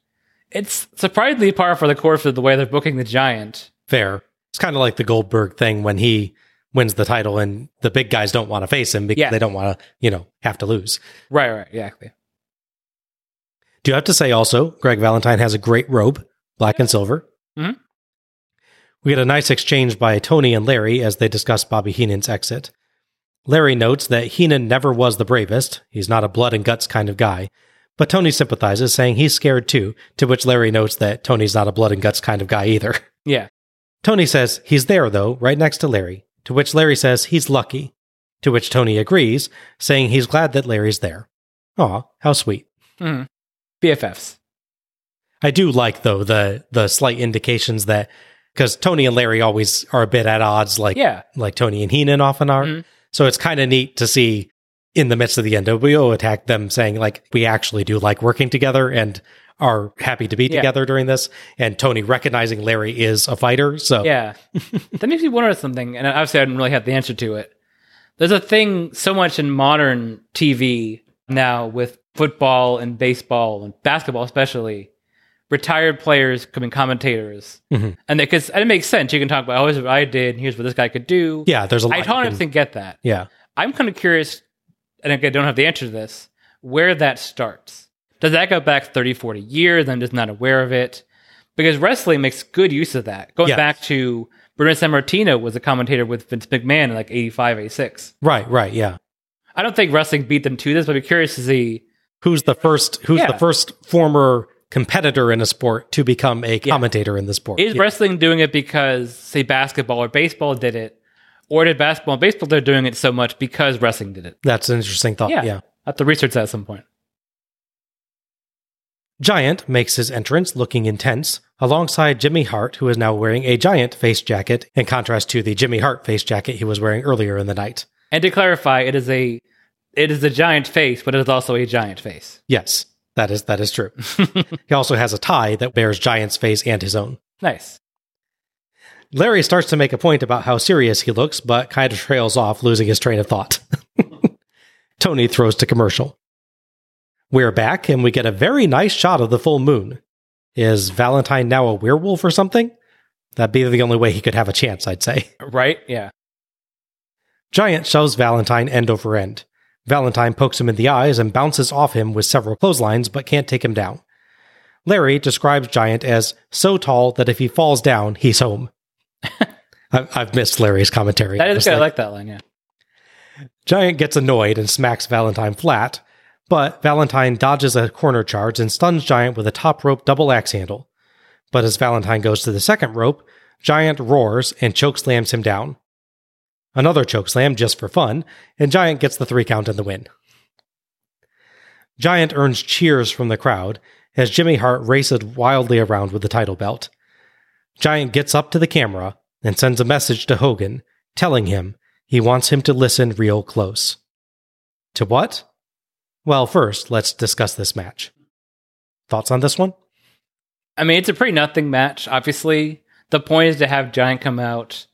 it's surprisingly par for the course of the way they're booking the Giant. Fair. It's kind of like the Goldberg thing when he wins the title and the big guys don't want to face him because Yeah. they don't want to, you know, have to lose. Right, right, exactly. Do you have to say also, Greg Valentine has a great robe, black and silver. Mhm. We get a nice exchange by Tony and Larry as they discuss Bobby Heenan's exit. Larry notes that Heenan never was the bravest. He's not a blood and guts kind of guy. But Tony sympathizes, saying he's scared too, to which Larry notes that Tony's not a blood and guts kind of guy either. Yeah. Tony says he's there, though, right next to Larry, to which Larry says he's lucky, to which Tony agrees, saying he's glad that Larry's there. Aw, how sweet. hmm BFFs. I do like though the the slight indications that because Tony and Larry always are a bit at odds, like Yeah. like Tony and Heenan often are. Mhm. So it's kind of neat to see in the midst of the NWO attack them saying like we actually do like working together and are happy to be Yeah. together during this, and Tony recognizing Larry is a fighter. So Yeah. that makes me wonder something, and obviously I didn't really have the answer to it. There's a thing so much in modern TV now with football and baseball and basketball, especially retired players becoming commentators. Mhm. And because and it makes sense. You can talk about, oh, here's what I did, and here's what this guy could do. yeah, there's a lot. I totally can- think get that. yeah, I'm kind of curious, and again, I don't have the answer to this, where that starts. Does that go back 30, 40 years? I'm just not aware of it. Because wrestling makes good use of that. Going Yes. back to Bruno Sammartino was a commentator with Vince McMahon in like 85, 86. right, right, yeah. I don't think wrestling beat them to this, but I'd be curious to see. Who's the first? Who's Yeah. the first former competitor in a sport to become a commentator in the sport? Is Yeah. wrestling doing it because, say, basketball or baseball did it? Or did basketball and baseball, they're doing it so much because wrestling did it? That's an interesting thought. Yeah. yeah. I have to research that at some point. Giant makes his entrance looking intense alongside Jimmy Hart, who is now wearing a giant face jacket in contrast to the Jimmy Hart face jacket he was wearing earlier in the night. And to clarify, it is a it is a giant face, but it is also a giant face. Yes, that is that is true. he also has a tie that bears Giant's face and his own. Nice. Larry starts to make a point about how serious he looks, but kind of trails off, losing his train of thought. Tony throws to commercial. We're back, and we get a very nice shot of the full moon. Is Valentine now a werewolf or something? That'd be the only way he could have a chance, I'd say. Right? Yeah. Giant shoves Valentine end over end. Valentine pokes him in the eyes and bounces off him with several clotheslines, but can't take him down. Larry describes Giant as so tall that if he falls down, he's home. I- I've missed Larry's commentary. That is Just good. I like- like that line, yeah. Giant gets annoyed and smacks Valentine flat, but Valentine dodges a corner charge and stuns Giant with a top rope double axe handle. But as Valentine goes to the second rope, Giant roars and chokeslams him down. Another chokeslam just for fun, and Giant gets the three count and the win. Giant earns cheers from the crowd as Jimmy Hart races wildly around with the title belt. Giant gets up to the camera and sends a message to Hogan telling him he wants him to listen real close. To what? Well, first, let's discuss this match. Thoughts on this one? I mean, it's a pretty nothing match, obviously. The point is to have Giant come out,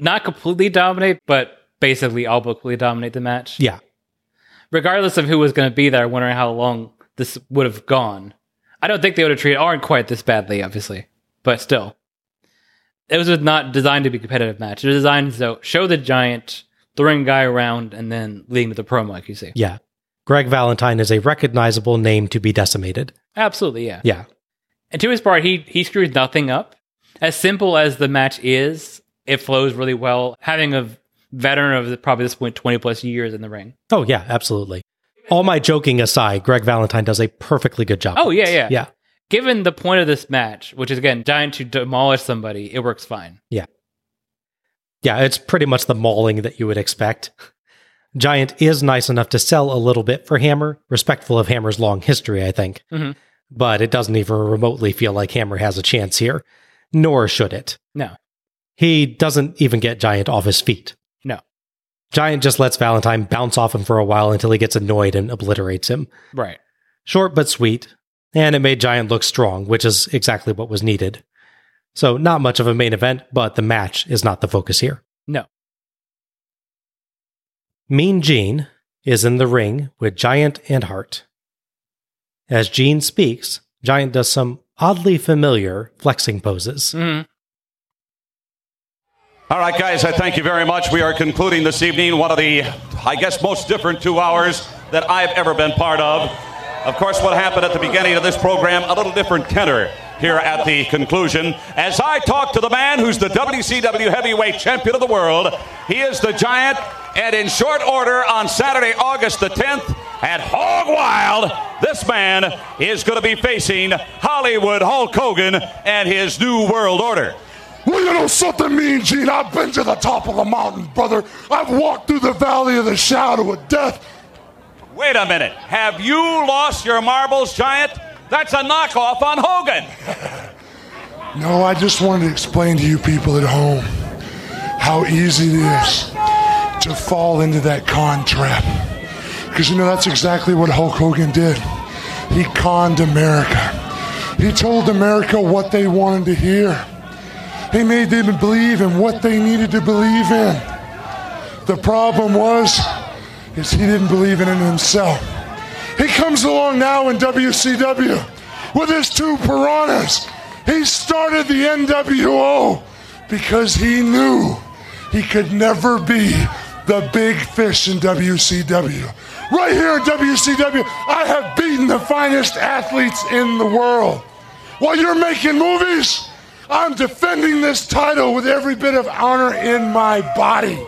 not completely dominate, but basically all but completely dominate the match. Yeah. Regardless of who was going to be there, wondering how long this would have gone. I don't think they would have treated Arn quite this badly, obviously, but still. It was not designed to be a competitive match. It was designed to show the Giant throwing a guy around and then leading to the promo, like you see. Yeah. Greg Valentine is a recognizable name to be decimated. Absolutely, yeah. Yeah. And to his part, he he screws nothing up. As simple as the match is, it flows really well. Having a veteran of the, probably this point twenty plus years in the ring. Oh, yeah, absolutely. All my joking aside, Greg Valentine does a perfectly good job. Oh yeah, yeah, Yeah. Given the point of this match, which is again giant to demolish somebody, it works fine. Yeah. Yeah, it's pretty much the mauling that you would expect. Giant is nice enough to sell a little bit for Hammer, respectful of Hammer's long history, I think. Mhm. But it doesn't even remotely feel like Hammer has a chance here, nor should it. No, He doesn't even get Giant off his feet. no. Giant just lets Valentine bounce off him for a while until he gets annoyed and obliterates him. Right. Short but sweet, and it made Giant look strong, which is exactly what was needed. So, not much of a main event, but the match is not the focus here. No. Mean Gene is in the ring with Giant and Hart. As Gene speaks, Giant does some oddly familiar flexing poses. Mm-hmm. All right, guys, I thank you very much. We are concluding this evening one of the, I guess, most different two hours that I've ever been part of. Of course, what happened at the beginning of this program, a little different tenor here at the conclusion. As I talk to the man who's the WCW heavyweight champion of the world, he is the giant, and in short order on Saturday, August the 10th, at Hog Wild, this man is going to be facing Hollywood Hulk Hogan and his new world order. Well, you know something, Mean Gene? I've been to the top of the mountain, brother. I've walked through the valley of the shadow of death. Wait a minute. Have you lost your marbles, Giant? That's a knockoff on Hogan. No, I just wanted to explain to you people at home how easy it is to fall into that con trap. Because you know, that's exactly what Hulk Hogan did. He conned America. He told America what they wanted to hear. He made them believe in what they needed to believe in. The problem was, is he didn't believe in it himself. He comes along now in WCW with his two piranhas. He started the NWO because he knew he could never be the big fish in WCW. Right here in WCW, I have beaten the finest athletes in the world. While you're making movies, I'm defending this title with every bit of honor in my body.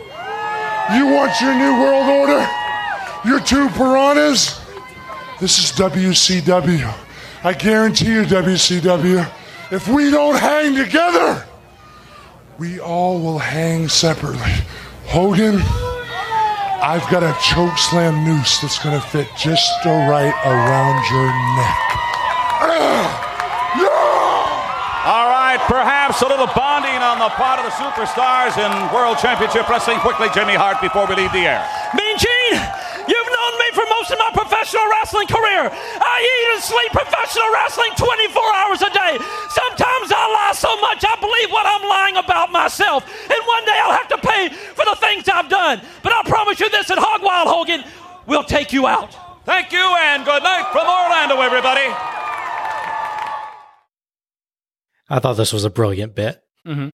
You want your new world order? Your two piranhas? This is WCW. I guarantee you, WCW, if we don't hang together, we all will hang separately. Hogan, I've got a choke slam noose that's going to fit just right around your neck. All right, perhaps a little bonding on the part of the superstars in World Championship Wrestling. Quickly, Jimmy Hart, before we leave the air. Mean Gene, you've known me for most of my professional wrestling career. I eat and sleep professional wrestling 24 hours a day. Sometimes I lie so much I believe what I'm lying about myself. And one day I'll have to pay for the things I've done. But I promise you this at Hog Wild Hogan, we'll take you out. Thank you, and good night from Orlando, everybody. I thought this was a brilliant bit. Mm-hmm.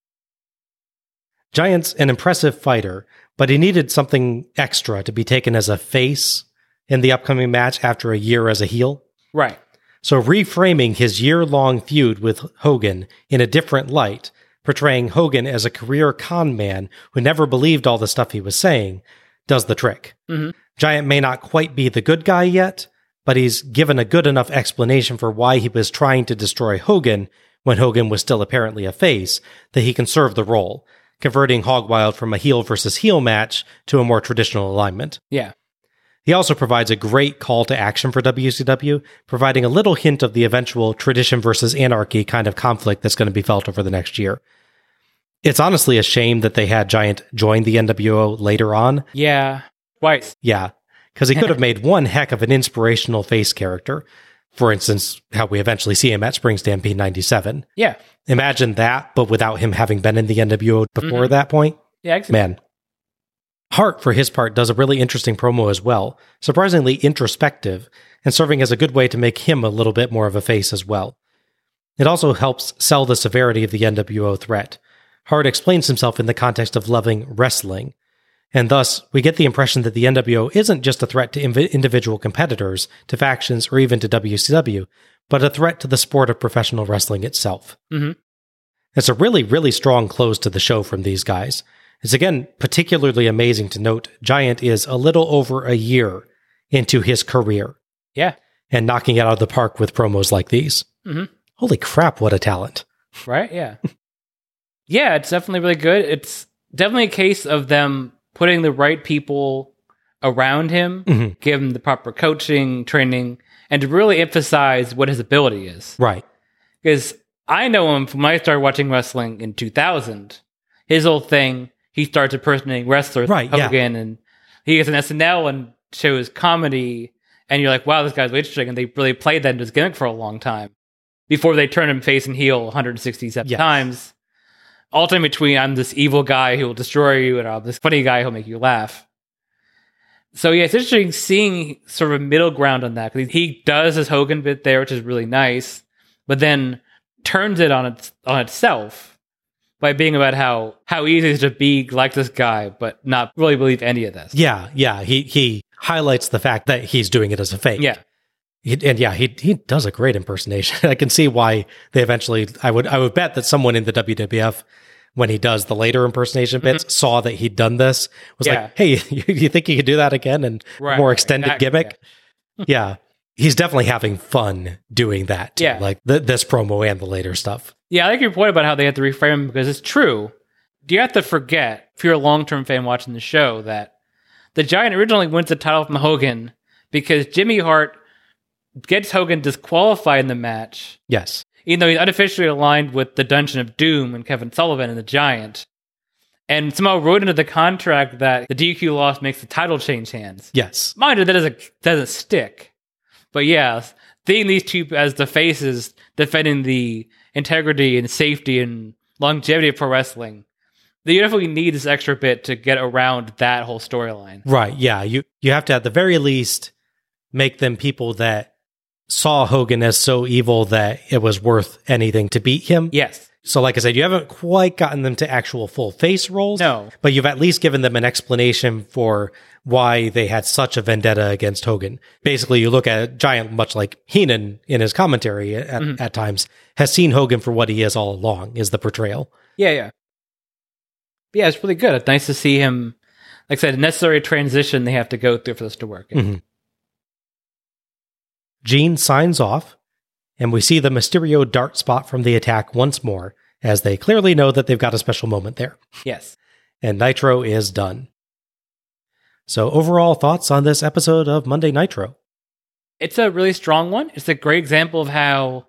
Giant's an impressive fighter, but he needed something extra to be taken as a face in the upcoming match after a year as a heel. Right. So reframing his year long feud with Hogan in a different light, portraying Hogan as a career con man who never believed all the stuff he was saying, does the trick. Mhm. Giant may not quite be the good guy yet, but he's given a good enough explanation for why he was trying to destroy Hogan when Hogan was still apparently a face that he can serve the role, converting Hogwild from a heel versus heel match to a more traditional alignment. Yeah. He also provides a great call to action for WCW, providing a little hint of the eventual tradition versus anarchy kind of conflict that's going to be felt over the next year. It's honestly a shame that they had Giant join the NWO later on. Yeah. Twice. Yeah. Because he could have made one heck of an inspirational face character. For instance, how we eventually see him at Spring Stampede 97. Yeah. Imagine that, but without him having been in the NWO before Mhm. that point. Yeah. Exactly. Man. Hart, for his part, does a really interesting promo as well, surprisingly introspective, and serving as a good way to make him a little bit more of a face as well. It also helps sell the severity of the NWO threat. Hart explains himself in the context of loving wrestling, and thus we get the impression that the NWO isn't just a threat to inv- individual competitors, to factions, or even to WCW, but a threat to the sport of professional wrestling itself. Mhm. It's a really, really strong close to the show from these guys. It's again particularly amazing to note Giant is a little over a year into his career Yeah. and knocking it out of the park with promos like these. Mhm. Holy crap, what a talent. Right? Yeah. yeah, it's definitely really good. It's definitely a case of them putting the right people around him, Mhm. give him the proper coaching, training, and to really emphasize what his ability is. Right. Because I know him from when I started watching wrestling in 2000. His whole thing, he starts impersonating wrestlers, Right, like yeah. Hogan and he gets an SNL and shows comedy, and you're like, wow, this guy's really interesting. And they really played that into his gimmick for a long time before they turned him face and heel 167 Yes. times. Alternate between I'm this evil guy who will destroy you and I'm this funny guy who'll make you laugh. So yeah, it's interesting seeing sort of a middle ground on that because he does his Hogan bit there, which is really nice, but then turns it on its on itself by being about how how easy it is to be like this guy, but not really believe any of this. Yeah, yeah. He he highlights the fact that he's doing it as a fake. Yeah. He, and yeah, he he does a great impersonation. I can see why they eventually. I would I would bet that someone in the WWF, when he does the later impersonation bits, saw that he'd done this. Was Mm-hmm. Yeah. like, hey, you, you think you could do that again and Right, more extended exactly, gimmick? Yeah. he's definitely having fun doing that. Too, Yeah. like th- this promo and the later stuff. Yeah, I like your point about how they have to reframe him because it's true. Do you have to forget, if you're a long term fan watching the show, that the Giant originally wins the title from Hogan because Jimmy Hart gets Hogan disqualified in the match, Yes. even though he's unofficially aligned with the Dungeon of Doom and Kevin Sullivan and the Giant. And somehow wrote into the contract that the DQ loss makes the title change hands. Yes. Mind you, that doesn't doesn't stick. But yeah, seeing these two as the faces defending the integrity and safety and longevity of pro wrestling, they definitely need this extra bit to get around that whole storyline. Right. Yeah. You you have to at the very least make them people that saw Hogan as so evil that it was worth anything to beat him. Yes. So like I said, you haven't quite gotten them to actual full face roles. No. But you've at least given them an explanation for why they had such a vendetta against Hogan. Basically, you look at Giant, much like Heenan in his commentary at, Mhm. at times, has seen Hogan for what he is all along, is the portrayal. Yeah, yeah. But yeah, it's really good. It's nice to see him. Like I said, a necessary transition they have to go through for this to work. Mhm. Gene signs off, and we see the Mysterio dart spot from the attack once more, as they clearly know that they've got a special moment there. Yes. And Nitro is done. So, overall thoughts on this episode of Monday Nitro? it's a really strong one. It's a great example of how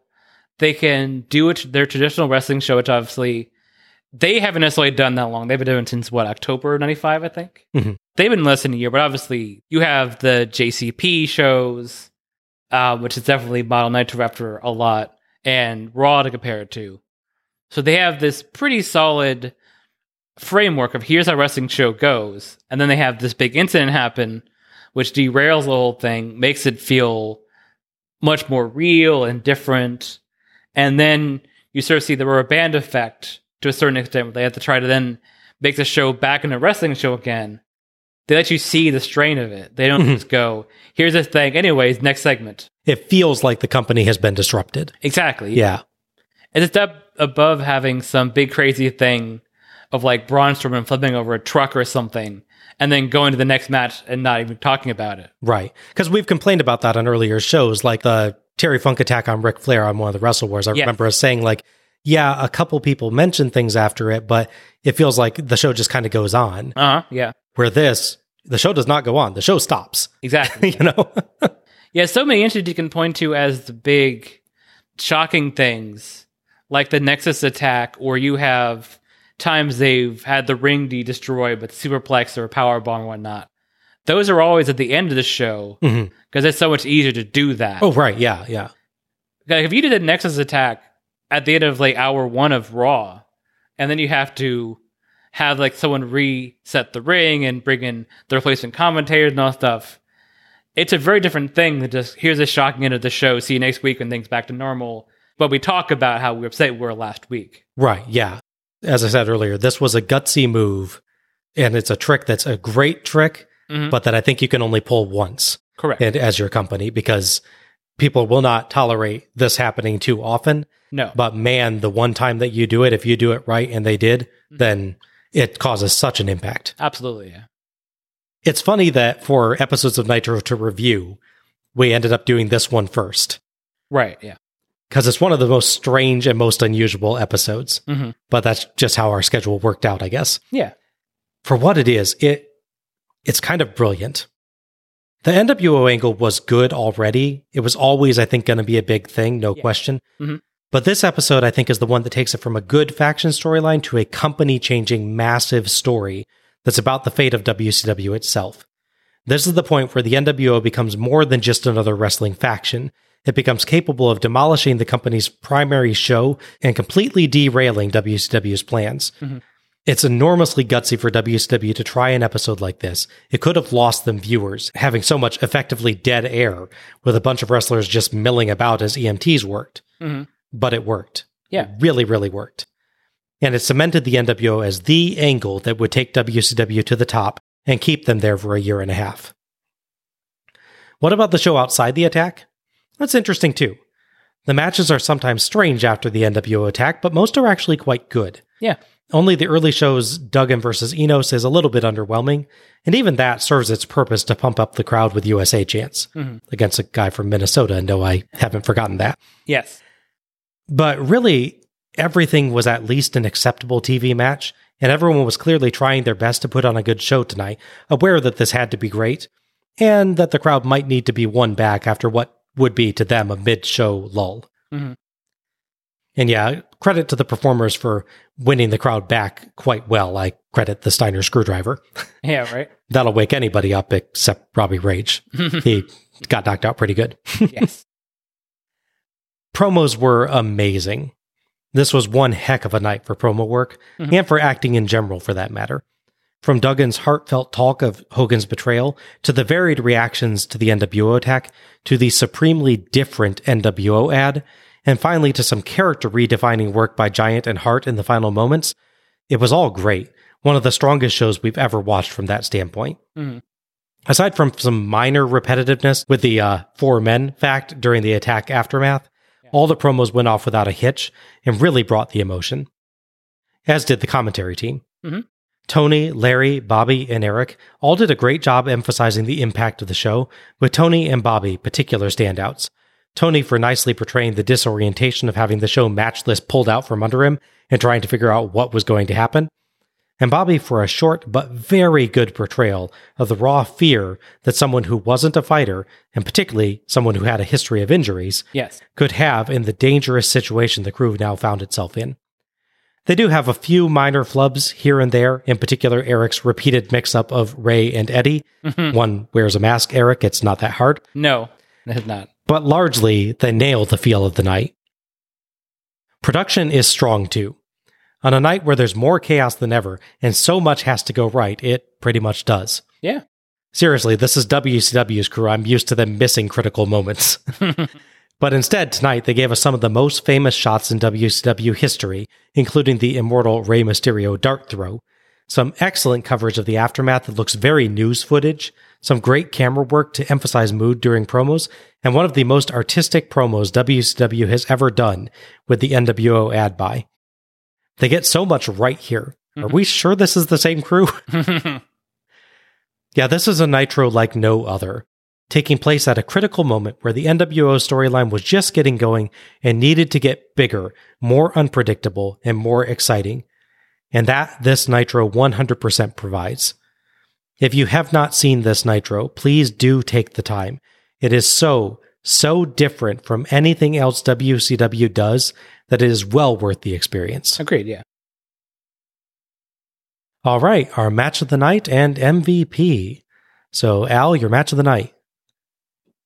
they can do it, their traditional wrestling show, which obviously they haven't necessarily done that long. They've been doing it since what October '95, I think. Mhm. They've been less than a year, but obviously you have the JCP shows, uh, which is definitely Model Nitro after a lot, and Raw to compare it to. So they have this pretty solid framework of here's how wrestling show goes, and then they have this big incident happen, which derails the whole thing, makes it feel much more real and different, and then you sort of see the rubber band effect to a certain extent. They have to try to then make the show back into a wrestling show again. They let you see the strain of it. They don't Mhm. just go, "Here's this thing." Anyways, next segment. It feels like the company has been disrupted. Exactly. Yeah. It's a step above having some big crazy thing of like Braun Strowman flipping over a truck or something, and then going to the next match and not even talking about it. Right. Because we've complained about that on earlier shows, like the Terry Funk attack on Ric Flair on one of the Wrestle Wars. I remember us saying, like, yeah, a couple people mentioned things after it, but it feels like the show just kind of goes on. Uh huh. Yeah. Where this, the show does not go on. The show stops. Exactly. you know? Yeah, so many incidents you can point to as the big shocking things, like the Nexus attack, or you have times they've had the ring be destroyed with superplex or power bomb or whatnot. Those are always at the end of the show because Mhm. it's so much easier to do that. Oh, right. Yeah. Yeah. Like if you did a Nexus attack at the end of like hour one of Raw, and then you have to have like someone reset the ring and bring in the replacement commentators and all that stuff. It's a very different thing than just here's a shocking end of the show. See you next week when things back to normal. But we talk about how we upset we were last week. Right. Yeah. As I said earlier, this was a gutsy move, and it's a trick that's a great trick, Mhm. but that I think you can only pull once. Correct. And as your company, because people will not tolerate this happening too often. No. But man, the one time that you do it, if you do it right and they did, Mm-hmm. then it causes such an impact. Absolutely, yeah. It's funny that for episodes of Nitro to review, we ended up doing this one first Right, yeah. because it's one of the most strange and most unusual episodes. Mhm. But that's just how our schedule worked out, I guess. Yeah. For what it is, it it's kind of brilliant. The NWO angle was good already. It was always, I think, going to be a big thing, no question. Mhm. But this episode, I think, is the one that takes it from a good faction storyline to a company changing massive story that's about the fate of WCW itself. This is the point where the NWO becomes more than just another wrestling faction. It becomes capable of demolishing the company's primary show and completely derailing WCW's plans. It's enormously gutsy for WCW to try an episode like this. It could have lost them viewers, having so much effectively dead air with a bunch of wrestlers just milling about as EMTs worked. Mhm. But it worked. Yeah. It really, really worked. And it cemented the NWO as the angle that would take WCW to the top and keep them there for a year and a half. What about the show outside the attack? That's interesting too. The matches are sometimes strange after the NWO attack, but most are actually quite good. Yeah. Only the early show's Duggan versus Enos is a little bit underwhelming, and even that serves its purpose to pump up the crowd with USA chants Mhm. against a guy from Minnesota. And no, I haven't forgotten that. Yes. But really, everything was at least an acceptable TV match, and everyone was clearly trying their best to put on a good show tonight, aware that this had to be great, and that the crowd might need to be won back after what would be to them a mid show lull. Mhm. And yeah, credit to the performers for winning the crowd back quite well. I credit the Steiner screwdriver. Yeah, right. That'll wake anybody up except Robbie Rage. he got knocked out pretty good. yes. Promos were amazing. This was one heck of a night for promo work Mhm. and for acting in general, for that matter. From Duggan's heartfelt talk of Hogan's betrayal to the varied reactions to the NWO attack to the supremely different NWO ad, and finally to some character redefining work by Giant and Hart in the final moments, it was all great. One of the strongest shows we've ever watched from that standpoint. Mhm. Aside from some minor repetitiveness with the uh, four men fact during the attack aftermath, all the promos went off without a hitch and really brought the emotion. As did the commentary team. Mhm. Tony, Larry, Bobby, and Eric all did a great job emphasizing the impact of the show, with Tony and Bobby particular standouts. Tony for nicely portraying the disorientation of having the show matchless pulled out from under him and trying to figure out what was going to happen and Bobby for a short but very good portrayal of the raw fear that someone who wasn't a fighter, and particularly someone who had a history of injuries, Yes. could have in the dangerous situation the crew now found itself in. They do have a few minor flubs here and there, in particular Eric's repeated mix up of Rey and Eddie. Mhm. One wears a mask, Eric, it's not that hard. No, it's not. But largely, they nail the feel of the night. Production is strong too. On a night where there's more chaos than ever and so much has to go right, it pretty much does. Yeah. Seriously, this is WCW's crew. I'm used to them missing critical moments. but instead, tonight, they gave us some of the most famous shots in WCW history, including the immortal Rey Mysterio dart throw, some excellent coverage of the aftermath that looks very news footage, some great camera work to emphasize mood during promos, and one of the most artistic promos WCW has ever done with the NWO ad buy. They get so much right here. Are mm-hmm. we sure this is the same crew? Yeah, this is a Nitro like no other, taking place at a critical moment where the NWO storyline was just getting going and needed to get bigger, more unpredictable, and more exciting. And that this Nitro 100% provides. If you have not seen this Nitro, please do take the time. It is so, so different from anything else WCW does that it is well worth the experience. Agreed, yeah. All right, our match of the night and MVP. So, Al, your match of the night.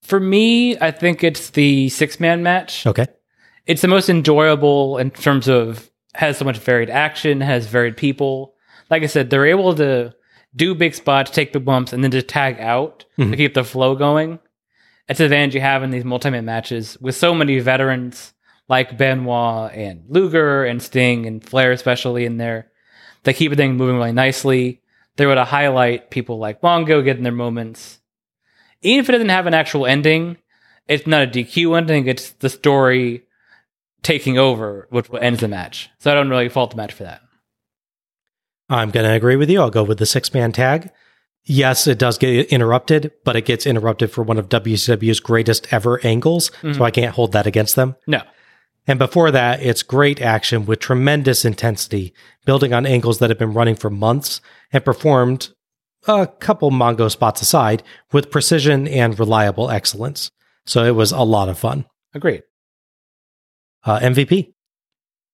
For me, I think it's the six man match. Okay. It's the most enjoyable in terms of has so much varied action, has varied people. Like I said, they're able to do big spots, take the bumps, and then just tag out to Mhm. keep the flow going. It's an advantage you have in these multi-man matches with so many veterans like Benoit and Luger and Sting and Flair, especially in there. They keep everything moving really nicely. They're able to highlight people like Mongo getting their moments. Even if it doesn't have an actual ending, it's not a DQ ending. It's the story taking over, which ends the match. So I don't really fault the match for that. I'm going to agree with you. I'll go with the six man tag. Yes, it does get interrupted, but it gets interrupted for one of WCW's greatest ever angles. Mhm. So I can't hold that against them. No. And before that, it's great action with tremendous intensity, building on angles that have been running for months and performed, a couple Mongo spots aside, with precision and reliable excellence. So it was a lot of fun. Agreed. Uh, MVP.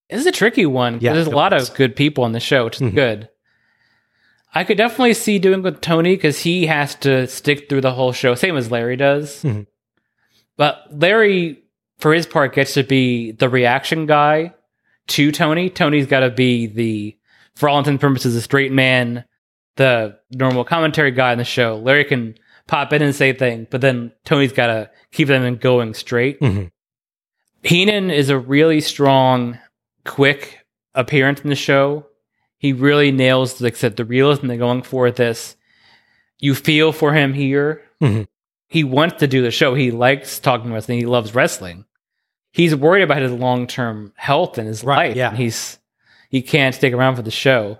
This is a tricky one. Yeah, there's a lot was. of good people on the show, which is Mhm. good. I could definitely see doing with Tony because he has to stick through the whole show, same as Larry does. Mhm. But Larry, for his part, gets to be the reaction guy to Tony. Tony's got to be the, for all intents and purposes, the straight man, the normal commentary guy in the show. Larry can pop in and say things, but then Tony's got to keep them going straight. Mhm. Heenan is a really strong, quick appearance in the show. He really nails like I said, the realism they're going for with this. You feel for him here. Mhm. He wants to do the show. He likes talking wrestling. He loves wrestling. He's worried about his long term health and his life. yeah. and he's he can't stick around for the show.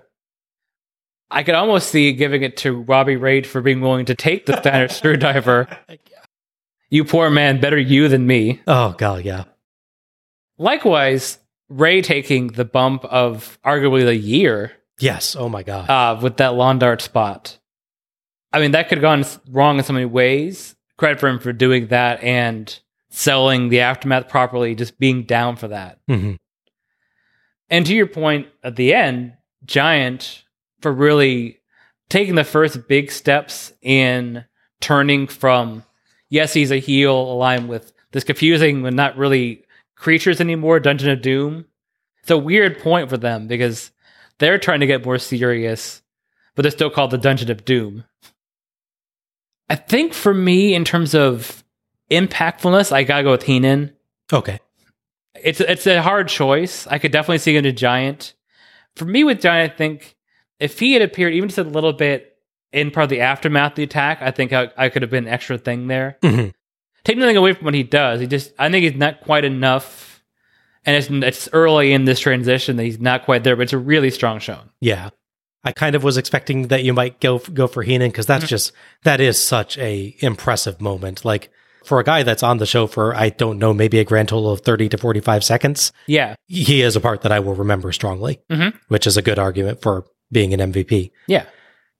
I could almost see giving it to Robbie Rage for being willing to take the standard screwdriver. You poor man, better you than me. Oh god, yeah. Likewise, Rey taking the bump of arguably the year Yes. Oh my god. uh, with that lawn dart spot. I mean, that could have gone wrong in so many ways. Credit for him for doing that and selling the aftermath properly, just being down for that. Mhm. And to your point at the end, Giant for really taking the first big steps in turning from, yes, he's a heel aligned with this confusing but not really creatures anymore, Dungeon of Doom. It's a weird point for them because they're trying to get more serious, but they're still called the Dungeon of Doom. I think for me, in terms of impactfulness, I gotta go with Heenan Okay. it's it's a hard choice. I could definitely see him to Giant. For me with Giant, I think if he had appeared even just a little bit in part of the aftermath of the attack, I think I, I could have been an extra thing there. Mhm. Take nothing away from what he does. He just I think he's not quite enough, and it's it's early in this transition that he's not quite there. But it's a really strong show. Yeah. I kind of was expecting that you might go go for Heenan because that's just that is such a impressive moment. Like for a guy that's on the show for I don't know maybe a grand total of thirty to forty five seconds, Yeah, he is a part that I will remember strongly, Mhm. which is a good argument for being an MVP. yeah,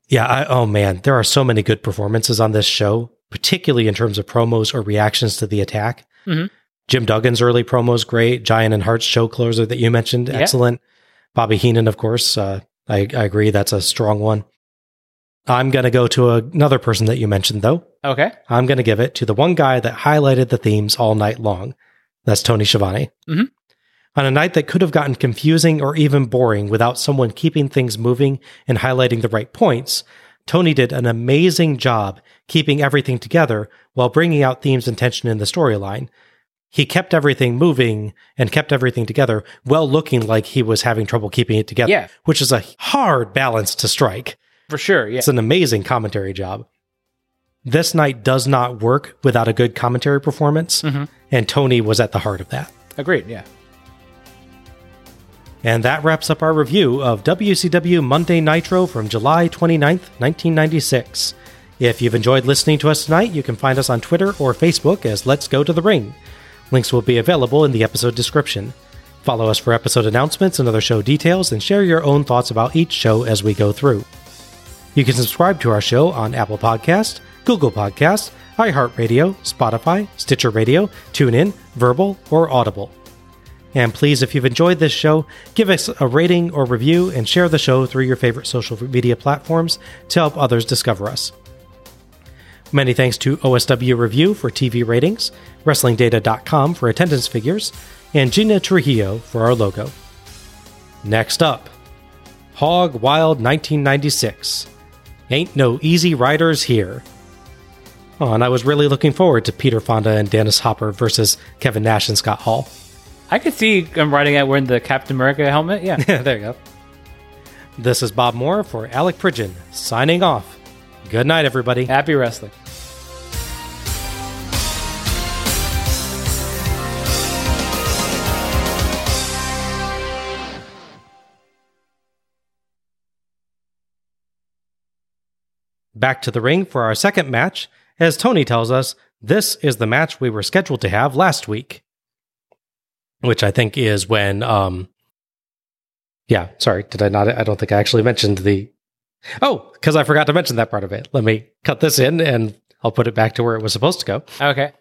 Yeah. I, oh man, there are so many good performances on this show, particularly in terms of promos or reactions to the attack. Mhm. Jim Duggan's early promos great. Giant and Hart's show closer that you mentioned, Yeah. excellent. Bobby Heenan, of course. Uh, I, I agree. That's a strong one. I'm going to go to another person that you mentioned, though. okay, I'm going to give it to the one guy that highlighted the themes all night long. That's Tony Schiavone. Mhm. On a night that could have gotten confusing or even boring without someone keeping things moving and highlighting the right points, Tony did an amazing job keeping everything together while bringing out themes and tension in the storyline. He kept everything moving and kept everything together while looking like he was having trouble keeping it together, Yeah. which is a hard balance to strike. for sure. Yeah, It's an amazing commentary job. This night does not work without a good commentary performance, Mhm. and Tony was at the heart of that. agreed. Yeah. And that wraps up our review of WCW Monday Nitro from July 29th, 1996. If you've enjoyed listening to us tonight, you can find us on Twitter or Facebook as Let's Go to the Ring. Links will be available in the episode description. Follow us for episode announcements and other show details, and share your own thoughts about each show as we go through. You can subscribe to our show on Apple Podcast, Google Podcast, iHeartRadio, Spotify, Stitcher Radio, TuneIn, Verbal, or Audible. And please, if you've enjoyed this show, give us a rating or review and share the show through your favorite social media platforms to help others discover us. Many thanks to OSW Review for TV ratings, WrestlingData.com for attendance figures, and Gina Trujillo for our logo. Next up, Hog Wild 1996. Ain't no easy riders here. Oh, and I was really looking forward to Peter Fonda and Dennis Hopper versus Kevin Nash and Scott Hall. I could see him riding out wearing the Captain America helmet. Yeah. there you go. This is Bob Moore for Alec Pridgeon, signing off. Good night, everybody. Happy wrestling. Back to the ring for our second match, as Tony tells us, this is the match we were scheduled to have last week. Which I think is when, um, yeah, sorry, did I not? I don't think I actually mentioned the, oh, because I forgot to mention that part of it. Let me cut this in and I'll put it back to where it was supposed to go. Okay.